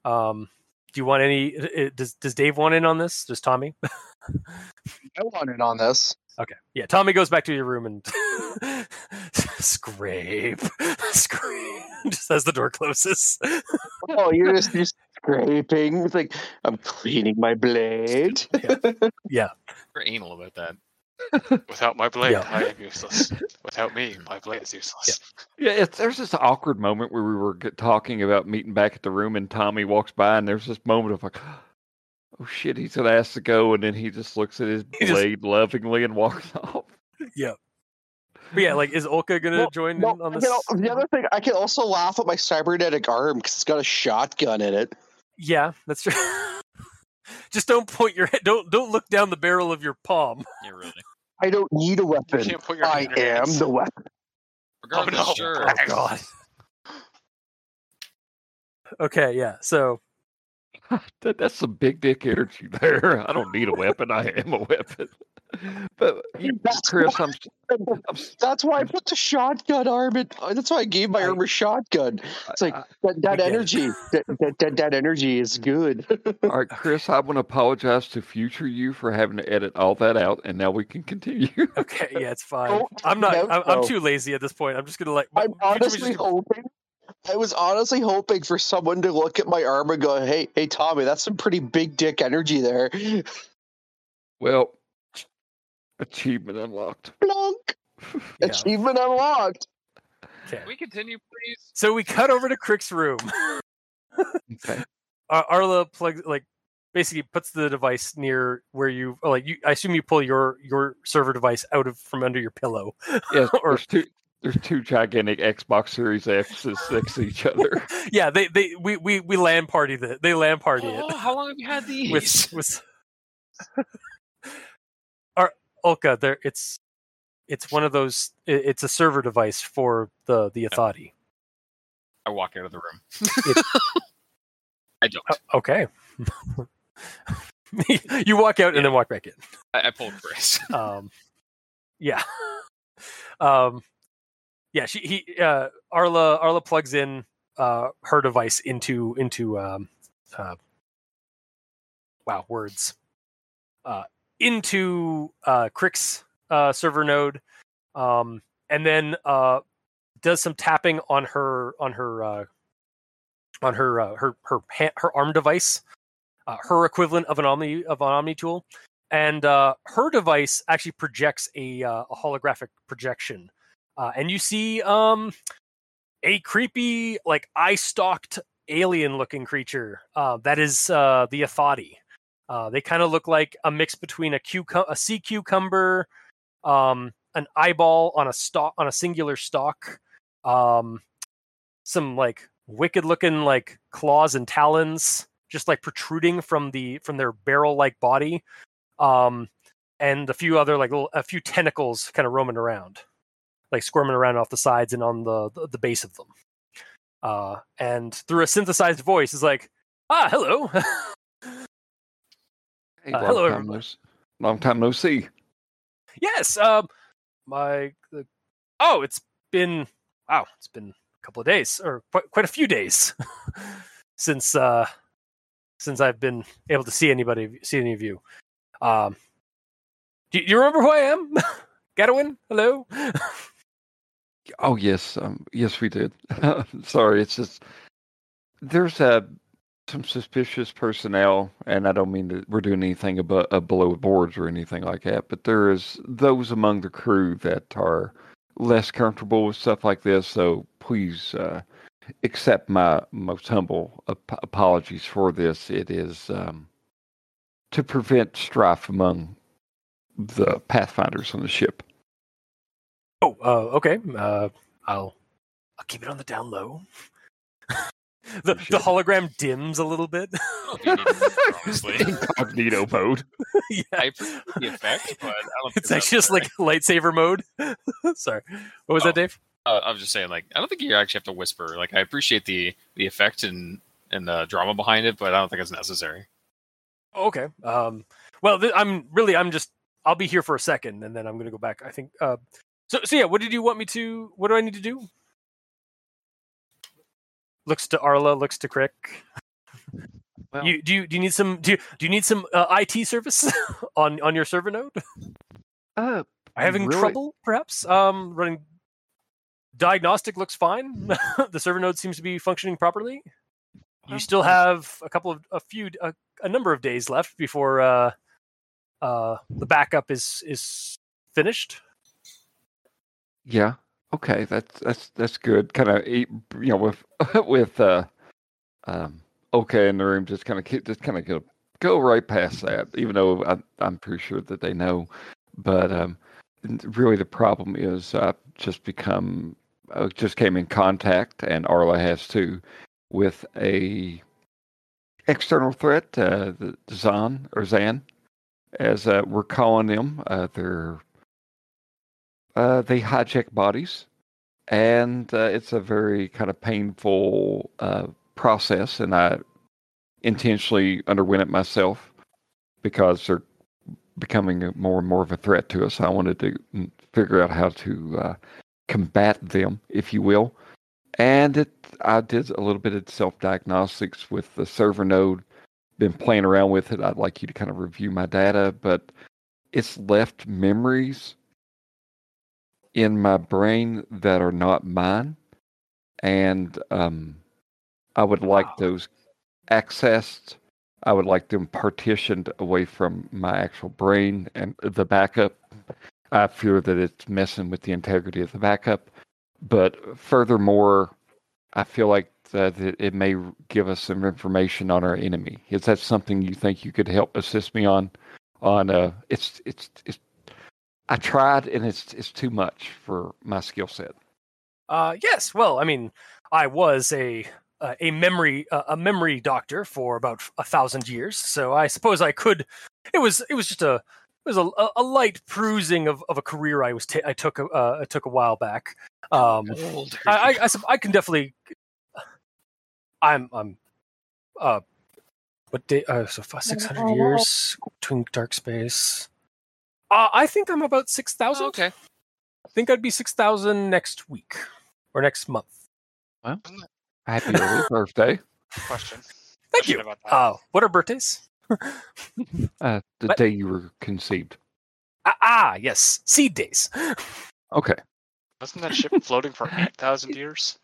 Um, do you want any? uh, Does Does Dave want in on this? Does Tommy? I want in on this. Okay, yeah. Tommy goes back to your room and scrape, scrape, just as the door closes. Oh, you're just you're scraping. It's like I'm cleaning my blade. Yeah. We're anal about that. Without my blade, Yeah. I am useless. Without me, my blade is useless. Yeah, it's, there's this awkward moment where we were talking about meeting back at the room, and Tommy walks by, and there's this moment of like, oh shit, he's gonna ask to go, and then he just looks at his He just- blade lovingly and walks off. Yeah. But yeah, like is Olka gonna Well, join Well, in on this? know, the other thing, I can also laugh at my cybernetic arm because it's got a shotgun in it. Yeah, that's true. Just don't point your head. Don't don't look down the barrel of your palm. Yeah, really. I don't need a You weapon. can't put your I your am hands. the weapon. Regardless, oh, no. sure. Oh God. Okay, yeah. So That, that's some big dick energy there. I don't need a weapon. I am a weapon. But you, That's Chris, why- I'm, I'm That's why I put the shotgun arm in. uh, That's why I gave my I- arm a shotgun. It's like I- that, that energy. That, that, that, that energy is good. all right, Chris. I want to apologize to future you for having to edit all that out, and now we can continue. okay, yeah, it's fine. Don't I'm not. doubt I'm, I'm too lazy at this point. I'm just gonna like. I'm honestly just- hoping. I was honestly hoping for someone to look at my arm and go, "Hey, hey, Tommy, that's some pretty big dick energy there." well, achievement unlocked. Blunk. Yeah. Achievement unlocked. Okay. Can we continue, please? So we cut over to Krick's room. Okay. Ar- Arla plugs like basically puts the device near where you like you. I assume you pull your your server device out of from under your pillow. Yes, Or- there's two. There's two gigantic Xbox Series X's next to each other. yeah, they they we we we land party the they land party it. Oh, how long have you had these? with with Ar- Olka there it's it's one of those it- it's a server device for the the Athati. I walk out of the room. It- I don't. Okay. you walk out and then walk back in. I, I pulled Chris. Um yeah. Um yeah, she he uh Arla Arla plugs in uh her device into into um uh wow, words. Uh into uh Krick's uh server node um and then uh does some tapping on her on her uh on her uh, her her her arm device uh, her equivalent of an omni of an omni tool and uh her device actually projects a uh, a holographic projection uh and you see um a creepy like eye stalked alien looking creature uh that is uh the athati uh they kind of look like a mix between a a sea cucumber um an eyeball on a stalk on a singular stalk um some like wicked looking like claws and talons just like protruding from the from their barrel like body um and a few other like little a few tentacles kind of roaming around like squirming around off the sides and on the the, the base of them. Uh and through a synthesized voice is like ah hello. Hey, Uh, hello, time no, long time no see. yes um my the, oh it's been wow it's been a couple of days or quite, quite a few days since uh since i've been able to see anybody see any of you. Um do, do you remember who i am? Gadwin? hello Oh yes, um, yes we did. Sorry, it's just there's uh, some suspicious personnel, and I don't mean that we're doing anything above, uh, boards or anything like that. But there is those among the crew that are less comfortable with stuff like this. So please uh, accept my most humble ap- apologies for this. It is um, to prevent strife among the pathfinders on the ship. Oh, uh, okay. Uh, I'll I'll keep it on the down low. the the hologram dims a little bit. I don't think you need to, honestly. Incognito mode. yeah, I appreciate the effect, but I don't it's actually just necessary. like lightsaber mode. Sorry, what was Oh. that, Dave? Uh, I was just saying, like, I don't think you actually have to whisper. Like, I appreciate the the effect and and the drama behind it, but I don't think it's necessary. Okay. Um. Well, th- I'm really I'm just I'll be here for a second and then I'm gonna go back. I think. Uh. So so yeah. What did you want me to? What do I need to do? Looks to Arla. Looks to Krick. Well- you do you do you need some do you do you need some uh, IT service on on your server node? Uh, Are you having Really? trouble, perhaps? Um, running diagnostic looks fine. the server node seems to be functioning properly. You still have a couple of a few a, a number of days left before uh, uh, the backup is is finished. Yeah. Okay. That's that's that's good. Kind of you know with with uh um okay in the room just kind of keep just kind of go go right past that. Even though I, I'm pretty sure that they know, but um really the problem is I've just become I just came in contact and Arla has too with a external threat, uh, the Zan or Zan, as uh, we're calling them. Uh, they're uh, they hijack bodies, and uh, it's a very kind of painful uh, process. And I intentionally underwent it myself because they're becoming more and more of a threat to us. I wanted to mm, figure out how to uh, combat them, if you will. And it, I did a little bit of self diagnostics with the server node. Been playing around with it. I'd like you to kind of review my data, but it's left memories in my brain that are not mine, and um, I would like Wow. those accessed. I would like them partitioned away from my actual brain and the backup. I fear that it's messing with the integrity of the backup. But furthermore, I feel like that it, it may give us some information on our enemy. Is that something you think you could help assist me on? On uh, it's it's it's. I tried and it's it's too much for my skill set. Uh, yes. Well, I mean, I was a uh, a memory uh, a memory doctor for about a thousand years, so I suppose I could. It was it was just a it was a, a, a light perusing of, of a career I was ta- I took a- uh, I took a while back. Um, Old. I, I, I, I can definitely. I'm I'm, uh, what day? Uh, so six hundred years between dark space. Uh, I think I'm about six thousand. Oh, okay. I think I'd be six thousand next week or next month. Well, happy early birthday! Question. Thank Question you. About that. Uh, what are birthdays? Uh, the What? day you were conceived. Ah, ah, yes, seed days. Okay. Wasn't that ship floating for eight thousand years?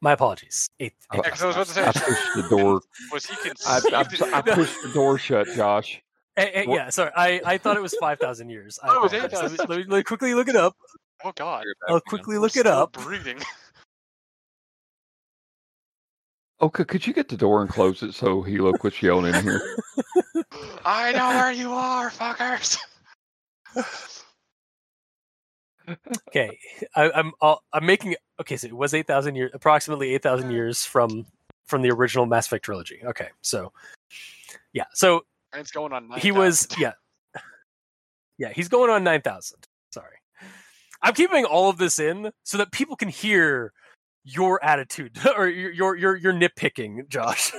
My apologies. Eighth. Oh, eighth Yeah, 'cause I was about to say, I pushed the door. was he I, conceived? I, I pushed the door shut, Josh. Yeah, sorry. I, I thought it was five thousand years. I Oh, it was apologize. Let me- 8,000. Let me, let me quickly look it up. oh God. I'll quickly look We're it still up. Breathing. Oh, okay, could you get the door and close it so Hilo quits yelling in here? I know where you are, fuckers. Okay, I, I'm I'll, I'm making okay. So it was eight thousand years, approximately eight thousand years from from the original Mass Effect trilogy. Okay, so yeah, so And it's going on. 9, he was yeah, yeah. He's going on nine thousand. Sorry, I'm keeping all of this in so that people can hear your attitude or your your your, your nitpicking, Josh.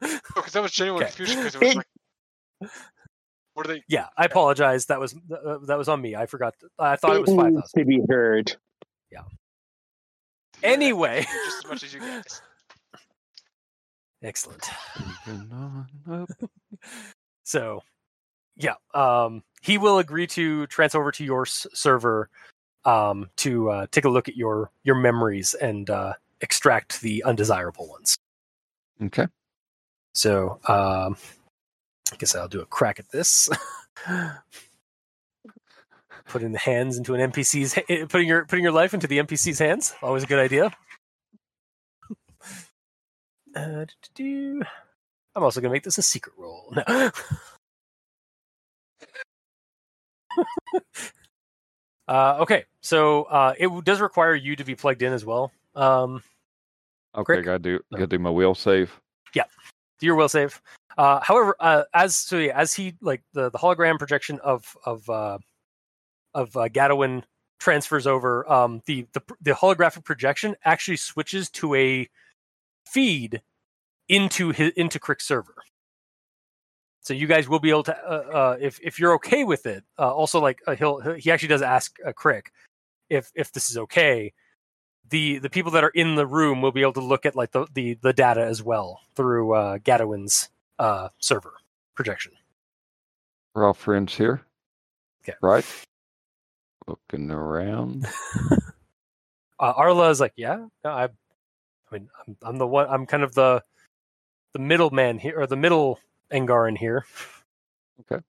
because that was genuine Okay. confusion. Because it was like, what are they? yeah, I apologize. That was uh, that was on me. I forgot. I thought it was It five needs thousand. to be heard. Yeah. Anyway. just as much as you guys. Excellent. Moving on up. So, yeah, um, he will agree to transfer over to your s- server um, to uh, take a look at your your memories and uh, extract the undesirable ones. Okay. So, um, I guess I'll do a crack at this. putting the hands into an NPC's, eh, putting your putting your life into the NPC's hands, always a good idea. Uh. I'm also gonna make this a secret roll. No. Uh, okay, so uh, it does require you to be plugged in as well. Um, Okay, gotta do gotta do my will save. Yeah, do your will save. Uh, however, uh, as so yeah, as he like the, the hologram projection of of uh, of uh, Gadowin transfers over, um, the, the the holographic projection actually switches to a feed into his into Krick's server. So you guys will be able to, uh, uh, if if you're okay with it. Uh, also, like uh, he'll he actually does ask uh, Crick if if this is okay. The the people that are in the room will be able to look at like the the, the data as well through uh, Gadowin's uh, server projection. We're all friends here. Okay. Right? Looking around. Uh, Arla is like, yeah, no, I, I mean, I'm, I'm the one. I'm kind of the the middleman here, or the middle Angaran here. Okay.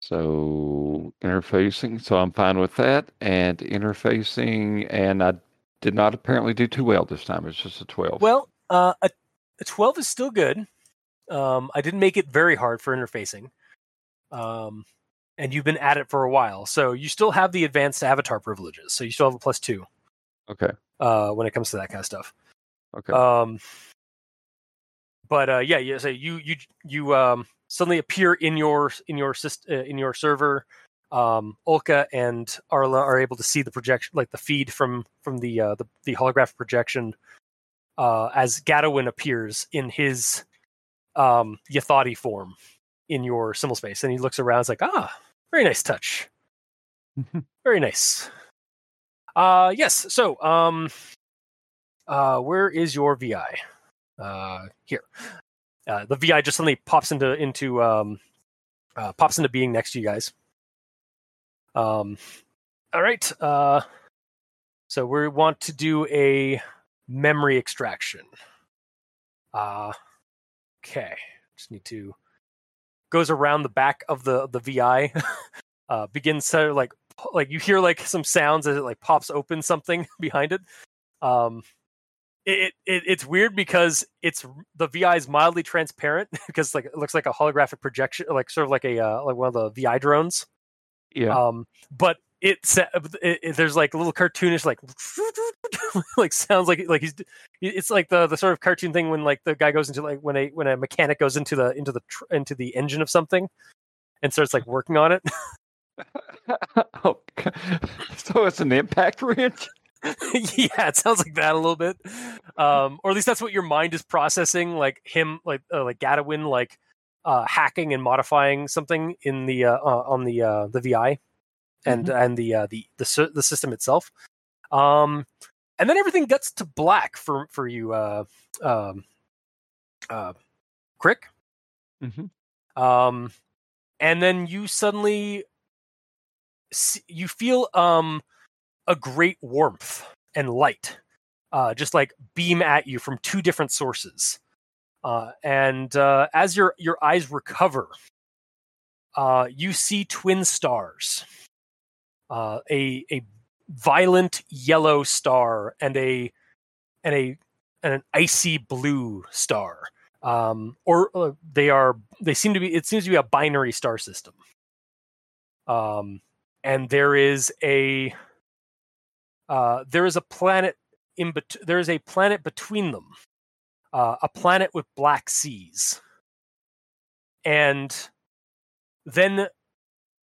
So interfacing, so I'm fine with that. And interfacing, and I did not apparently do too well this time. It's just a 12. Well, uh, a, a 12 is still good. Um, I didn't make it very hard for interfacing. Um, and you've been at it for a while, so you still have the advanced avatar privileges. So you still have a plus two okay. uh, when it comes to that kind of stuff. Okay. Um, but uh, yeah, yeah. So you you you um, suddenly appear in your in your uh, in your server. Um, Olka and Arla are able to see the projection, like the feed from from the uh, the, the holographic projection, uh, as Gadowin appears in his um, Yathati form in your symbol space, and he looks around. It's like, ah, very nice touch, very nice. Uh, yes. So, um, uh, where is your VI? Uh, here. Uh, the VI just suddenly pops into into um, uh, pops into being next to you guys. Um, all right. Uh, so we want to do a memory extraction. Uh, okay. Just need to goes around the back of the the VI. uh, begins to like like you hear like some sounds as it like pops open something behind it. Um, it, it it's weird because it's the VI is mildly transparent because like it looks like a holographic projection, like sort of like a uh, like one of the VI drones. Yeah. Um, but it's it, it, there's like a little cartoonish like like sounds like like he's it's like the the sort of cartoon thing when like the guy goes into like when a when a mechanic goes into the into the tr- into the engine of something and starts like working on it. okay. So it's an impact wrench? yeah, it sounds like that a little bit, um, or at least that's what your mind is processing. Like him, like uh, like Gadowin, like uh, hacking and modifying something in the uh, uh, on the uh, the VI and and the uh, the the the system itself. Um, and then everything gets to black for for you, uh, um, uh, Krick. Mm-hmm. Um, and then you suddenly s- you feel um a great warmth and light, uh, just like beam at you from two different sources. Uh, and uh, as your your eyes recover, uh, you see twin stars, uh, a a violent yellow star and a and a and an icy blue star. Um, or uh, they are they seem to be it seems to be a binary star system. Um, and there is a uh, there is a planet in bet- there is a planet between them, uh, a planet with black seas, and then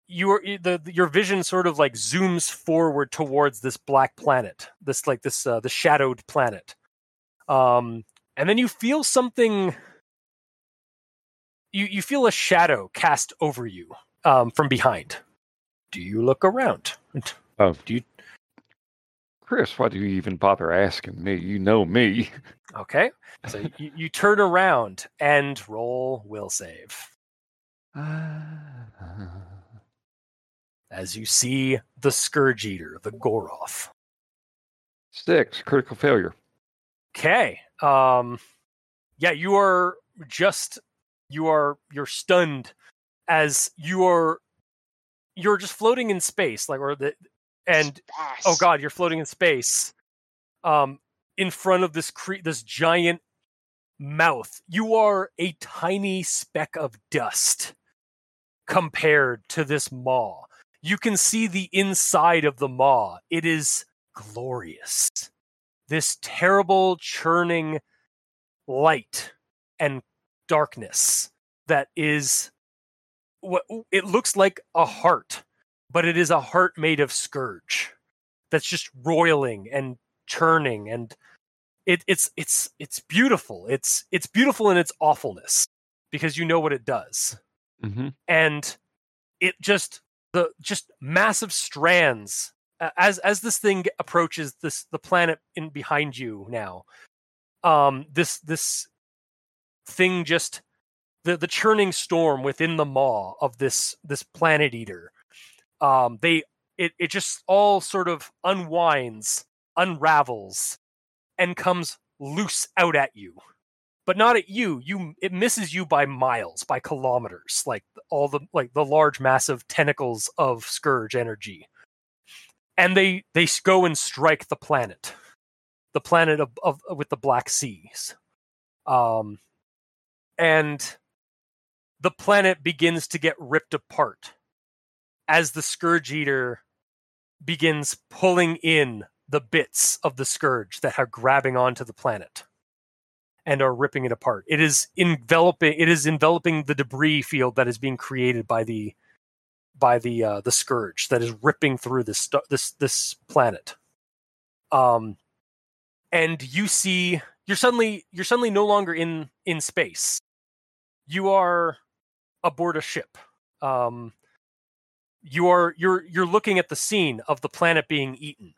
your the your vision sort of like zooms forward towards this black planet, this like this uh, the shadowed planet, um, and then you feel something. You you feel a shadow cast over you um, from behind. Do you look around? Oh, Do you Chris, why do you even bother asking me? You know me. Okay. So you, you turn around and roll will save as you see the Scourge Eater, the Goroth. Six, critical failure. Okay. Um yeah, you are just you are you're stunned as you are you're just floating in space like or the and oh god, you're floating in space. Um in front of this cre- this giant mouth. You are a tiny speck of dust compared to this maw. you can see the inside of the maw. It is glorious. This terrible churning light and darkness that is what it looks like a heart, but it is a heart made of scourge that's just roiling and churning and it, it's it's it's beautiful. It's it's beautiful in its awfulness because you know what it does, Mm-hmm. and it just the just massive strands uh, as as this thing approaches this the planet in behind you now. Um, this this thing just the the churning storm within the maw of this this planet eater. Um, they it it just all sort of unwinds, unravels, and comes loose out at you. But not at you you it misses you by miles by kilometers like all the like the large massive tentacles of scourge energy. And they they go and strike the planet. The planet of, of with the black seas. Um and the planet begins to get ripped apart as the scourge eater begins pulling in the bits of the scourge that are grabbing onto the planet and are ripping it apart. It is enveloping it is enveloping the debris field that is being created by the by the uh, the scourge that is ripping through this this this planet. Um and you see you're suddenly you're suddenly no longer in in space. You are aboard a ship. Um you are you're you're looking at the scene of the planet being eaten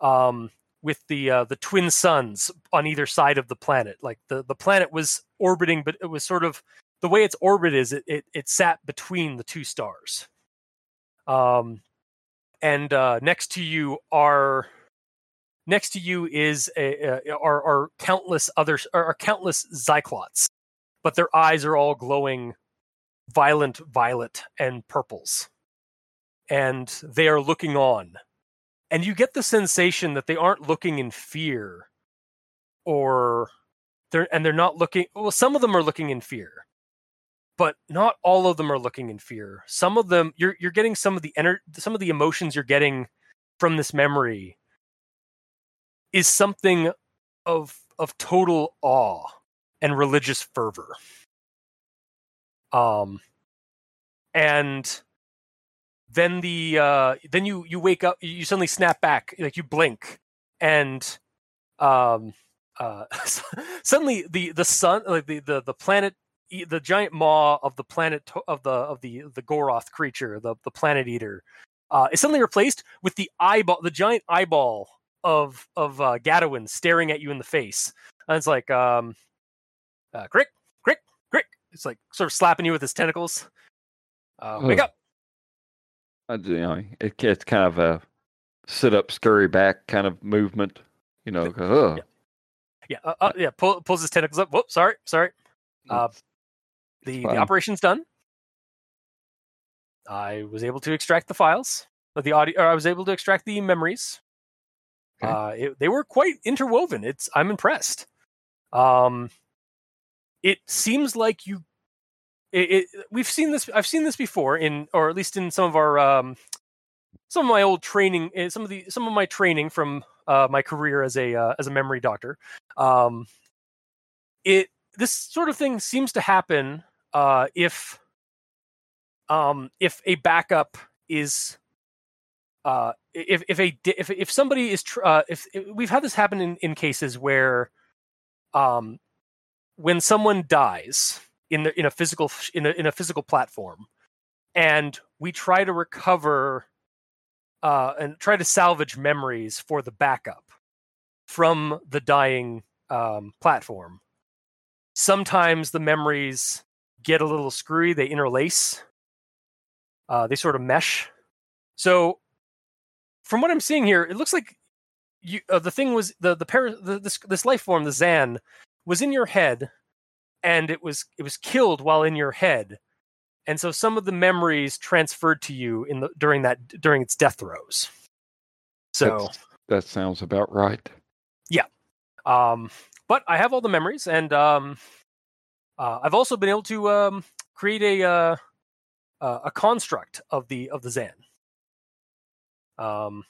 um, with the uh, the twin suns on either side of the planet. Like the the planet was orbiting, but it was sort of the way its orbit is. It it, it sat between the two stars. Um, and uh, next to you are next to you is a, a, are are countless other are, countless Zyclots, but their eyes are all glowing violent violet and purples and they are looking on. And you get the sensation that they aren't looking in fear or they're and they're not looking well some of them are looking in fear but not all of them are looking in fear. Some of them you're you're getting some of the ener- some of the emotions you're getting from this memory is something of of total awe and religious fervor. Um and then the uh then you you wake up you suddenly snap back like you blink and um uh suddenly the the sun like the the, the planet the giant maw of the planet of the of the the goroth creature the the planet eater uh is suddenly replaced with the eyeball the giant eyeball of of uh staring at you in the face. And it's like um uh krick krick krick. It's like sort of slapping you with his tentacles. Uh wake up I, you know, it, it's kind of a sit up, scurry back kind of movement. You know, ugh. Yeah, uh, uh, yeah. Pull, pulls his tentacles up. Whoops, sorry, sorry. Uh, the the operation's done. I was able to extract the files, but the audio. Or I was able to extract the memories. Okay. Uh, it, they were quite interwoven. It's I'm impressed. Um, it seems like you. It, it, we've seen this. I've seen this before in, or at least in some of our, um, some of my old training, eh, some of the, some of my training from uh, my career as a uh, as a memory doctor. Um, it this sort of thing seems to happen uh, if um, if a backup is uh, if if a if if somebody is tr- uh, if, if we've had this happen in, in cases where um, when someone dies in the in a physical in a in a physical platform and we try to recover uh, and try to salvage memories for the backup from the dying um, platform. Sometimes the memories get a little screwy; they interlace, uh, they sort of mesh. So, from what I'm seeing here, it looks like you uh, the thing was the the, par- the this this life form, the Zan, was in your head, and it was it was killed while in your head, and so some of the memories transferred to you in the during that during its death throes. So. That's- that sounds about right. Yeah um, but I have all the memories, and um, uh, I've also been able to um, create a uh, uh, a construct of the of the Zan. Um,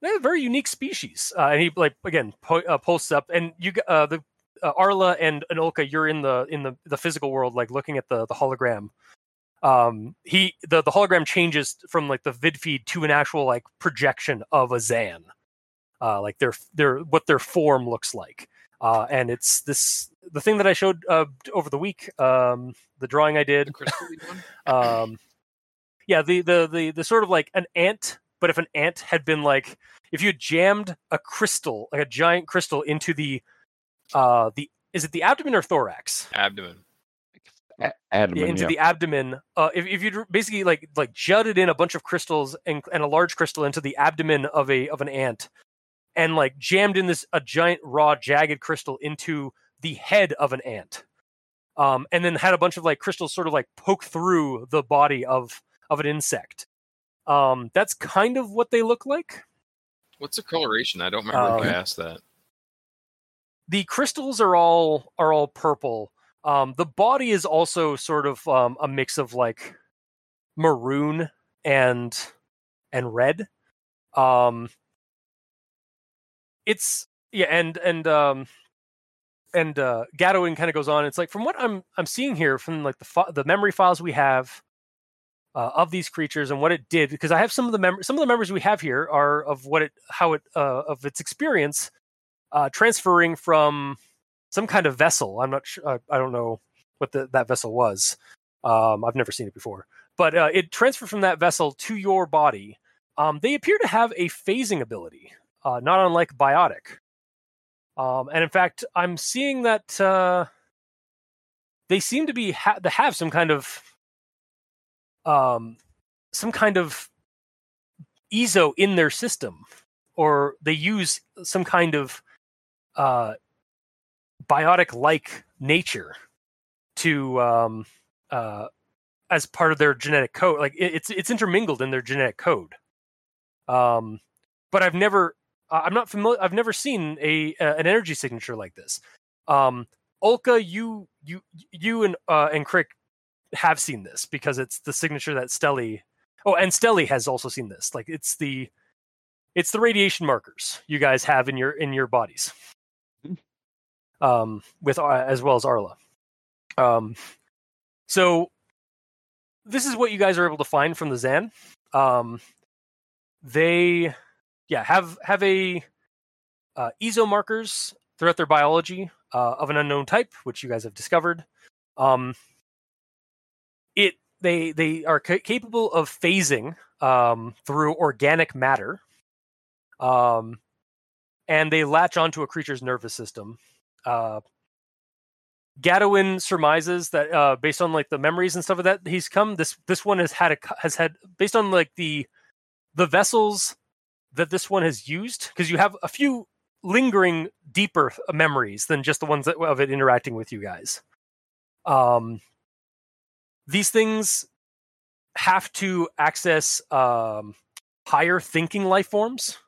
they're a very unique species, uh, and he like again po- uh, posts up, and you uh, the uh, Arla and Anolka, you're in the in the the physical world, like looking at the the hologram. Um, he the the hologram changes from like the vid feed to an actual like projection of a Zan, uh, like their their what their form looks like. Uh, and it's this the thing that I showed uh, over the week, um, the drawing I did. Um, yeah, the, the the the sort of like an ant, but if an ant had been like if you jammed a crystal, like a giant crystal, into the uh the is it the abdomen or thorax? Abdomen. A- Adam, Yeah, into yeah. the abdomen. Uh, if if you basically like like jutted in a bunch of crystals and, and a large crystal into the abdomen of a of an ant, and like jammed in this a giant raw jagged crystal into the head of an ant, um, and then had a bunch of like crystals sort of like poke through the body of of an insect. Um, that's kind of what they look like. What's the coloration? I don't remember if Um, I asked that. The crystals are all are all purple. Um, the body is also sort of um, a mix of like maroon and and red. Um, it's yeah, and and um, and uh, kind of goes on. It's like from what I'm I'm seeing here from like the fi- the memory files we have uh, of these creatures and what it did because I have some of the mem- some of the memories we have here are of what it how it uh, of its experience uh, transferring from some kind of vessel. I'm not sure. Uh, I don't know what the, that vessel was. Um, I've never seen it before, but uh, it transferred from that vessel to your body. Um, they appear to have a phasing ability, uh, not unlike biotic. Um, and in fact, I'm seeing that uh, they seem to be ha- to have some kind of um, some kind of eezo in their system, or they use some kind of uh, biotic like nature to um, uh, as part of their genetic code. Like it, it's it's intermingled in their genetic code. Um, but I've never I'm not familiar. I've never seen a uh, an energy signature like this. Um, Olka, you you you and uh, and Krick have seen this because it's the signature that Stelly. Oh, and Stelly has also seen this. Like it's the it's the radiation markers you guys have in your in your bodies um, with uh, as well as Arla. Um, so this is what you guys are able to find from the Zan. Um, they, yeah, have have a uh, eezo markers throughout their biology uh, of an unknown type, which you guys have discovered. Um, it they they are ca- capable of phasing um, through organic matter, um, and they latch onto a creature's nervous system uh Gadowin surmises that uh based on like the memories and stuff of that he's come this this one has had a has had based on like the the vessels that this one has used because you have a few lingering deeper memories than just the ones that, of it interacting with you guys. Um these things have to access um higher thinking life forms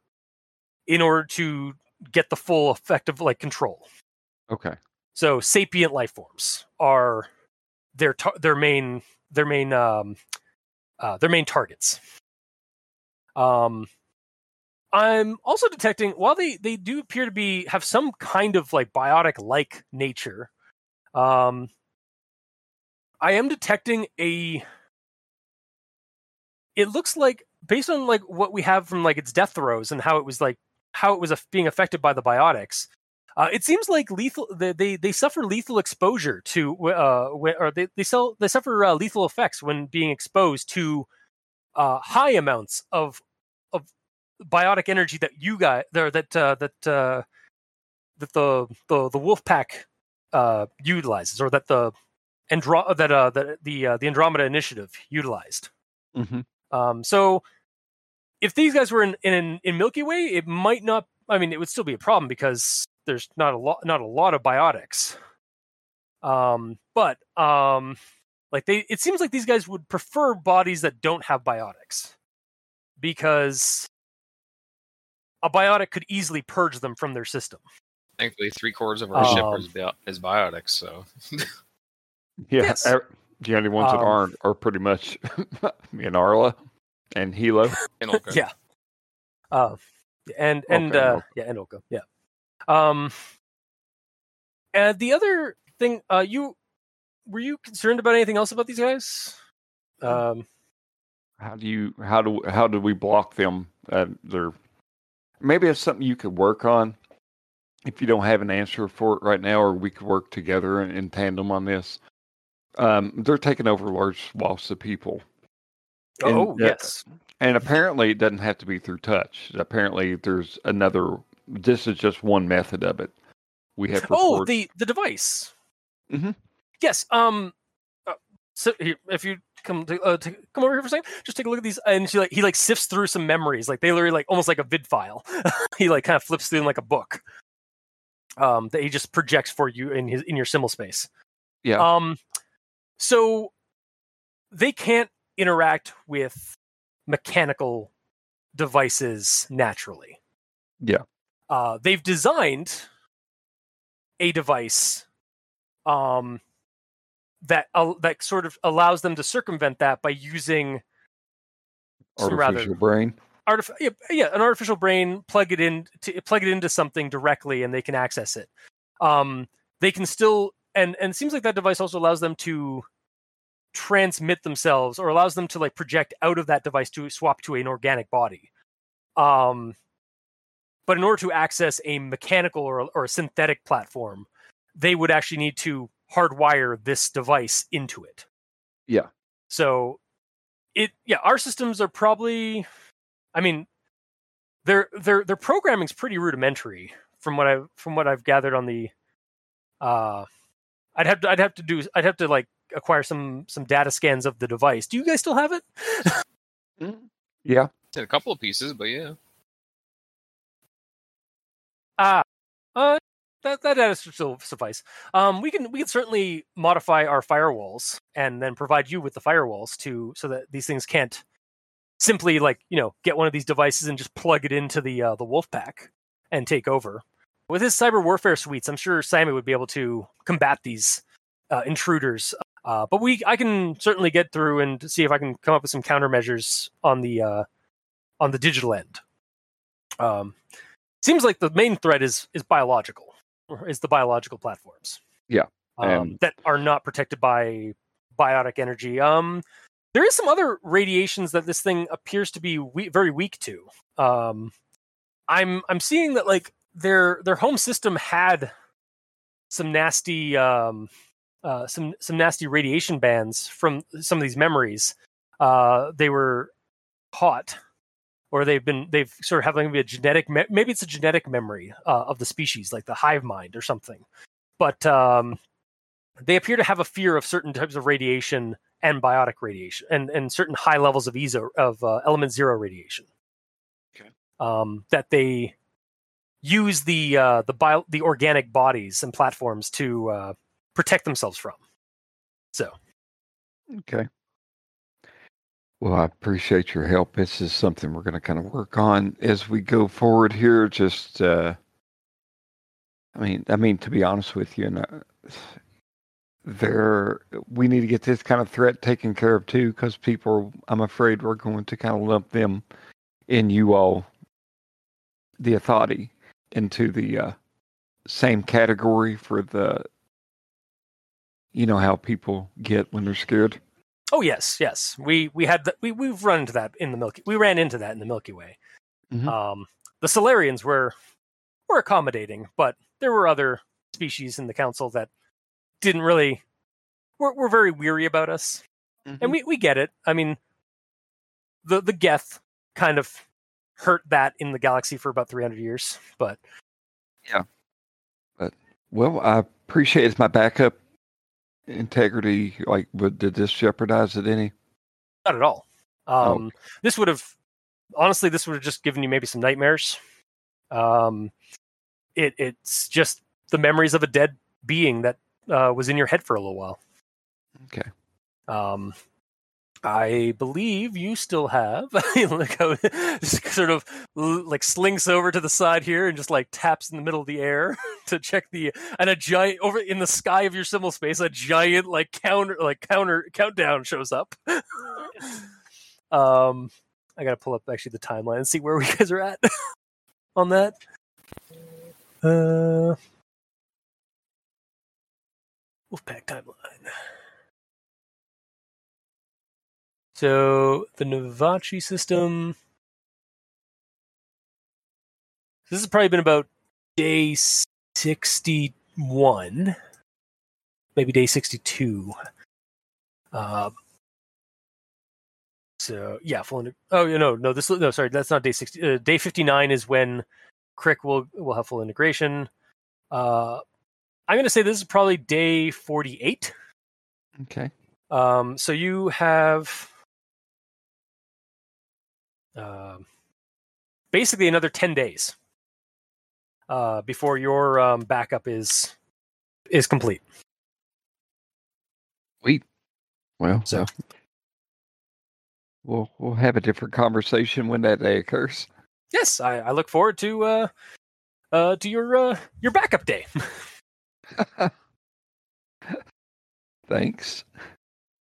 in order to get the full effect of like control Okay. so sapient life forms are their tar- their main their main um, uh, their main targets. Um, I'm also detecting while they they do appear to be have some kind of like biotic like nature. Um, I am detecting a. It looks like based on like what we have from like its death throes and how it was like how it was af- being affected by the biotics. Uh, it seems like lethal. They, they suffer lethal exposure to, uh, or they they, sell, they suffer uh, lethal effects when being exposed to uh, high amounts of of biotic energy that you guys there that uh, that uh, that the the the wolf pack uh, utilizes, or that the Andro- that uh, that the uh, the Andromeda Initiative utilized. Mm-hmm. Um, so if these guys were in, in in Milky Way, it might not. I mean, it would still be a problem because there's not a lot not a lot of biotics. Um, but um, like they, it seems like these guys would prefer bodies that don't have biotics because a biotic could easily purge them from their system. Thankfully, three quarters of our ship Um, is, bio- is biotics, so Yeah. Yes. er- The only ones that Um, aren't are pretty much me and Arla. And Hilo. And Olka. Yeah. Uh, and and Okay, uh, okay. yeah, and Olka. Yeah. Um. And the other thing, uh, you were you concerned about anything else about these guys? Um. How do you how do how do we block them? Uh, they're maybe it's something you could work on if you don't have an answer for it right now, or we could work together in, in tandem on this. Um, they're taking over large swaths of people, Oh yes. and apparently it doesn't have to be through touch. Apparently, there's another. This is just one method of it. We have Oh, the the device. Mhm. Yes. Um. uh, so here, if you come to, uh, to come over here for a second, just take a look at these, and she like he like sifts through some memories, like they literally like almost like a vid file. he like kind of flips through them like a book. Um, that he just projects for you in his in your symbol space. Yeah. Um. So they can't interact with mechanical devices naturally. Yeah. Uh, they've designed a device um, that uh, that sort of allows them to circumvent that by using some rather artificial brain. artif- yeah, yeah, an artificial brain, plug it in, to, plug it into something directly, and they can access it. Um, they can still, and and it seems like that device also allows them to transmit themselves, or allows them to like project out of that device to swap to an organic body. Um, but in order to access a mechanical or or a synthetic platform, they would actually need to hardwire this device into it. Yeah. So it yeah, our systems are probably I mean their their their programming's pretty rudimentary from what I from what I've gathered on the uh I'd have to I'd have to do I'd have to like acquire some some data scans of the device. Do you guys still have it? Yeah. Did a couple of pieces, but yeah. Ah, uh, that that still suffice. Um, we can we can certainly modify our firewalls and then provide you with the firewalls to so that these things can't simply like you know get one of these devices and just plug it into the uh, the wolf pack and take over. With his cyber warfare suites, I'm sure Simon would be able to combat these uh, intruders. Uh, but we, I can certainly get through and see if I can come up with some countermeasures on the uh, on the digital end. Um, seems like the main threat is is biological, is the biological platforms. Yeah, um, that are not protected by biotic energy. Um, there is some other radiations that this thing appears to be we- very weak to. Um, I'm I'm seeing that like their their home system had some nasty um, uh, some some nasty radiation bands from some of these memories. Uh, they were hot, or they've been they've sort of having a genetic me- maybe it's a genetic memory uh, of the species, like the hive mind or something. But um, they appear to have a fear of certain types of radiation and biotic radiation, and and certain high levels of eezo of uh, element zero radiation. Okay. Um, that they use the uh, the bio the organic bodies and platforms to uh, protect themselves from. So Okay. Well, I appreciate your help. This is something we're going to kind of work on as we go forward here. Just, uh, I mean, I mean, to be honest with you, and uh, there, we need to get this kind of threat taken care of too, because people, I'm afraid, we're going to kind of lump them in you all, the authority, into the uh, same category for the, you know, how people get when they're scared. Oh yes, yes. We we had that. We we've run into that in the Milky. We ran into that in the Milky Way. Mhm. Um, the Salarians were were accommodating, but there were other species in the council that didn't really were were very weary about us, and we we get it. I mean, the the Geth kind of hurt that in the galaxy for about three hundred years, but yeah. but Well, I appreciate it's my backup integrity. Like, but did this jeopardize it any? not at all. Oh. Um, This would have honestly, this would have just given you maybe some nightmares. Um, it it's just the memories of a dead being that uh, was in your head for a little while. Okay. Um, I believe you still have. How just sort of like slinks over to the side here and just like taps in the middle of the air to check the and a giant over in the sky of your symbol space. A giant like counter like counter countdown shows up. um, I gotta pull up actually the timeline and see where we guys are at on that. Uh, Wolfpack timeline. So the Navachi system. This has probably been about day sixty-one, maybe day sixty-two. Uh, so yeah, full. Oh know, no, this no, sorry, that's not day sixty. Uh, day fifty-nine is when Krick will will have full integration. Uh, I'm going to say this is probably day forty-eight. Okay. Um, so you have um, basically another 10 days uh, before your um, backup is is complete. Wait. Well, So- so we'll we'll have a different conversation when that day occurs. Yes, I, I look forward to uh, uh, to your uh, your backup day. Thanks.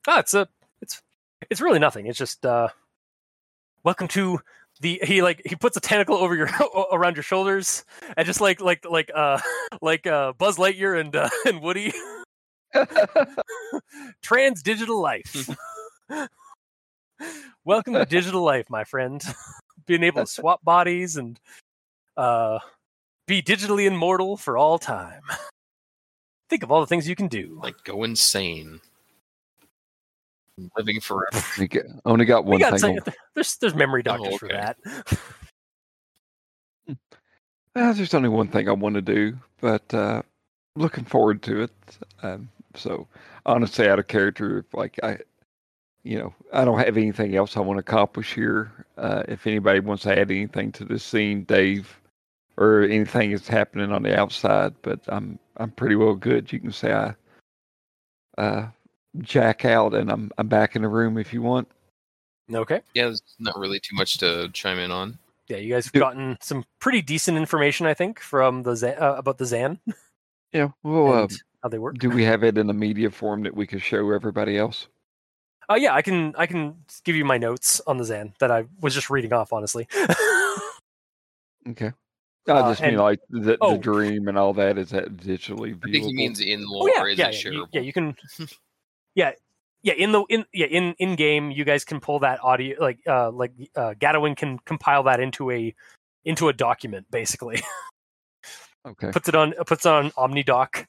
ah, it's a it's it's really nothing. It's just uh, welcome to the he like he puts a tentacle over your around your shoulders and just like like like uh like uh Buzz Lightyear and uh, and Woody trans digital life. Welcome to digital life, my friend. Being able to swap bodies and uh, be digitally immortal for all time. Think of all the things you can do. Like go insane. Living forever. We got- only got one got thing. some- there's there's memory Oh, doctors for that. Well, there's only one thing I want to do, but uh, looking forward to it. Um, so honestly, out of character, if, like I, you know, I don't have anything else I want to accomplish here. Uh, if anybody wants to add anything to this scene, Dave, or anything that's happening on the outside, but I'm I'm pretty well good. You can say I uh, jack out, and I'm I'm back in the room if you want. Okay. Yeah, there's not really too much to chime in on. Yeah, you guys have gotten some pretty decent information, I think, from the Zan, uh, about the Zan Yeah, well, uh, and how they work. do we have it in a media form that we could show everybody else? Oh yeah, I can I can give you my notes on the Zan that I was just reading off, honestly. Okay. I Uh, just mean and- like the, oh. the dream and all that. Is that digitally viewable? I think he means in oh lore. yeah, is yeah, it yeah, you, shareable? yeah. You can, yeah, yeah. In the in yeah in in game, you guys can pull that audio like uh like uh, Gadowin can compile that into a into a document basically. okay. puts it on puts it on OmniDoc,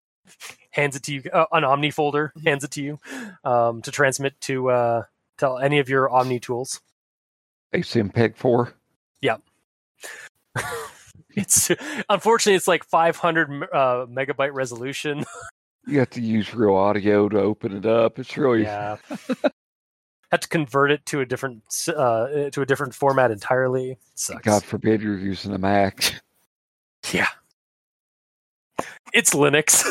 hands it to you uh, an Omni folder, hands it to you um, to transmit to uh, to any of your Omni tools. ACM Peg 4. It's unfortunately it's like 500 uh, megabyte resolution. You have to use real audio to open it up. It's really Yeah. Had to convert it to a different uh, to a different format entirely. Sucks. God forbid you're using a Mac. Yeah. It's Linux.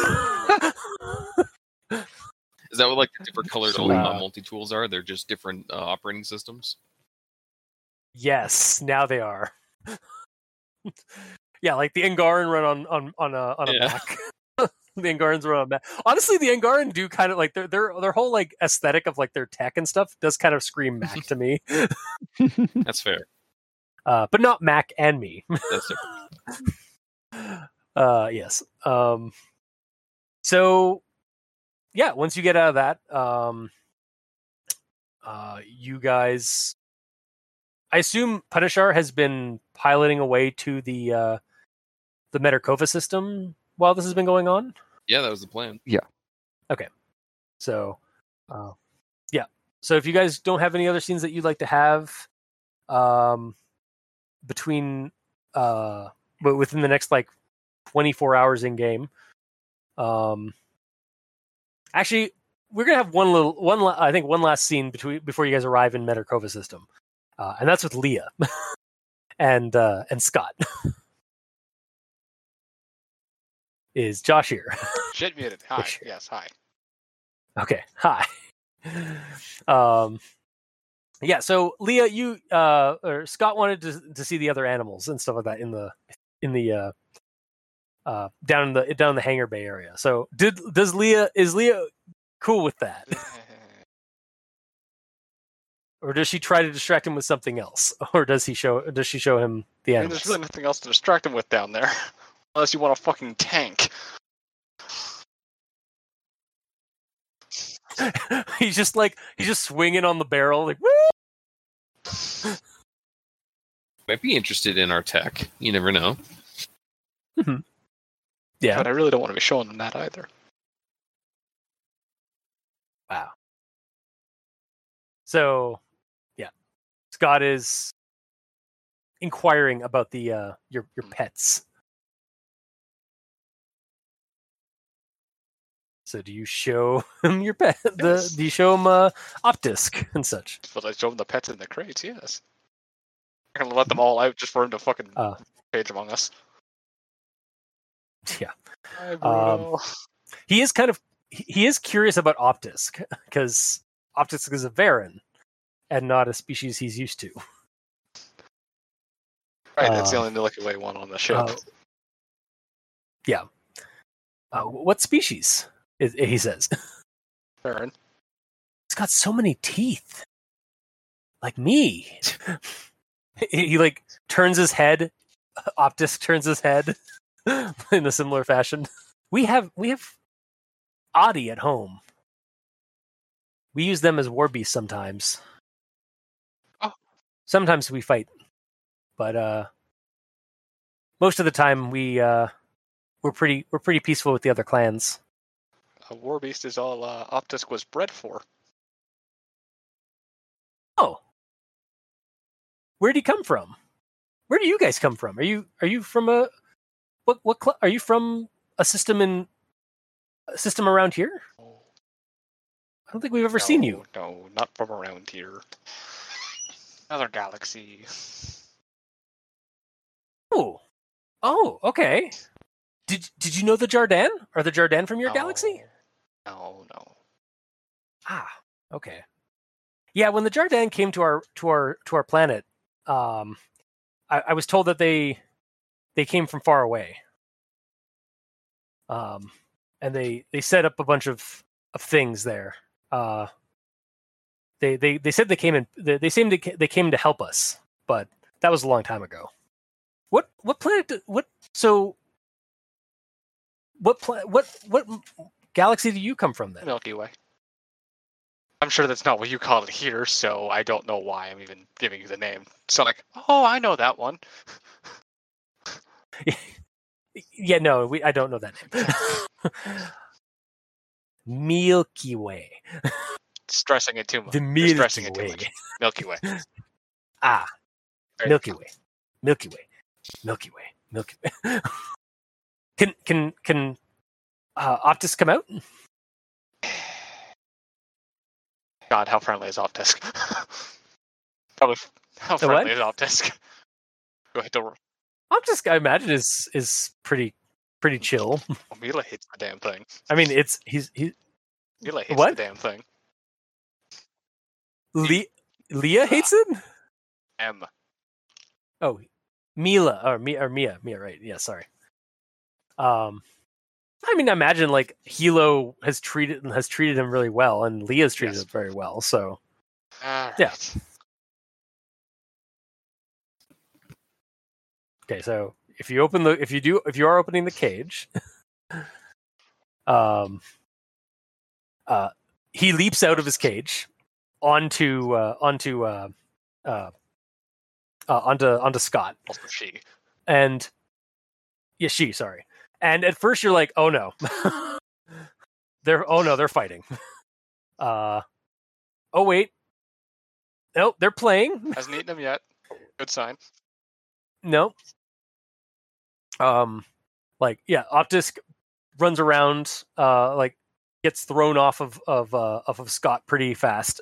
Is that what like the different colored Sweet. uh, multi tools are? They're just different uh, operating systems. yes, now they are. yeah, like the Angaran run on on on a on a Yeah. Mac. the Angarans run on a Mac. Honestly, the Angaran do kind of like their their their whole like aesthetic of like their tech and stuff does kind of scream Mac to me. That's fair. Uh, but not Mac and me. That's different. uh yes um so yeah once you get out of that um uh you guys i assume punishar has been piloting away to the uh the Metakova system while this has been going on Yeah, that was the plan. Yeah. Okay. So uh yeah so if you guys don't have any other scenes that you'd like to have um between uh but within the next like 24 hours in game um actually we're gonna have one little one la- i think one last scene between before you guys arrive in Metakova system uh and that's with lia and uh and scott is josh here Shit muted. Hi. sure. Yes, hi. Okay. Hi. um yeah, so Lia, you uh or Scott wanted to to see the other animals and stuff like that in the in the uh uh down in the down in the hangar bay area. So did does Lia is Lia cool with that? or does she try to distract him with something else, or does he show? Does she show him the I mean, there's really nothing else to distract him with down there, unless you want a fucking tank. he's just like he's just swinging on the barrel, like woo. Might be interested in our tech. You never know. Yeah. But I really don't want to be showing them that either. Wow. So, yeah, Scott is inquiring about the uh, your your pets. So, do you show him your pet? The do you show him uh, Optisk and such? But I showed him the pets in the crates, yes. I'm gonna let them all out just for him to fucking Uh. page among us. Yeah, Hi, Bruno. he is kind of he is curious about Optisk because Optisk is a Varren and not a species he's used to. right, that's the uh, only Milky Way one on the ship. Uh, yeah. Uh, what species? Is, he says. Baron. It's got so many teeth, like me. he, he, like turns his head. Optus turns his head in a similar fashion. We have we have adhi at home. We use them as war beasts sometimes. Oh. Sometimes we fight, but uh, most of the time we uh, we're pretty we're pretty peaceful with the other clans. A war beast is all uh, Optus was bred for. Oh. Where would he come from? Where do you guys come from? Are you are you from a what what cl- are you from a system in a system around here? I don't think we've ever seen you. No, not from around here. Another galaxy. Oh. Oh, okay. Did did you know the Jardaan? Are the Jardaan from your No. galaxy? No, no. Ah, okay. Yeah, when the Jardaan came to our to our to our planet, um, I, I was told that they they came from far away. Um, and they they set up a bunch of of things there. Uh, they they they said they came in. They, they seemed to they came to help us, but that was a long time ago. What what planet? What so? What pla- what what galaxy do you come from then? Milky Way. I'm sure that's not what you call it here, so I don't know why I'm even giving you the name. So like, oh, I know that one. Yeah, no, we, I don't know that name. Milky Way. Stressing it too much. The Milky stressing it too Way. much. Milky Way. Ah, Milky. Way. Milky Way. Milky Way. Milky Way. can can can uh, Optus come out? God, how friendly is Optisk? Probably. How The friendly is Optisk? Go ahead, don't. Optus, I imagine, is is pretty pretty chill. Oh, Mila hates the damn thing. I mean, it's he's he Mila hates What? the damn thing. Le- Lia hates it. M. Oh, Mila or Mia or Mia, Mia, right? Yeah, sorry. Um, I mean, I imagine like Hilo has treated has treated him really well, and Lia's treated Yes. him very well. So All Yeah. okay, so if you open the if you do if you are opening the cage, um, uh, he leaps out of his cage onto uh, onto uh, uh, uh, onto onto Scott. Also she. and yeah, she sorry. And at first you're like, oh no, they're oh no, they're fighting. Uh, oh wait, nope, they're playing. Hasn't eaten them yet. Good sign. No, um, like yeah, Optisk runs around, uh, like gets thrown off of of uh, off of Scott pretty fast,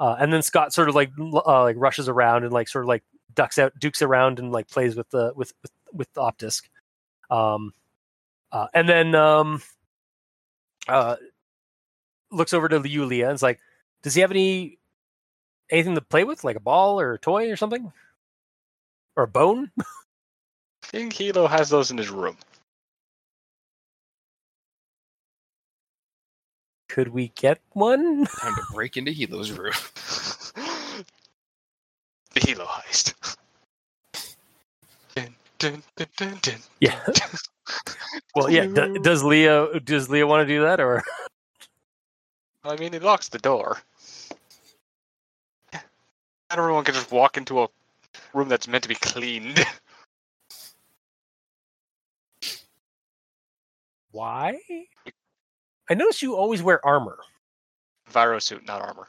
uh, and then Scott sort of like uh, like rushes around and like sort of like ducks out, dukes around and like plays with the with with, with Optisk, um, uh, and then um, uh, looks over to Yulia and is like, "Does he have any anything to play with, like a ball or a toy or something, or a bone?" I think Hilo has those in his room. Could we get one? Time to break into Hilo's room. Hilo heist. Dun, dun, dun, dun, dun. Yeah. well, yeah. D- does Lia does Lia want to do that or? I mean, he locks the door. Not everyone can just walk into a room that's meant to be cleaned. Why? I notice you always wear armor. Viro suit, not armor.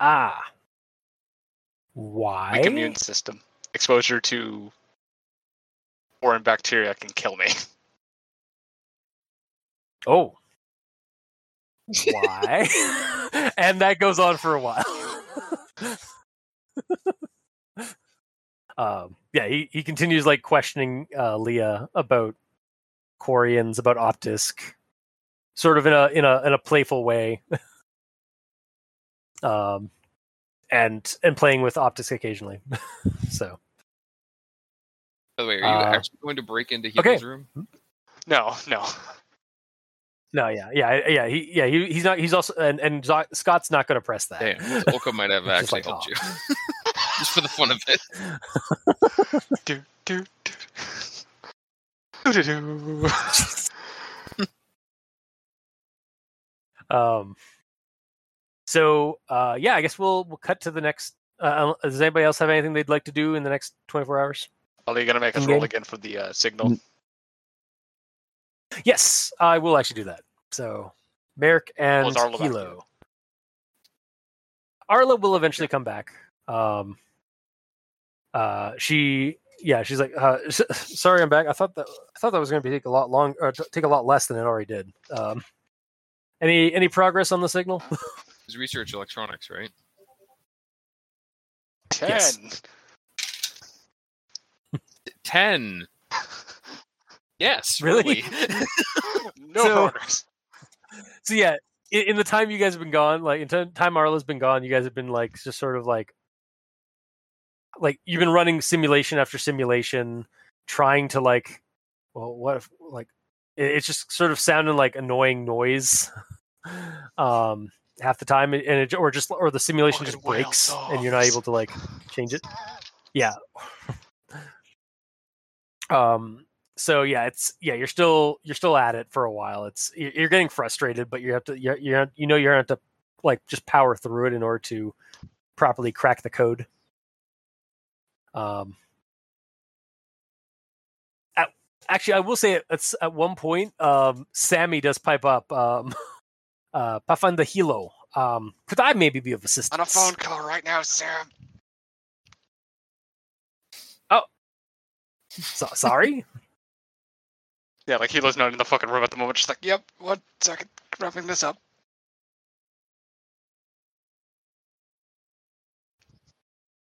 Ah. Why? Weak immune system. Exposure to foreign bacteria can kill me. Oh. Why? and that goes on for a while. um, yeah, he, he continues like questioning uh, Lia about Quarians, about Optisk, sort of in a in a in a playful way. um, and and playing with Optisk occasionally. so By the way, are you Uh, actually going to break into okay. Room? No, no. no, yeah, yeah, yeah. He yeah he, he's not. He's also and and Scott's not going to press that. Damn, so Olka might have actually like, helped oh. you. Just for the fun of it. Do, do, do. Do, do, do. Um. So, uh, yeah, I guess we'll we'll cut to the next. Uh, does anybody else have anything they'd like to do in the next twenty four hours? Are you gonna make us roll again for the uh, signal? Yes, I will actually do that. So, Merrick and Was Arlo back Hilo. Arla will eventually come back. Um. Uh, she yeah, she's like, uh, s- sorry, I'm back. I thought that I thought that was going to take a lot long or t- take a lot less than it already did. Um. Any any progress on the signal? It's research electronics, right? Ten. Yes. Ten. Yes, Really? really. no So- so yeah in, in the time you guys have been gone like in t- time arla's been gone you guys have been like just sort of like like you've been running simulation after simulation trying to like well what if like it, it's just sort of sounding like annoying noise um half the time and it or just or the simulation just Fucking breaks and you're not able to like change it yeah um so yeah it's yeah you're still you're still at it for a while. It's you're getting frustrated but you have to you're, you're you know you're going to have to like just power through it in order to properly crack the code. Um at, actually i will say it's at one point um sammy does pipe up um uh Pafanda Hilo um could i maybe be of assistance On a phone call right now, Sam. So, sorry Yeah, like Hilo's not in the fucking room at the moment. She's like, yep, one second, wrapping this up.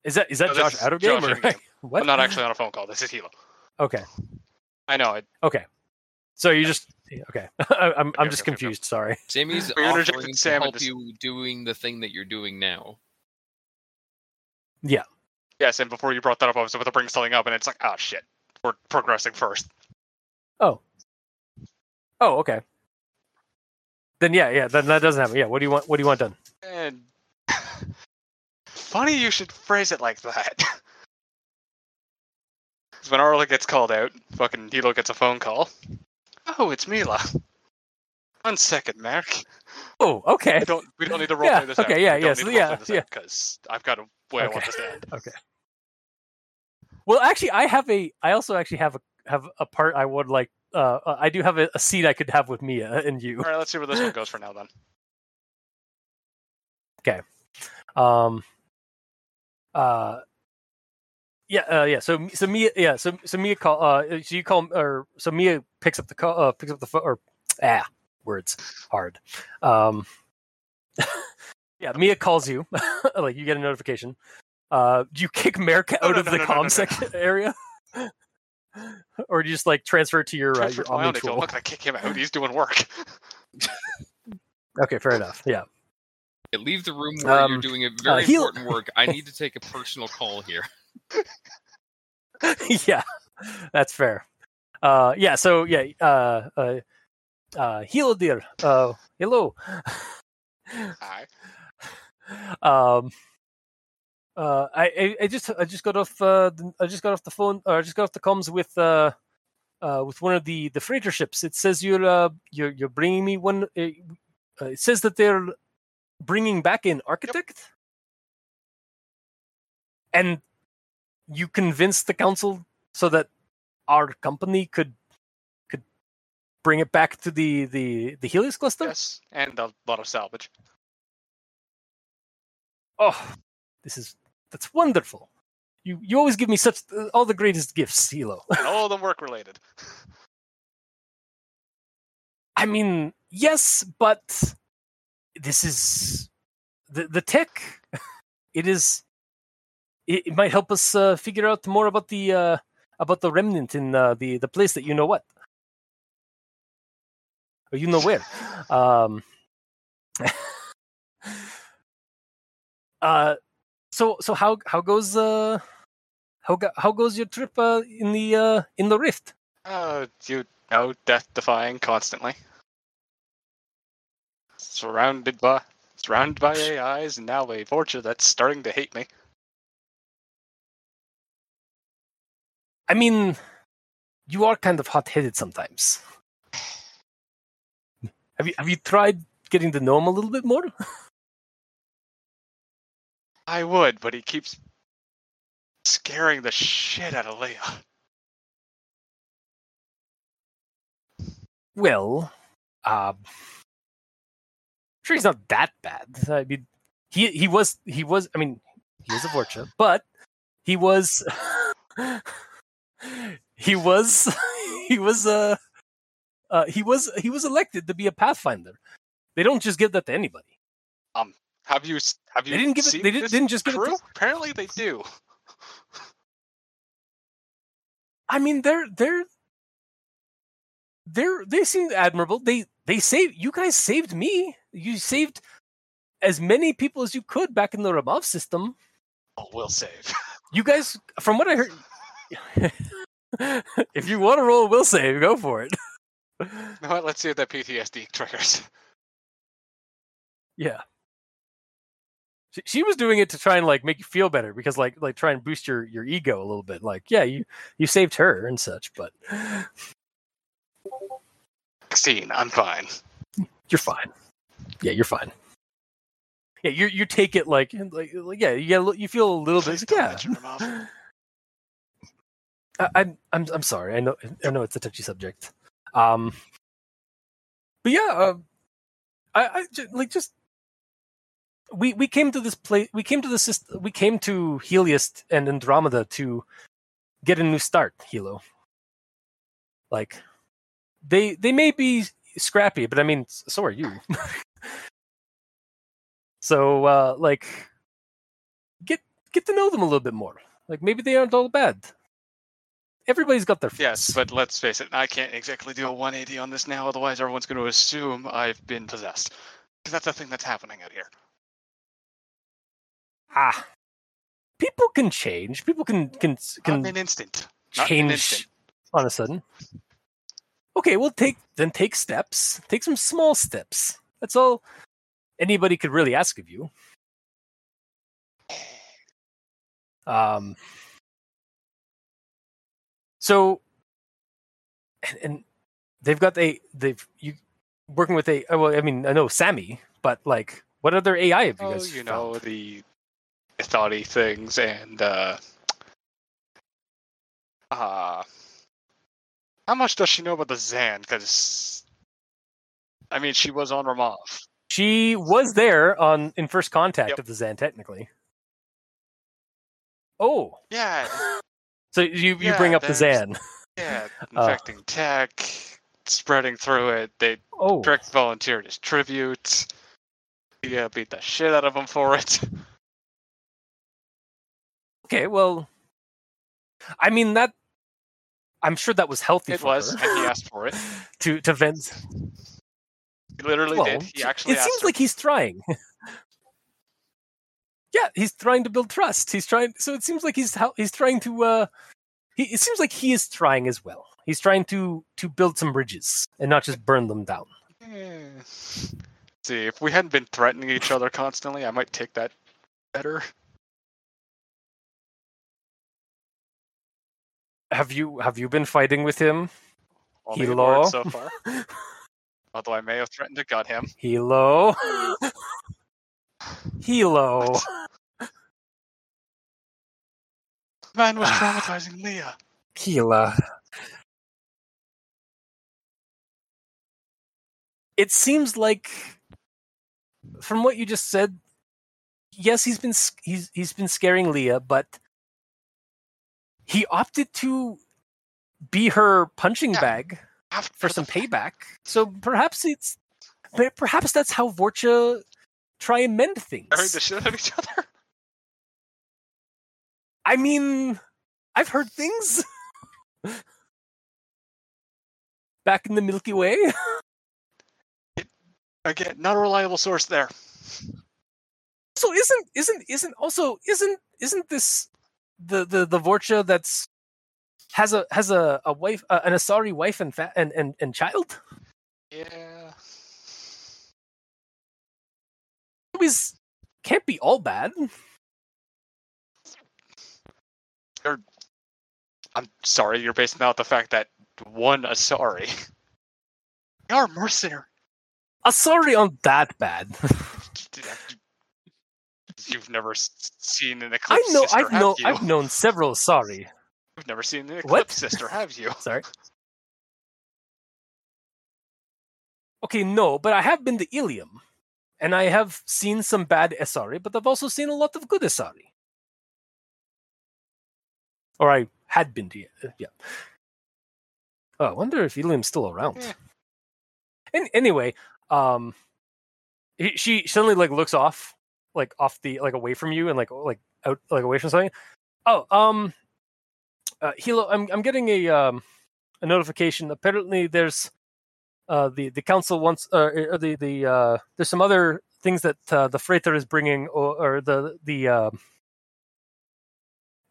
is that is that No, josh is out of game Josh or in-game. what I'm not actually on a phone call. This is Hilo. okay I know. it. Okay. So you just okay. I- I'm I'm Okay, just okay, okay. confused. Sorry. Sammy's We offering to Sam help into- you doing the thing that you're doing now. Yeah. Yes, and before you brought that up, I was about to bring something up, and it's like, oh shit. We're progressing first. Oh. Oh, okay. Then yeah, yeah. Then that doesn't happen. Yeah. What do you want? What do you want done? And funny you should phrase it like that. 'Cause when Arla gets called out, fucking Hilo gets a phone call. Oh, it's Mila. One second, Mark. Oh, okay. I don't. We don't need to roleplay Yeah, this okay, out. yeah, We don't yeah, need so to yeah, roleplay yeah. Because I've got a way I want this to end. Okay. Well, actually, I have a. I also actually have a have a part I would like. Uh, uh, I do have a, a seat I could have with Mia and you. All right, let's see where this one goes for now. Then. Okay. Um. Uh. Yeah. Uh, yeah. So so Mia. Yeah. So so Mia call. Uh. So you call. Or so Mia picks up the call. Uh, picks up the phone. Or ah, words hard. Um. yeah. Mia calls you. like you get a notification. Uh. Do you kick Merrick out no, of no, the no, no, comm no, no. section area? or do you just like transfer it to your uh, Transfer your to my own, I'm omnitroll? not gonna kick him out. He's doing work. Okay, fair enough. Yeah. Yeah, leave the room where you're Um, doing a very he'll- important work. I need to take a personal call here. yeah, that's fair. Uh, yeah. So yeah. Uh, uh, uh, hello, dear. Uh, hello. Hi. um, uh, I, I just I just got off uh, the- I just got off the phone or I just got off the comms with uh, uh, with one of the the freighter ships. It says you're uh, you're you're bringing me one. It says that they're bringing back an architect, and you convinced the council so that our company could could bring it back to the the the Heleus cluster. Yes, and a lot of salvage. Oh, this is that's wonderful. You you always give me such uh, all the greatest gifts, Hilo. And all of them work related. I mean, yes, but this is the the tech. It is. It, it might help us uh, figure out more about the uh, about the remnant in uh, the the place that you know what, or you know where. Um. uh, so so how how goes uh how go, how goes your trip uh, in the uh in the rift? Uh, you know, death defying constantly. Surrounded by surrounded by AIs, and now a vulture that's starting to hate me. I mean, you are kind of hot-headed sometimes. Have you have you tried getting to know him a little bit more? I would, but he keeps scaring the shit out of Lia. Well, um, sure he's not that bad. I mean, he he was he was. I mean, he is a Vorcha, but he was he was he was uh, uh he was he was elected to be a Pathfinder. They don't just give that to anybody. Have you have you They didn't give it- they didn't- this didn't just give it to- Apparently they do. I mean, they're they're they're they seem admirable. They they saved you guys saved me. You saved as many people as you could back in the Ramov system. Oh, we'll save. You guys, from what I heard, if you want to roll, we'll save. Go for it. You know what? Let's see if that PTSD triggers. Yeah. She, she was doing it to try and like make you feel better because like like try and boost your your ego a little bit. Like, yeah, you you saved her and such, but 16, I'm fine. you're fine. Yeah, you're fine. Yeah, you you take it like like, like yeah, you get a li- you feel a little bit Please don't yeah. I, I'm I'm I'm sorry. I know I know it's a touchy subject. Um, but yeah, uh, I, I ju- like just we we came to this place. We came to the system. We came to Heleus and Andromeda to get a new start. Hilo, like they they may be scrappy, but I mean, so are you. so uh, like get get to know them a little bit more. Like maybe they aren't all bad. Everybody's got their Yes, but let's face it, I can't exactly do a 180 on this now, otherwise everyone's going to assume I've been possessed. 'Cause that's the thing that's happening out here. Ah, people can change. People can can Not can in an instant. Not in an change instant. on a sudden. Okay, well take then take steps. Take some small steps. That's all anybody could really ask of you. Um so and, and they've got a they've you working with a oh, well I mean I know Sammy, but like what other AI have you Oh, guys you know, the thoughty things and, uh, uh, how much does she know about the Zan? Because, I mean, she was on Ramov. She was there on in first contact Yep. of the Zan, technically. Oh, Yeah, so you you Yeah, bring up the Zan? yeah, Uh. infecting tech, spreading through it. They Oh, direct volunteered as tribute. Yeah, beat the shit out of them for it. okay. Well, I mean that. I'm sure that was healthy. It for was, her and he asked for it. to to vent. He literally Well, did. He actually it seems her. like he's trying. yeah, he's trying to build trust. He's trying. So it seems like he's he's trying to. uh he, It seems like he is trying as well. He's trying to to build some bridges and not just burn them down. Eh. See, if we hadn't been threatening each other constantly, I might take that better. Have you have you been fighting with him? Only Hello? So far. Although I may have threatened to gut him. Hilo. Hilo. Man was traumatizing Lia. Keela. It seems like, from what you just said, yes, he's been he's he's been scaring Lia, but he opted to be her punching Yeah. bag After for some fact- payback. So perhaps it's, perhaps that's how Vorcha try and mend things. Buried the shit out of each other. I mean, I've heard things back in the Milky Way. Again, not a reliable source there. So isn't isn't isn't also isn't isn't this the the the Vorcha that's has a has a a wife uh, an Asari wife and fa- and, and and child? Yeah. Always can't be all bad. I'm sorry, you're basing out the fact that one Asari. They are mercenary. Asari aren't that bad. You've never seen an I Eclipse know sister, I've know you? I've known several Sorry. You've never seen an Eclipse What? sister, have you? Sorry. Okay, no, but I have been to Ilium, and I have seen some bad Asari, but I've also seen a lot of good Asari. Or I had been to, uh, yeah. Oh, I wonder if Ilium's still around. Yeah. And anyway, um, she suddenly like looks off, like off the like away from you, and like like out like away from something. Oh, um, uh, Hilo, I'm I'm getting a um a notification. Apparently, there's uh the the council wants uh, or the the uh there's some other things that uh, the freighter is bringing or, or the the uh,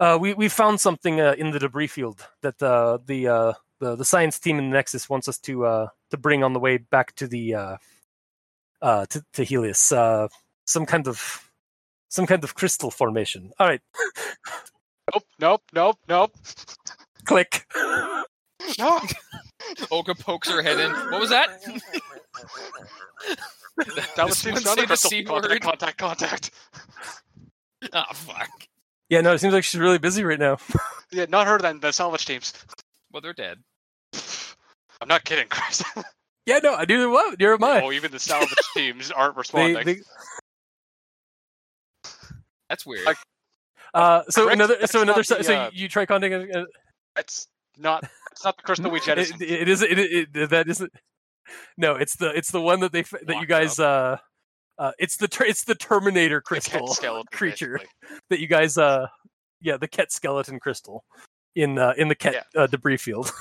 uh we we found something uh, in the debris field that uh the uh the the science team in the Nexus wants us to uh to bring on the way back to the uh uh to, to Heleus uh some kind of some kind of crystal formation. All right, Nope, nope, nope, nope. click. No. Olka pokes her head in. What was that? That was Does seems someone the crystal. C Contact, word? contact, contact. Oh fuck. Yeah, no, it seems like she's really busy right now. Yeah, not her then, the salvage teams. Well, they're dead. I'm not kidding, Chris. Yeah, no, I neither what, neither am I. oh, even the salvage teams aren't They, responding. they, That's weird. Like- uh, so Correct, another, that's so another, so, the, so uh, you try contacting. Uh, That's not. That's not the crystal we it, jettisoned. it is. It, it, it, that isn't. No, it's the it's the one that they f- that you Locked guys. Uh, uh, it's the ter- it's the Terminator The crystal skeleton, creature basically. that you guys. Uh, yeah, the Kett skeleton crystal in uh, in the Kett uh, debris field.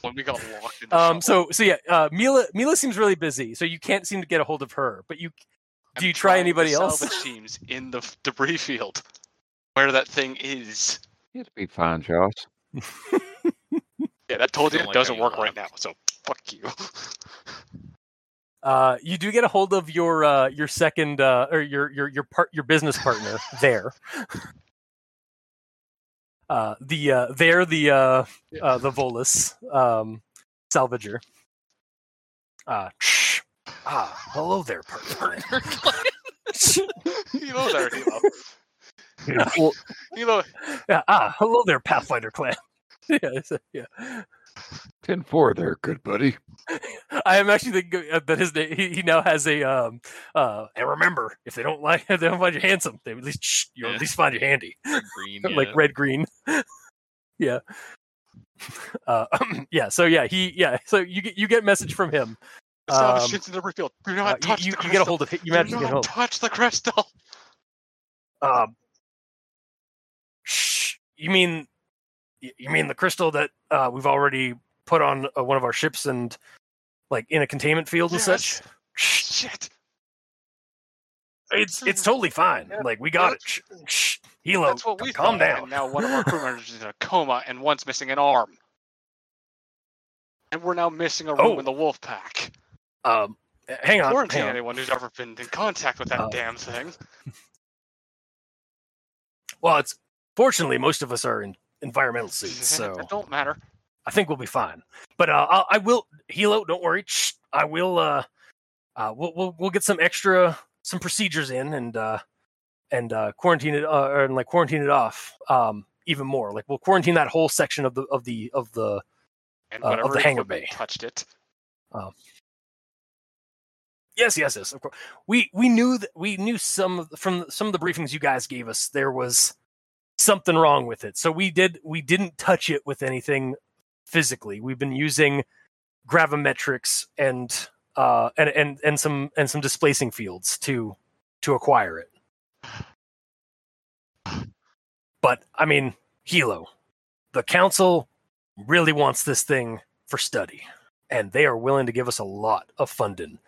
When we got locked in the Um. shuttle. So so yeah. Uh, Mila Mila seems really busy, so you can't seem to get a hold of her. But you I'm do you try anybody else? Salvage teams in the debris field, where that thing is. It'd be fine, Josh. Yeah, that told you it like doesn't how you work right now. So fuck you. Uh, you do get a hold of your uh, your second uh, or your your your part your business partner there. Uh, the uh, there the uh, uh, the Volus um, salvager. Uh, shh. Ah, hello there, partner. Hilo there, Hilo. yeah, well, Hilo. yeah, ah, hello there, Pathfinder clan. yeah, it's- yeah. Ten four there, good buddy. I am actually thinking uh, that his name, he, he now has a um uh and remember if they don't like if they don't find you handsome they at least shh, you'll Yeah. at least find you handy Green, like red green yeah uh yeah so yeah he yeah so you get you get message from him Um, teams in the. Do uh, not you, touch you, the you crystal. get a hold of it you manage Do to get hold touch the crystal. um shh you mean you mean the crystal that uh we've already put on uh, one of our ships and like in a containment field and such Yes. Shit. It's it's totally fine. Yeah, Like we got it. Shh, shh. Hilo, That's what we calm down. And now one of our crew members is in a coma, and one's missing an arm. And we're now missing a room Oh. in the wolf pack. Um, hang on. Quarantine Hang on. anyone who's ever been in contact with that Uh, damn thing. Well, it's fortunately most of us are in environmental suits, so it don't matter. I think we'll be fine. But uh, I'll, I will, Hilo. Don't worry. Shh, I will. Uh, uh, we'll, we'll we'll get some extra some procedures in and uh, and uh, quarantine it uh, or, and like quarantine it off um, even more. Like we'll quarantine that whole section of the of the of the And Uh, of the hangar bay. touched it. Yes, yes, yes. Of course, we we knew that we knew some of from some of the briefings you guys gave us there was something wrong with it. So we did we didn't touch it with anything physically. We've been using gravimetrics and uh and and and some and some displacing fields to to acquire it. But I mean, Hilo, the council really wants this thing for study, and they are willing to give us a lot of funding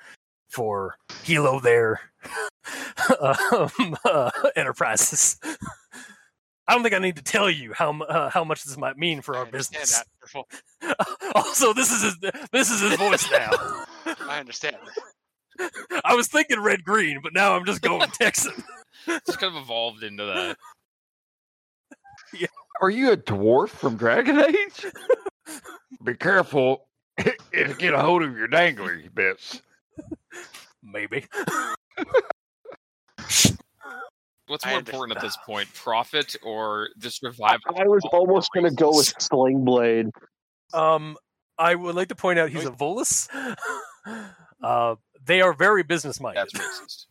for Hilo their um, uh, enterprises. I don't think I need to tell you how uh, how much this might mean for I our business. that. Well, also, this is his, this is his voice now. I understand. I was thinking red green, but now I'm just going Texan. It's kind of evolved into that. Yeah. Are you a dwarf from Dragon Age? Be careful. It'll get a hold of your dangly bits. Maybe. What's more important at this point, profit or this revival? I was almost going to go with races? Sling Blade. Um, I would like to point out he's a Volus. Uh, they are very business minded. That's racist.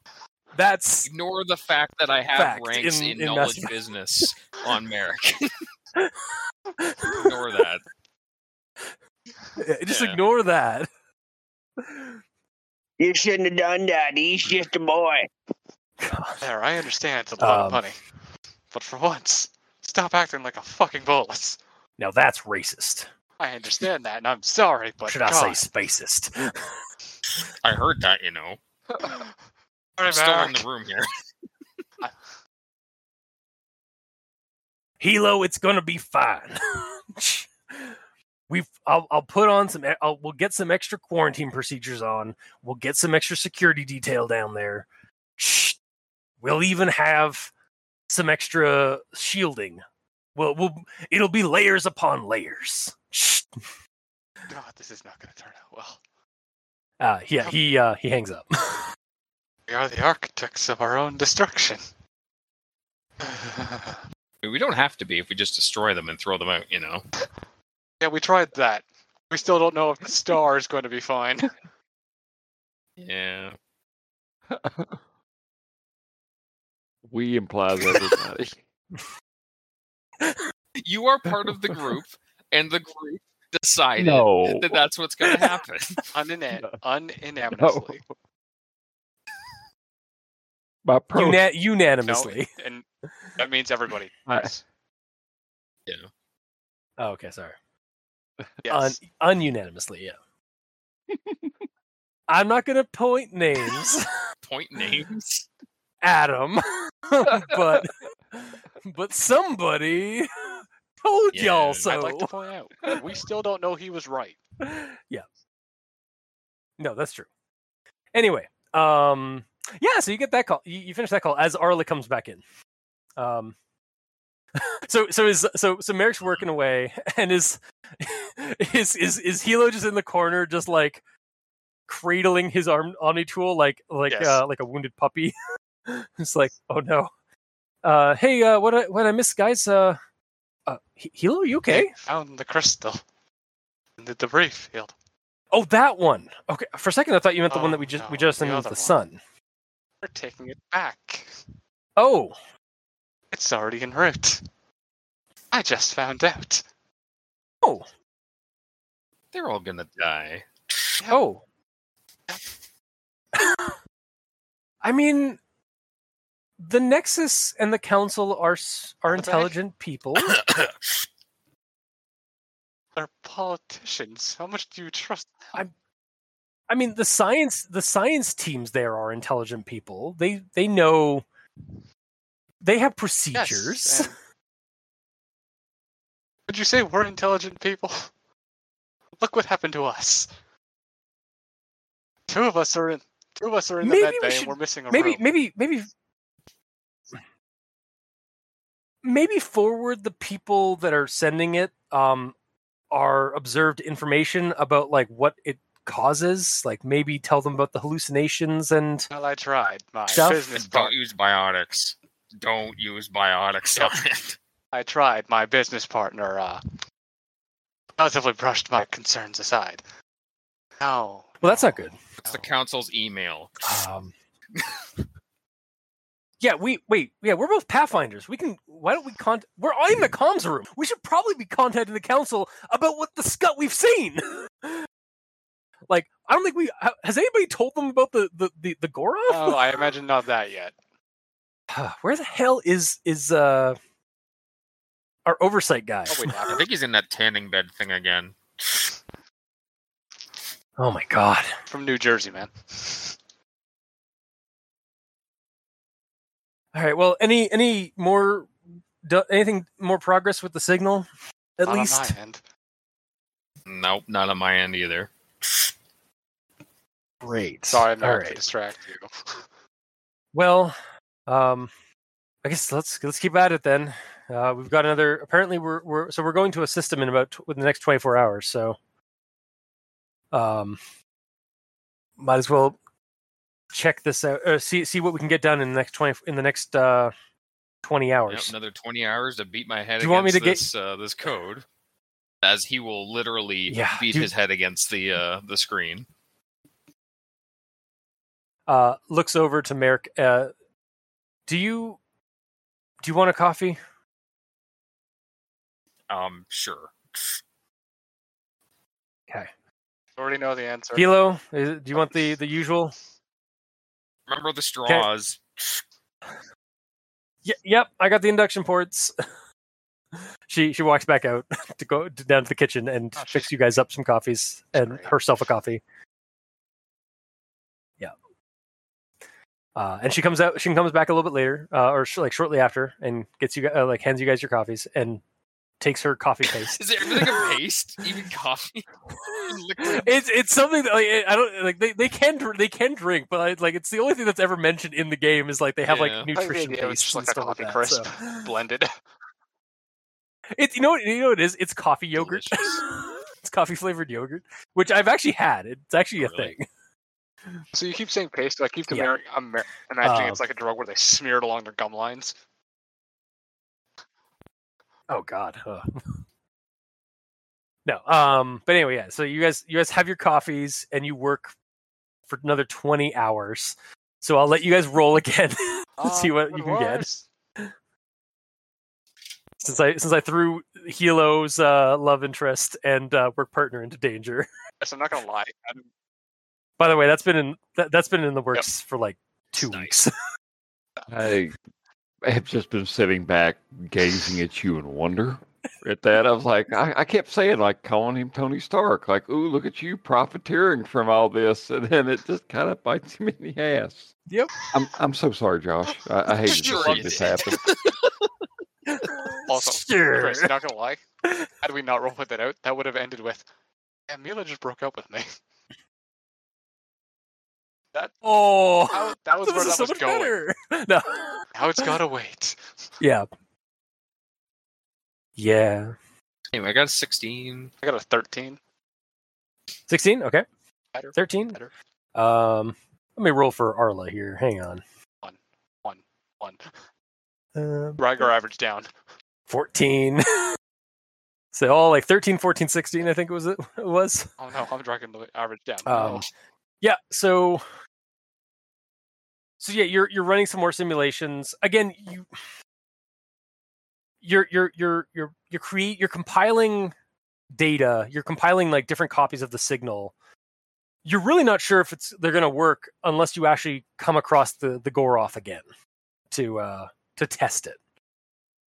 That's Ignore the fact that I have ranks in- in, in knowledge Mass- business on Merrick. Ignore that. just Yeah. ignore that. You shouldn't have done that. He's just a boy. There, I understand it's a lot Um, of money. But for once, stop acting like a fucking Volus. Now that's racist. I understand that, and I'm sorry, but Should I God. say spacist? I heard that, you know. Sorry, I'm still in Mark. the room here. Hilo, it's gonna be fine. We've I'll, I'll put on some I'll, we'll get some extra quarantine procedures on. We'll get some extra security detail down there. Shh. We'll even have some extra shielding. We'll, we'll it'll be layers upon layers. Shh. God, this is not going to turn out well. Uh, yeah, he uh, he hangs up. We are the architects of our own destruction. We don't have to be if we just destroy them and throw them out, you know. Yeah, we tried that. We still don't know if the star is going to be fine. Yeah. We implies everybody. You are part of the group, and the group decided no. that that's what's going to happen. Unina- No. unanimously. My pro- Una- No, unanimously. and that means everybody. I- Yes. Oh, okay, sorry. Yes. Un- ununanimously, yeah. I'm not gonna point names, Point names. Adam, but but somebody told Yeah, y'all so. I'd like to point out, we still don't know he was right. yeah. No, that's true. Anyway, um, yeah. So you get that call. You, you finish that call as Arla comes back in. Um, so so is so so Merrick's working away, and is is is is Hilo just in the corner, just like cradling his arm omni tool like like Yes. uh like a wounded puppy. it's like, oh no. Uh, hey, uh, what I what I missed, guys? Uh, uh, Hilo, you okay? They found the crystal in the debris field. Oh, that one. Okay, for a second I thought you meant the one Oh, that we just we just the sent into other the sun. We're taking it back. Oh, It's already en route. I just found out. oh, They're all to die. oh. I mean, the Nexus and the Council are are intelligent people. They're politicians. How much do you trust them? I mean, the science the science teams there are intelligent people. They they know. They have procedures. Yes. Would you say we're intelligent people? Look what happened to us. Two of us are in. Two of us are in the Maybe med we bay, should- and we're missing a maybe room. maybe maybe maybe forward the people that are sending it um are observed information about like what it causes like maybe tell them about the hallucinations and Well, I tried. My Stuff? business Don't use biotics. Don't use biotics on it. I tried. My business partner uh, relatively brushed my concerns aside. No. well that's not good It's the council's email. um yeah we wait yeah we're both pathfinders we can why don't we con we're in the comms room we should probably be contacting the council about what the scut we've seen like i don't think we has anybody told them about the the the, the Goroth Oh, I imagine not that yet. Where the hell is is uh our oversight guy Probably I think he's in that tanning bed thing again. oh my god From New Jersey, man. all right well any any more do, anything more progress with the signal at Not least on my end. Nope, not on my end either. great Sorry, I'm not right to distract you. Well, um, I guess let's let's keep at it then. Uh, we've got another. Apparently, we're we're so we're going to a system in about within the next twenty four hours. So, um, might as well check this out. Or see see what we can get done in the next twenty in the next uh, twenty Yep, hours. another twenty hours to beat my head Do you want me against to get- this uh, this code, as he will literally Yeah, beat his head against the uh, the screen. Uh, looks over to Merrick. Uh, do you do you want a coffee? Um, sure. Okay. Already know the answer. Hilo, do you want the the usual? Remember the straws. Y- yep, I got the induction ports. she she walks back out to go down to the kitchen and Oh, fix you guys up some coffees and great. herself a coffee. Uh, and she comes out. She comes back a little bit later, uh, or sh- like shortly after, and gets you uh, like hands you guys your coffees and takes her coffee paste. Is there everything a paste? Even coffee? It's it's something that like, I don't like. They, they can dr- they can drink, but I, like it's the only thing that's ever mentioned in the game is like they have Yeah. like I I think nutrition it was paste just like a stuff like coffee that. crisp so. blended. It's you know what you know what it is. It's coffee yogurt. It's coffee flavored yogurt, which I've actually had. It's actually a Really? thing. So you keep saying paste. I keep Yeah. comparing, I'm mer- imagining Um, it's like a drug where they smear it along their gum lines. Oh God. Ugh. No. Um. But anyway, yeah. So you guys, you guys have your coffees and you work for another twenty hours. So I'll let you guys roll again. See Uh, what you can get. Since I since I threw Hilo's uh, love interest and uh, work partner into danger. Yes, I'm not gonna lie. I'm, By the way, that's been in that, that's been in the works for like two Nice. weeks. I have just been sitting back, gazing at you in wonder. At that, I was like, I, I kept saying, like, calling him Tony Stark, like, "Ooh, look at you profiteering from all this," and then it just kind of bites him in the ass. Yep. I'm I'm so sorry, Josh. I, I hated Sure to see this happen. also, Sure. Chris, not gonna lie. Had we not rolled that out, that would have ended with, "Yeah, Mila just broke up with me." That Oh, how, that was where where is that so was much going. better. No. Now it's gotta wait. Yeah. Yeah. Anyway, I got a 16. I got a 13. 16? Okay. Better. 13? Better. Um, let me roll for Arla here. Hang on. One. One. Uh, Drag our average down. 14. so all like 13, 14, 16, I think it was it was. Oh no, I'm dragging the average down. Um, No. Yeah, so so yeah, you're you're running some more simulations. Again, you you're you're you're you're you're create you're compiling data, you're compiling like different copies of the signal. You're really not sure if it's they're going to work unless you actually come across the the Goroth again to uh to test it.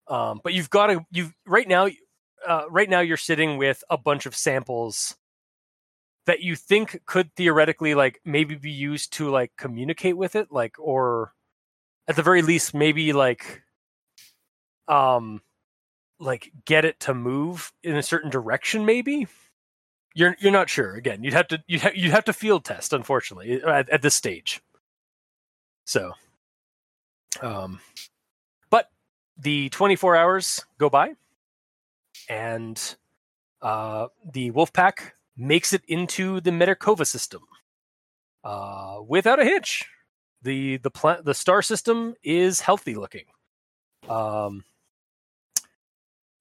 Um but you've got to you right now uh right now you're sitting with a bunch of samples that you think could theoretically like maybe be used to like communicate with it like or at the very least maybe like um like get it to move in a certain direction maybe? You're you're not sure. Again you'd have to you'd, ha- you'd have to field test unfortunately at, at this stage. So um but the 24 hours go by, and uh, the wolf pack makes it into the Metakova system uh, without a hitch. the the pla- The star system is healthy looking, um,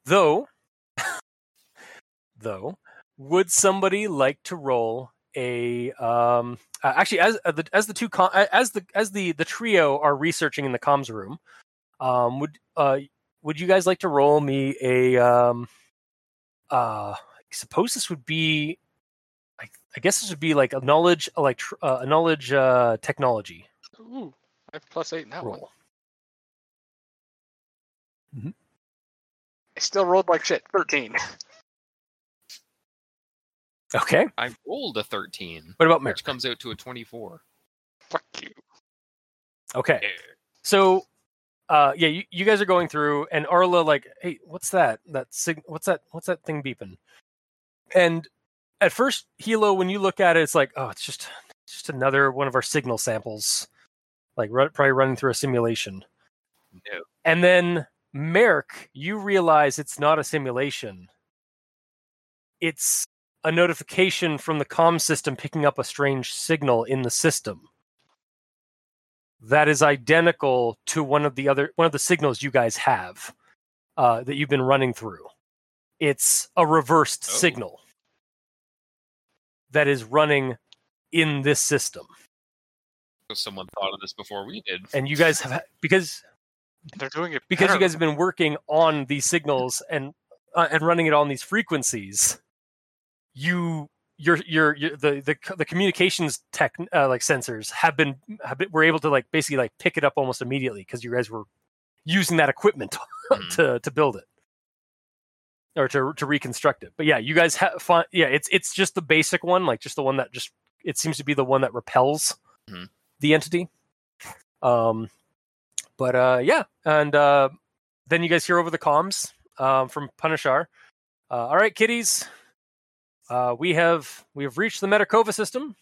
though. though, would somebody like to roll a um uh, actually as uh, the as the two com- uh, as the as the the trio are researching in the comms room um would uh would you guys like to roll me a um uh I suppose this would be I, I guess this would be like a knowledge elect uh, a knowledge uh technology Ooh, I have plus eight in that one. roll I still rolled like shit. Thirteen. okay I rolled a 13, what about Merrick? which comes out to a 24. Fuck you. okay So, uh, yeah, you, you guys are going through, and Arla like, hey, what's that? That sig- what's that? What's that thing beeping? And at first, Hilo, when you look at it, it's like, oh, it's just just another one of our signal samples, like ru- probably running through a simulation. No. And then Merrick, you realize it's not a simulation. It's a notification from the comm system picking up a strange signal in the system that is identical to one of the other one of the signals you guys have uh, that you've been running through. It's a reversed Oh. signal that is running in this system, someone thought of this before we did. and you guys have because They're doing it because you guys have been working on these signals and uh, and running it on these frequencies. You your your, your the, the the communications tech uh, like sensors have been have been, were able to like basically like pick it up almost immediately because you guys were using that equipment Mhm. to to build it or to to reconstruct it. But yeah, you guys have fun. Yeah, it's it's just the basic one, like just the one that just it seems to be the one that repels Mhm. the entity. Um, but uh, yeah, and uh, then you guys hear over the comms um, from Punishar. Uh, all right, kiddies, uh, we have we have reached the Metakova system.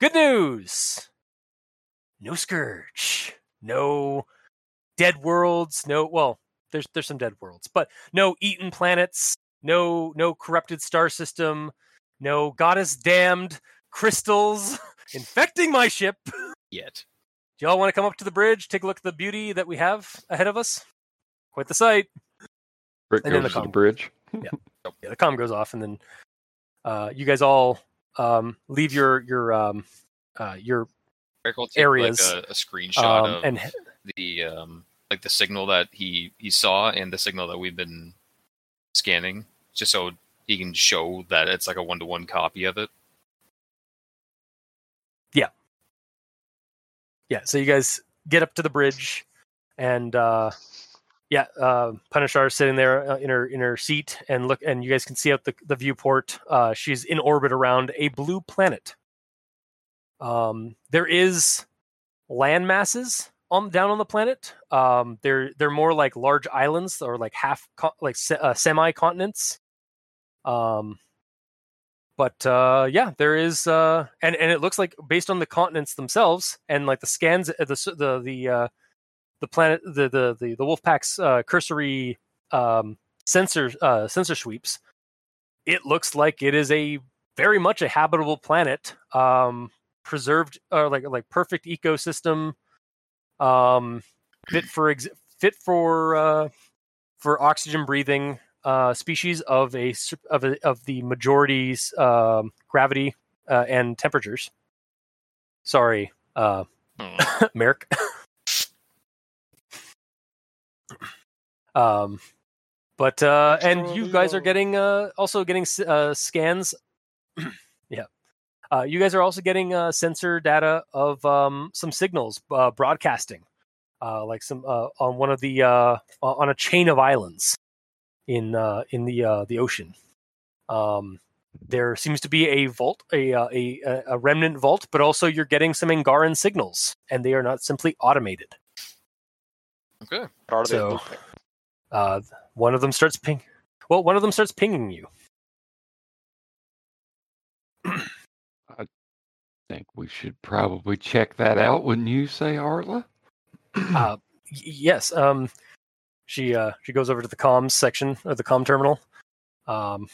Good news. No scourge. No dead worlds. No well, there's there's some dead worlds, but no eaten planets. No no corrupted star system. No goddess damned crystals infecting my ship. Yet. Do y'all want to come up to the bridge, take a look at the beauty that we have ahead of us? Quite the sight. Rick And then goes the to the com- bridge. Yeah, the comm goes off, and then uh, you guys all um, leave your your um, uh, your Eric will take Areas, like a, a screenshot um, of and the um, like the signal that he he saw and the signal that we've been scanning, just so he can show that it's like a one to one copy of it. yeah. Yeah. So you guys get up to the bridge, and uh, yeah, uh, Punishar is sitting there uh, in her in her seat, and look, and you guys can see out the the viewport. Uh, she's in orbit around a blue planet. Um, there is land masses on down on the planet. Um, they're they're more like large islands or like half like se- uh, semi continents. Um, but uh, yeah, there is, uh, and and it looks like based on the continents themselves and like the scans, uh, the the the uh, the planet, the the the the Wolfpack's uh, cursory um, sensor uh, sensor sweeps, it looks like it is a very much a habitable planet, um, preserved or like like perfect ecosystem, um, fit for ex- fit for uh, for oxygen breathing uh, species of a of a, of the majority's um, gravity uh, and temperatures. Sorry, uh, Hmm. Merrick. um, but uh, and you guys are getting uh, also getting uh, scans. Yeah, uh, you guys are also getting uh, sensor data of um, some signals uh, broadcasting, uh, like some uh, on one of the uh, on a chain of islands in uh, in the uh, the ocean. Um, there seems to be a vault, a, uh, a a a remnant vault, but also you're getting some Angaran signals, and they are not simply automated. Okay. What are they So- Uh, one of them starts ping. Well, one of them starts pinging you. Think we should probably check that out, wouldn't you say, Arla? Uh, yes. Um, she uh, she goes over to the comms section of the comm terminal. Um,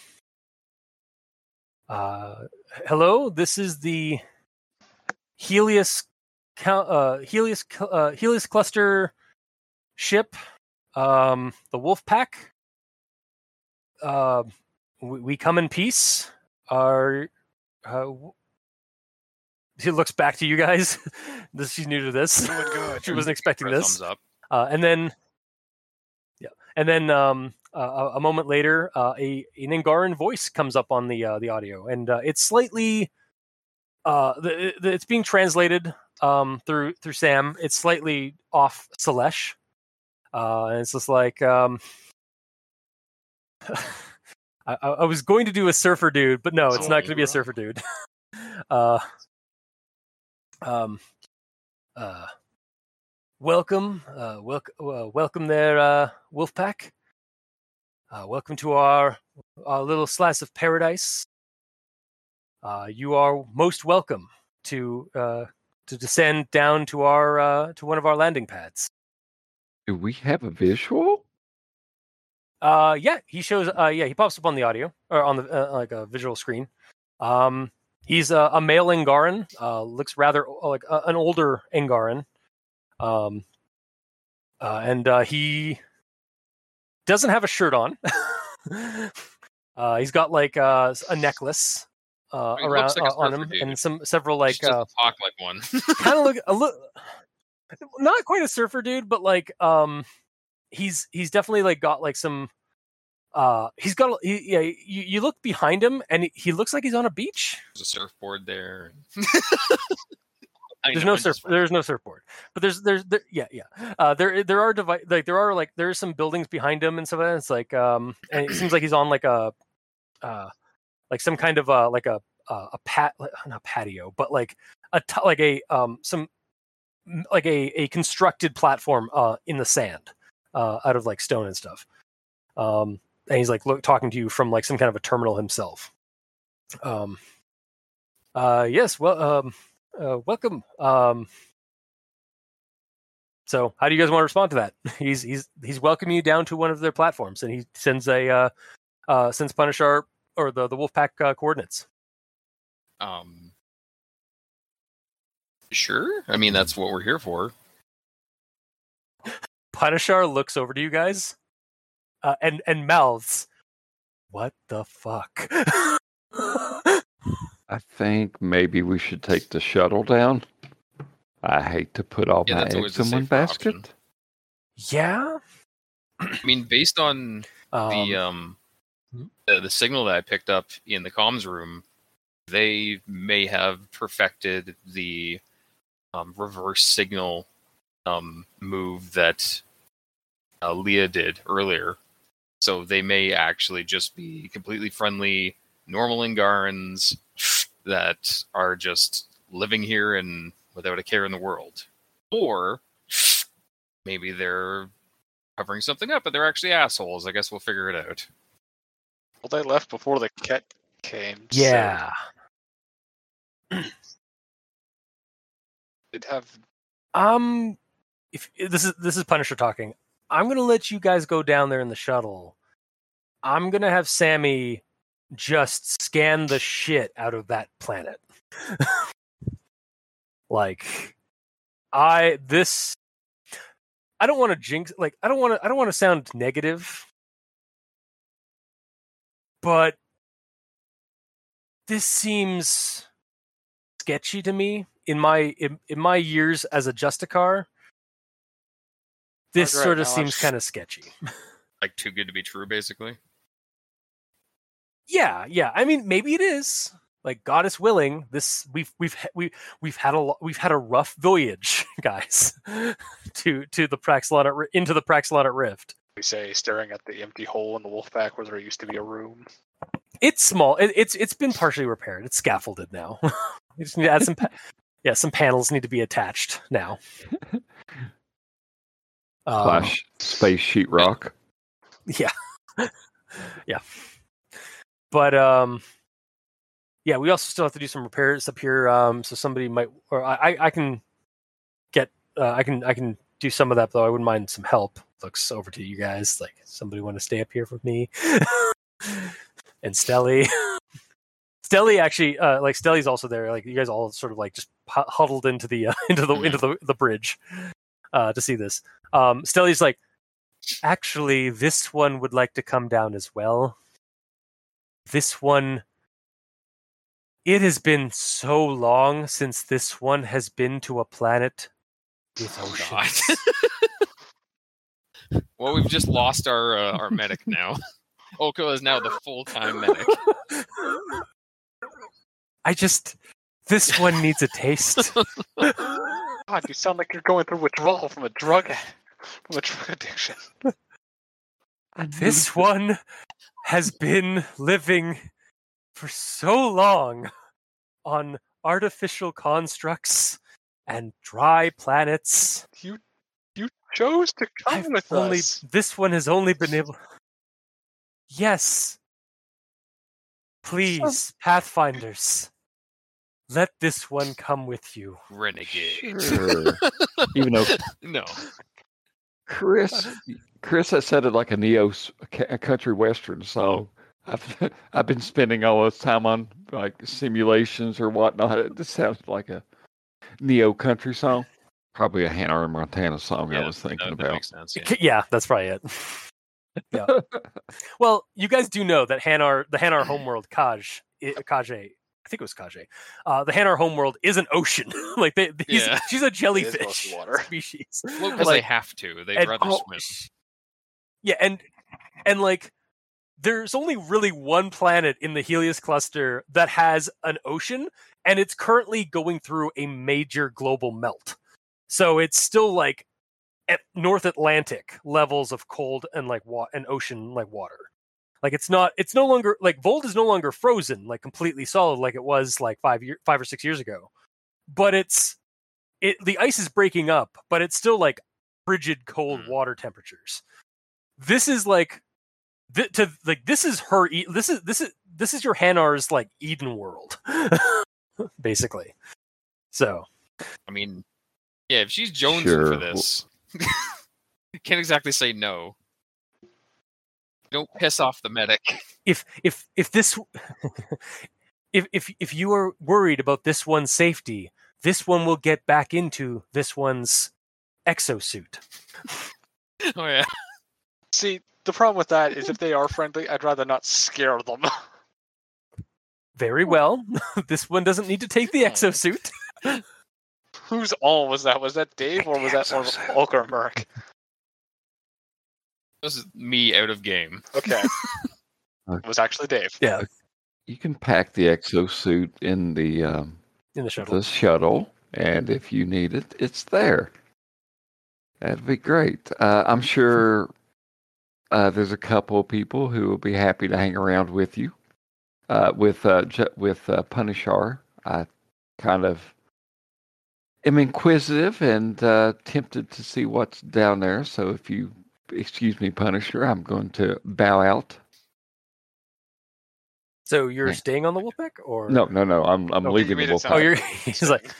uh, hello, this is the Heleus uh, Heleus uh, Heleus cluster ship, um, the Wolf Pack. Uh, we, we come in peace. Are uh, w- he looks back to you guys. this she's new to this. Doing good. she wasn't expecting this. Thumbs up. Uh, and then, yeah, and then um, uh, a- moment later, uh, a an Angaran voice comes up on the uh, the audio, and uh, it's slightly, uh, the, the, it's being translated um, through through Sam. It's slightly off Selesh, uh, and it's just like, um, I, I I was going to do a surfer dude, but no, it's not going to be a surfer dude. uh, um, uh, welcome, uh, welcome, uh, welcome there, uh, Wolfpack. Uh, welcome to our our little slice of paradise. Uh, you are most welcome to uh, to descend down to our uh, to one of our landing pads. Do we have a visual? Uh, yeah, he shows. Uh, yeah, he pops up on the audio or on the uh, like a visual screen. Um, he's a, a male Angaran. Uh, looks rather like uh, an older Angaran. Um, uh, and uh, he doesn't have a shirt on. uh, he's got like uh, a necklace uh, around like uh, on him, dude. and some several Like, uh, talk like one. kind of look a little not quite a surfer dude but like um he's he's definitely like got like some uh he's got a- he, yeah you, you look behind him and he, he looks like he's on a beach There's a surfboard there. There's know, no surf there's no surfboard but there's there's there, yeah yeah uh there there are devi- like there are like there's some buildings behind him and stuff like that. it's like um and it seems like he's on like a uh like some kind of uh like a uh, a pat not patio but like a t- like a um some like a a constructed platform uh in the sand uh out of like stone and stuff um and he's like look talking to you from like some kind of a terminal himself. Um uh yes well um uh, welcome um. So how do you guys want to respond to that? He's he's he's welcoming you down to one of their platforms and he sends a uh uh sends punisher or the the wolf pack uh, coordinates. Um, sure. I mean, that's what we're here for. Punisher looks over to you guys uh, and and mouths, "What the fuck?" I think maybe we should take the shuttle down. I hate to put all Yeah, my eggs in one safer option. basket. yeah. I mean, based on Um, the um the, the signal that I picked up in the comms room, they may have perfected the um, reverse signal um, move that uh, Lia did earlier. So they may actually just be completely friendly, normal Angarans that are just living here and without a care in the world. Or maybe they're covering something up, but they're actually assholes. I guess we'll figure it out. Well, they left before the cat came. so yeah. they'd have Um, if this is this is Punisher talking, I'm gonna let you guys go down there in the shuttle. I'm gonna have Sammy just scan the shit out of that planet. like, I this. I don't want to jinx. Like, I don't want to. I don't want to sound negative, but this seems sketchy to me in my in, in my years as a Justicar. This sort of seems kind of sketchy. Like too good to be true, basically. Yeah, yeah. I mean, maybe it is. Like God is willing, this we've we've we we've had a lo- we've had a rough voyage, guys, to to the Praxlonat Ri- into the Praxlonat Rift. we say staring at the empty hole in the wolf pack where there used to be a room. It's small. It, it's it's been partially repaired. It's scaffolded now. we just need to add some. Pa- yeah, some panels need to be attached now. Um, Slash space sheetrock. yeah. Yeah. But um yeah we also still have to do some repairs up here um so somebody might or i i can get uh, i can i can do some of that though. I wouldn't mind some help. Looks over to you guys like somebody want to stay up here with me? And stelly. Stelly actually uh like stelly's also there. Like you guys all sort of like just huddled into the uh, into the into the, the bridge uh to see this um stelly's like actually this one would like to come down as well this one it has been so long since this one has been to a planet with Oh, oceans. well, we've just lost our uh, our medic now. Oko is now the full time medic. I just this one needs a taste. God, you sound like you're going through withdrawal from a drug from a drug addiction. this one has been living for so long on artificial constructs and dry planets. You you chose to come I've with only us. this one has only been able Yes. Please, Pathfinders. Let this one come with you. Renegade. Sure. Even though No. Chris, uh, Chris has said it like a neo a country western song. Oh. I've I've been spending all this time on like simulations or whatnot. It just sounds like a neo country song. Probably a Hannah and Montana song I was thinking that, that about. makes sense. Yeah. Yeah, that's probably it. yeah. Well, you guys do know that Hanar, the Hanar homeworld, Kaj, i- Kahje, I think it was Kahje, uh, the Hanar homeworld is an ocean. like they, he's, Yeah. she's a jellyfish water. species. Well, because they have to. They'd and- rather oh, swim. Yeah, and and like there's only really one planet in the Heleus cluster that has an ocean, and it's currently going through a major global melt. So it's still like at North Atlantic levels of cold and like wa- and ocean like water. Like it's not it's no longer like Voeld is no longer frozen like completely solid like it was like 5 year 5 or 6 years ago. But it's it the ice is breaking up, but it's still like frigid cold Hmm. water temperatures. This is like th- to like this is her e- this is this is this is your Hanar's like Eden world. basically. So, I mean, yeah, if she's jonesing Sure. for this, can't exactly say no. Don't piss off the medic. if if if this if if if you are worried about this one's safety, this one will get back into this one's exosuit. Oh yeah. See, the problem with that is if they are friendly, I'd rather not scare them. Very well. this one doesn't need to take the exosuit. Whose all was that? Was that Dave or was that more Exosuit. Olka and Merc? This is me out of game. Okay. Okay. it was actually Dave. Yeah, You can pack the exosuit in the um, in the shuttle. the shuttle, and if you need it, it's there. That'd be great. Uh, I'm sure uh, there's a couple of people who will be happy to hang around with you. Uh, with uh, J- with uh, Punishar, I kind of am inquisitive and uh, tempted to see what's down there. So if you excuse me, Punisher, I'm going to bow out. So you're Yeah. staying on the Wolfpack, or No, no, no. I'm I'm No, leaving the made it wolf. sound Oh, you're. He's like,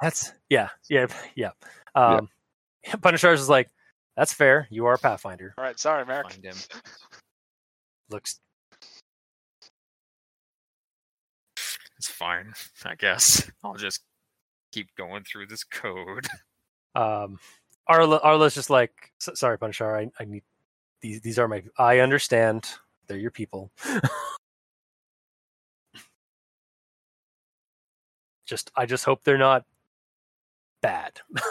that's yeah, yeah, yeah. Um, Punishar's is like, that's fair. You are a Pathfinder. All right, sorry, Maerk. Find him. Looks It's fine, I guess. I'll just keep going through this code. um Arla Arla's just like sorry Punishar I, I need these these are my I understand they're your people. Just I just hope they're not bad.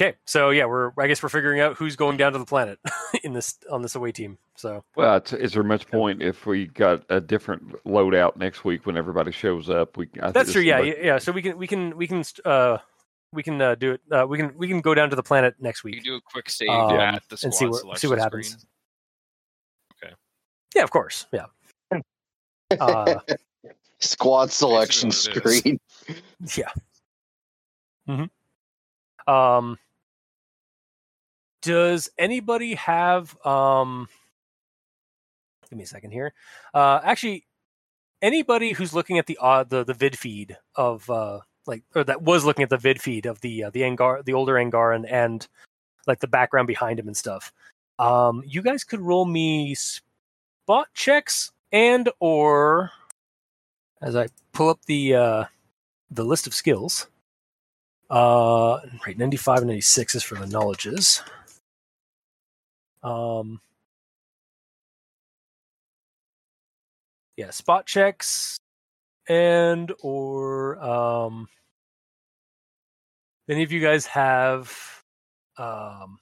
Okay so yeah we're I guess we're figuring out who's going down to the planet in this on this away team so. Well, it's, is there much point if we got a different loadout next week when everybody shows up? We I think that's true yeah yeah, so we can we can we can uh we can uh, do it uh, we can we can go down to the planet next week. You week do a quick save Um, at the squad and see what- see what happens. screen. yeah of course yeah uh Squad selection what it is. screen. Yeah. hmm Um. Does anybody have um? Give me a second here. Uh, actually, anybody who's looking at the uh, the the vid feed of uh like or that was looking at the vid feed of the uh, the Angar the older Angaran and like the background behind him and stuff. Um, you guys could roll me spot checks and or as I pull up the uh, the list of skills. Uh, right, ninety five and ninety six is for the knowledges. Um, yeah, spot checks and or um, any of you guys have um,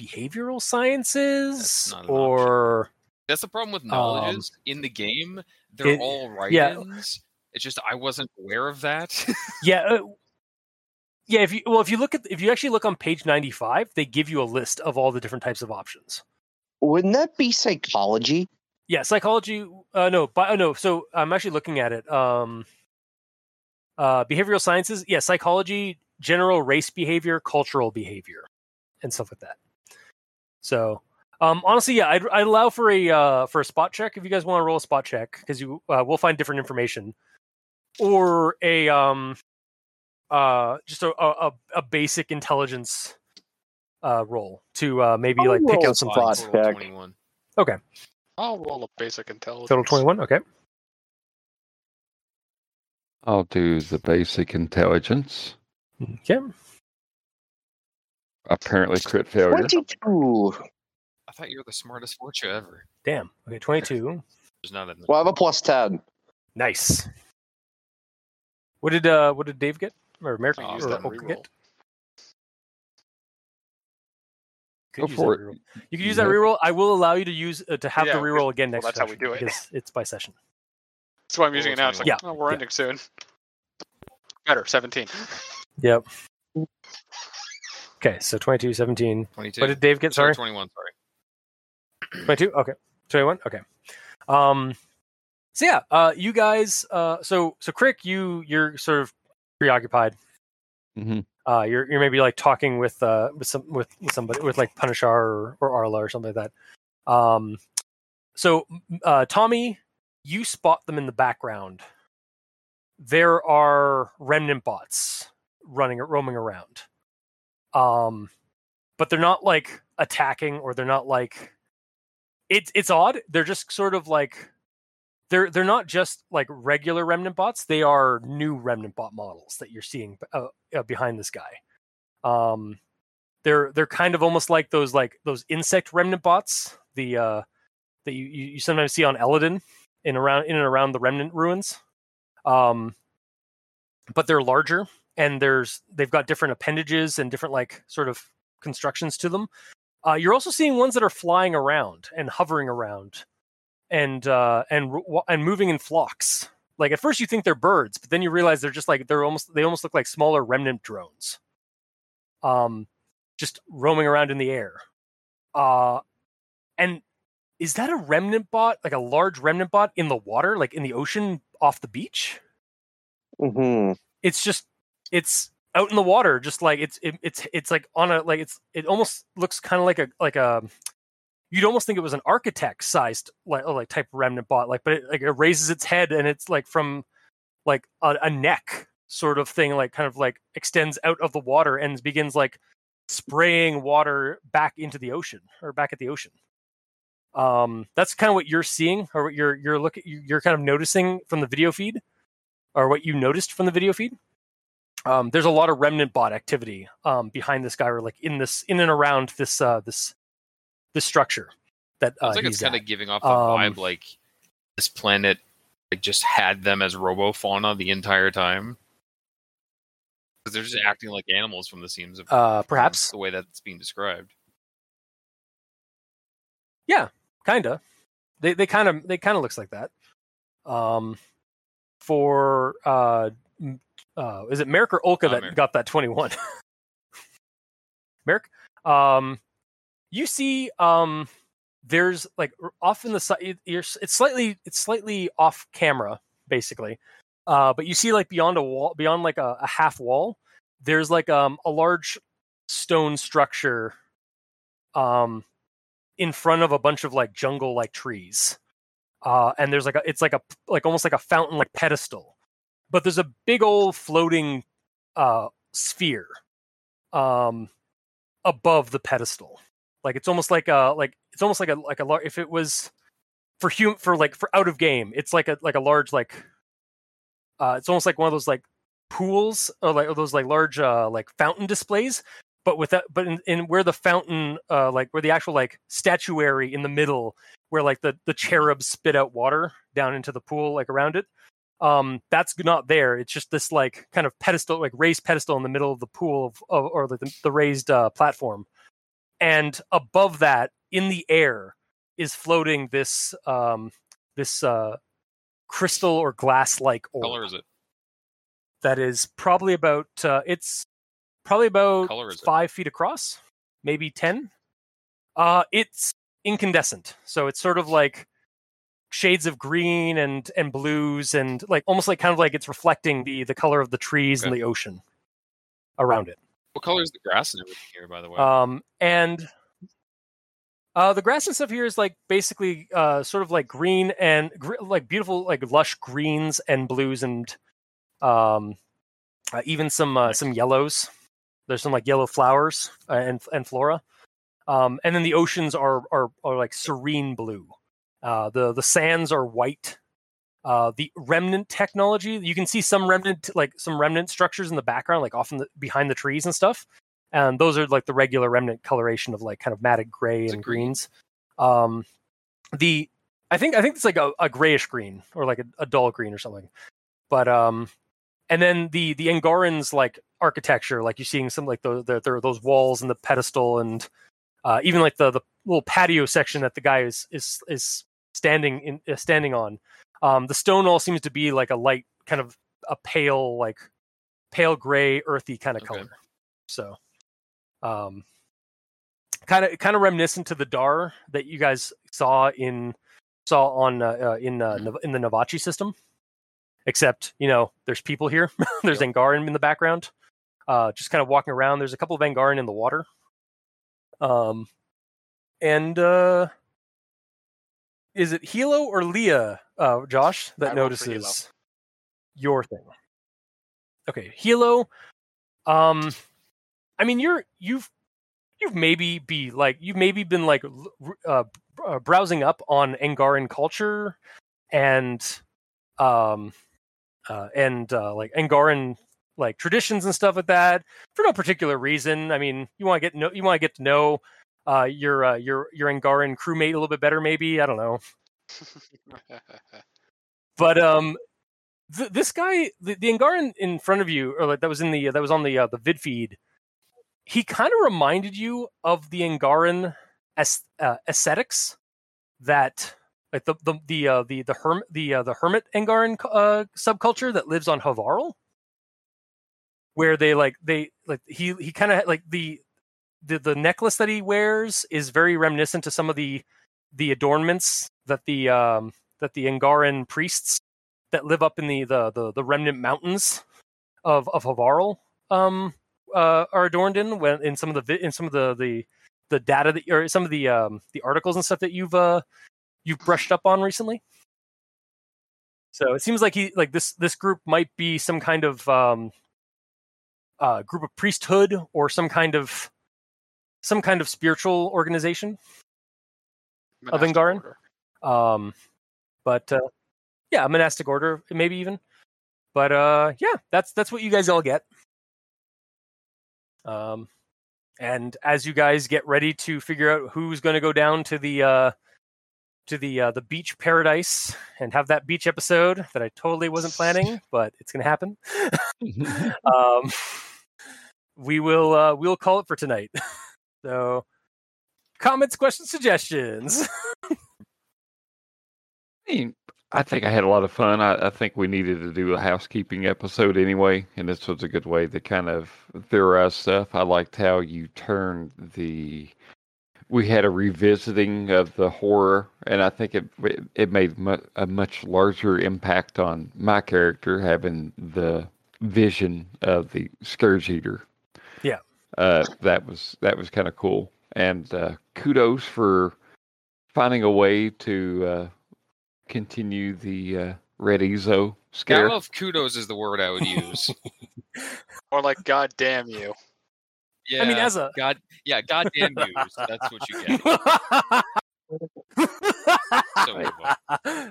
behavioral sciences That's not an or That's the problem with Um, in the game. They're it- all yeah. write-ins. It's just I wasn't aware of that. yeah uh, yeah if you well if you look at if you actually look on page 95 they give you a list of all the different types of options Wouldn't that be psychology? Yeah psychology uh no but uh, no so i'm actually looking at it um uh behavioral sciences yeah psychology general race behavior cultural behavior and stuff like that so um honestly yeah i'd, I'd allow for a uh for a spot check if you guys want to roll a spot check because you uh, we'll find different information or a um uh just a a, a- a basic intelligence uh roll to uh maybe I'll like pick out some spot things Total check. 21. I'll roll a basic intelligence. total 21 okay I'll do the basic intelligence. okay Apparently, crit failure. Twenty-two. I thought you were the smartest Fortune ever. damn okay 22 There's not in the Well, I have a plus ten. Nice. What did uh what did Dave get? Or America I or used that reroll. get? Could Go use for that it. You can use that Yeah. reroll. I will allow you to use uh, to have Yeah, the we- reroll again well, next that's how we do it. because it's by session. That's why I'm using it now. It's like, Yeah, oh, we're yeah. ending soon. Better, 17. Yep. Okay, so 22, 17. 22. What did Dave get? Sorry. 21, sorry. 22 okay 21 okay um so yeah uh you guys uh so so Krick you you're sort of preoccupied Mhm. Uh you're you're maybe like talking with uh with some with, somebody with like punishar or, or arla or something like that. Um so uh tommy you spot them in the background. There are remnant bots running roaming around. Um but they're not like attacking or they're not like it's it's odd. They're just sort of like they're they're not just like regular remnant bots. They are new remnant bot models that you're seeing uh, uh, behind this guy. Um, they're they're kind of almost like those like those insect remnant bots. The uh, that you, you sometimes see on Elaaden in around in and around the remnant ruins. Um, but they're larger and there's they've got different appendages and different like sort of constructions to them. Uh, you're also seeing ones that are flying around and hovering around, and uh, and and moving in flocks. Like at first you think they're birds, but then you realize they're just like they're almost they almost look like smaller remnant drones. Um, just roaming around in the air. Uh, and is that a remnant bot, like a large remnant bot in the water, like in the ocean off the beach? Mm-hmm. it's just it's out in the water just like it's it, it's it's like on a like it's it almost looks kind of like a like a you'd almost think it was an architect sized like like type remnant bot like but it like it raises its head and it's like from like a, a neck sort of thing like kind of like extends out of the water and begins like spraying water back into the ocean or back at the ocean. Um that's kind of what you're seeing or what you're you're looking you're kind of noticing from the video feed or what you noticed from the video feed. Um, there's a lot of remnant bot activity um, behind this guy or like in this in and around this uh, this this structure that uh, Sounds like it's kind at. of giving off the Um, vibe like this planet like, just had them as robo fauna the entire time. Because they're just acting like animals from the scenes of uh, perhaps the way that's being described. Yeah, kinda they they kind of they kind of looks like that um for uh uh is it Merrick or Olka Uh, that Merrick. got that 21 Merrick um you see um there's like off in the side you're it's slightly it's slightly off camera basically. Uh but you see like beyond a wall beyond like a, a half wall there's like um a large stone structure um in front of a bunch of like jungle like trees. Uh and there's like a it's like a like almost like a fountain like pedestal. But there's a big old floating uh sphere um, above the pedestal. Like it's almost like a like it's almost like a like a if it was for hum for like for out of game, it's like a like a large like uh it's almost like one of those like pools or like or those like large uh like fountain displays but with that but in, in where the fountain uh like where the actual like statuary in the middle where like the the cherubs spit out water down into the pool like around it um that's not there. It's just this like kind of pedestal like raised pedestal in the middle of the pool of, of or the, the raised uh, platform and above that in the air is floating this um this uh crystal or glass like orb color is it? that is probably about uh, it's probably about Color is it? five feet across maybe 10 uh it's incandescent so it's sort of like shades of green and and blues and like almost like kind of like it's reflecting the the color of the trees and the ocean around it What color is the grass and everything here, by the way? um and uh the grass and stuff here is like basically uh sort of like green and gr- like beautiful like lush greens and blues and um uh, even some uh, some yellows. There's some like yellow flowers uh, and and flora. Um and then the oceans are are, are like serene blue. Uh the the sands are white uh the remnant technology you can see some remnant like some remnant structures in the background like often the, behind the trees and stuff and those are like the regular remnant coloration of like kind of matted gray Is it and green? greens um the i think i think it's like a, a grayish green or like a, a dull green or something but um and then the the Angaran's like architecture, like you're seeing some like the, the, the those walls and the pedestal, and uh, even like the the little patio section that the guy is is is standing in uh, standing on. Um, the stone all seems to be like a light, kind of a pale, like pale gray, earthy kind of Okay. color. So, um, kind of kind of reminiscent to the Dar that you guys saw in saw on uh, uh, in uh, in the Navachi system. Except you know there's people here. There's angaran in the background. Uh just kind of walking around. There's a couple of angaran in the water. Um and uh is it hilo or lia uh josh that I rolled for Hilo. notices your thing okay hilo um i mean you're you've you've maybe be like you've maybe been like uh, uh browsing up on angaran culture and um uh, and uh, like Angaran like traditions and stuff like that for no particular reason. I mean, you want to get know you want to get to know uh, your uh, your your Angaran crewmate a little bit better, maybe. I don't know, but um, th- this guy, the, the Angaran in front of you, or like that was in the that was on the uh, the vid feed. He kind of reminded you of the Angaran uh, aesthetics that like the the the uh, the the herm the uh, the hermit Angaran uh, subculture that lives on Havarl, where they like they like he he kind of like the the the necklace that he wears is very reminiscent to some of the the adornments that the um that the Angaran priests that live up in the the the, the remnant mountains of of Havarl um uh, are adorned in when in some of the in some of the the the data that or some of the um the articles and stuff that you've uh you've brushed up on recently. So it seems like he like this this group might be some kind of um uh group of priesthood or some kind of some kind of spiritual organization. Of Monastic Angaran? order. Um but uh yeah, a monastic order maybe even. But uh yeah, that's that's what you guys all get. Um and as you guys get ready to figure out who's going to go down to the uh to the uh, the beach paradise and have that beach episode that I totally wasn't planning, but it's going to happen. um, we will uh, we'll call it for tonight. so, comments, questions, suggestions. I mean, I think I had a lot of fun. I, I think we needed to do a housekeeping episode anyway, and this was a good way to kind of theorize stuff. I liked how you turned the. We had a revisiting of the horror, and I think it it made mu- a much larger impact on my character having the vision of the scourge eater. Yeah. uh, that was that was kind of cool, and uh, kudos for finding a way to. Uh, continue the uh, Red Eezo Yeah, I scare. love kudos is the word I would use. Or like, God damn you. Yeah. I mean, as a God, yeah, goddamn news. That's what you get. So.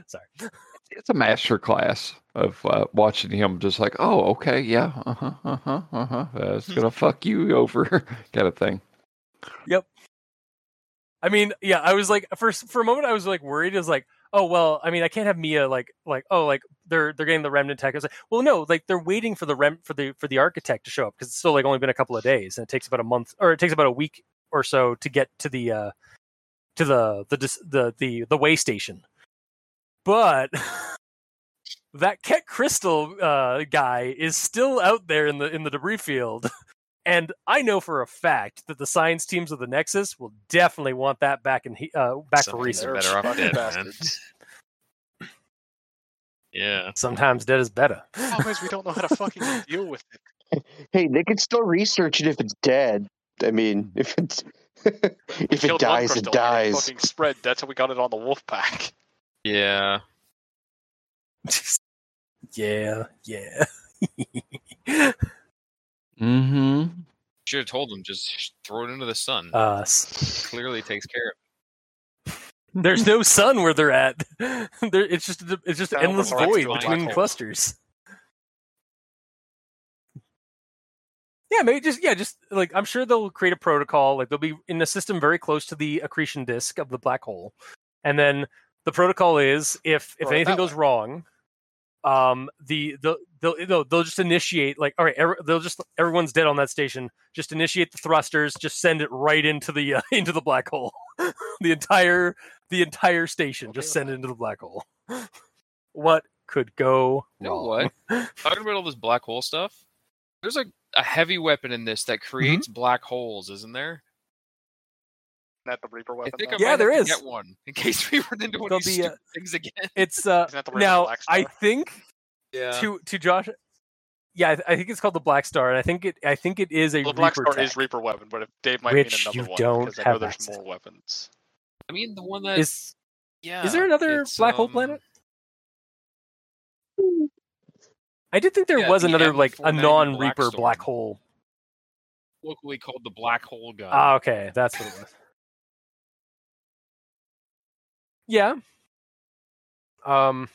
Sorry. It's a master class of uh, watching him just like, oh, okay, yeah, uh huh, uh huh, uh huh. That's gonna fuck you over, kind of thing. I mean, yeah, I was like, for for a moment, I was like worried. I was like, oh well, I mean, I can't have Mia like like oh like they're they're getting the remnant tech. I was like, well, no, like they're waiting for the rem for the for the architect to show up because it's still like only been a couple of days and it takes about a month or it takes about a week or so to get to the uh to the the the the the way station. But that Kett Crystal uh, guy is still out there in the in the debris field. And I know for a fact that the science teams of the Nexus will definitely want that back in he- uh, back for Some things are research. better off dead, man. Yeah. Sometimes dead is better. Problem is, we don't know how to fucking deal with it. Hey, they can still research it if it's dead. I mean, if it's if it dies, it dies. Fucking spread. That's how we got it on the wolf pack. Yeah. yeah, yeah. Mm-hmm. Should have told them just throw it into the sun. uh, Clearly takes care of there's no sun where they're at. there, it's just it's just Down endless void between clusters. Yeah, maybe just yeah, just like I'm sure they'll create a protocol. Like they'll be in a system very close to the accretion disk of the black hole, and then the protocol is if if Throw anything goes way. wrong, um, the the they'll they'll, they'll just initiate like all right, every, they'll just everyone's dead on that station. Just initiate the thrusters. Just send it right into the uh, into the black hole. the entire the entire station. Just send it into the black hole. what could go You know wrong? what? Talking about all this black hole stuff, there's like a heavy weapon in this that creates black holes, isn't there? Isn't that the Reaper I weapon? think though? I Yeah, there is. there have to is. get one in case we run into one There'll of these be a- things again. It's uh Isn't that the Reaper now I think Yeah. to to Josh. Yeah, I, th- I think it's called the Black Star, and I think it I think it is a Well, the Black Reaper Star is. Reaper weapon, but if Dave might Which mean you another one don't because I know there's access- more weapons. I mean, the one that Is yeah. is there another it's, black hole um, planet? I did think there yeah, was the another like a M490 non-Reaper Blackstorm. black hole. locally called the black hole gun? Ah, okay, that's what it was. Yeah. Um,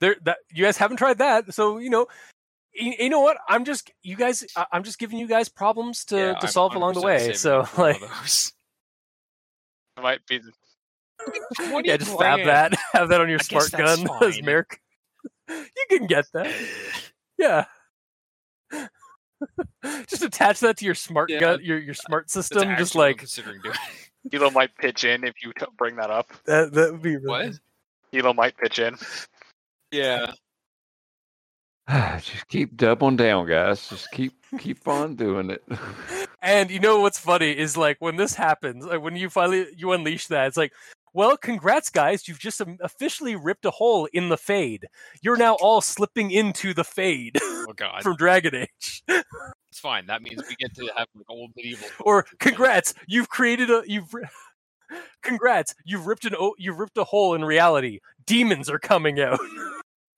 there that you guys haven't tried that, so you know, you, you know what? I'm just you guys. I- I'm just giving you guys problems to Yeah, to I'm solve along the way. So up for one like, of. It might be. What yeah, just plan? have that. Have that on your I smart gun as. Merrick. you can get that. Yeah. just attach that to your smart Yeah. gun, your your smart system. Just actually what I'm like considering doing. Hilo might pitch in if you bring that up. that. That would be really What? good. Hilo might pitch in. Yeah. Just keep doubling down, guys. Just keep keep on doing it. And you know what's funny is like when this happens, like when you finally you unleash that, it's like, well, congrats, guys! You've just um, officially ripped a hole in the fade. You're now all slipping into the fade Oh god. from Dragon Age. It's fine. That means we get to have like old medieval. or congrats, you've created a you've. Congrats! You've ripped an o- you've ripped a hole in reality. Demons are coming out.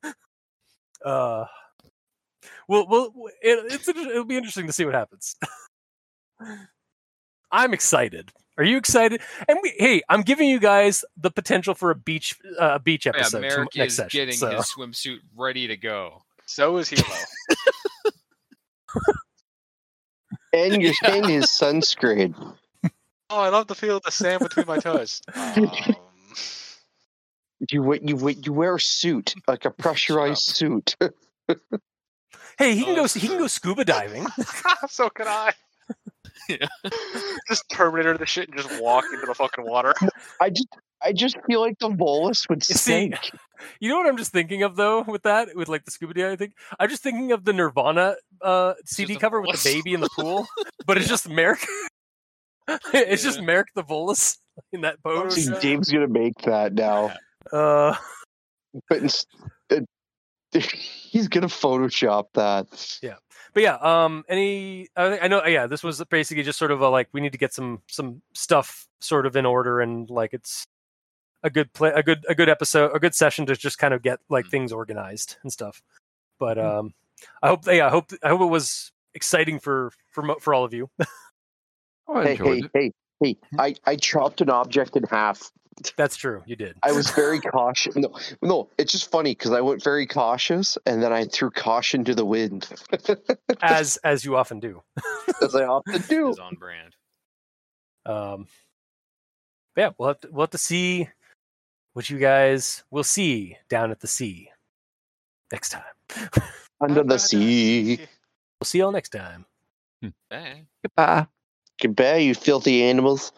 uh, well, well, it, it's it'll be interesting to see what happens. I'm excited. Are you excited? And we, hey, I'm giving you guys the potential for a beach uh, beach Oh, Yeah, episode to- Merrick next is session. getting so. his swimsuit ready to go. So is Hilo. And you're Yeah. saying his sunscreen. oh, I love the feel of the sand between my toes. Um, You we- you we- you wear a suit like a pressurized suit. Hey, he can Oh, go. He can go scuba diving. so can I. Yeah. just Terminator the shit and just walk into the fucking water. I just I just feel like the Volus would See. You know what I'm just thinking of though with that, with like the scuba diving thing. I'm just thinking of the Nirvana uh, CD a cover with the baby in the pool, but it's just Merrick. it's just Merrick the Volus in that pose. See, Dave's gonna make that now, Uh, but it, he's gonna Photoshop that. But yeah, um, any I, I know, yeah, this was basically just sort of a like we need to get some some stuff sort of in order and like it's a good play, a good a good episode, a good session to just kind of get like Mm. things organized and stuff. But um, I hope, yeah, I hope I hope it was exciting for for for all of you. Oh, I Hey, hey, it. hey, hey! I I chopped an object in half. That's true. You did. I was very cautious. No, no, it's just funny because I went very cautious, and then I threw caution to the wind, as as you often do. as I often do. Is on brand. Um, yeah, we'll have to, we'll have to see what you guys will see down at the sea next time. Under the sea. We'll see y'all next time. Bye. Goodbye. Goodbye, you filthy animals.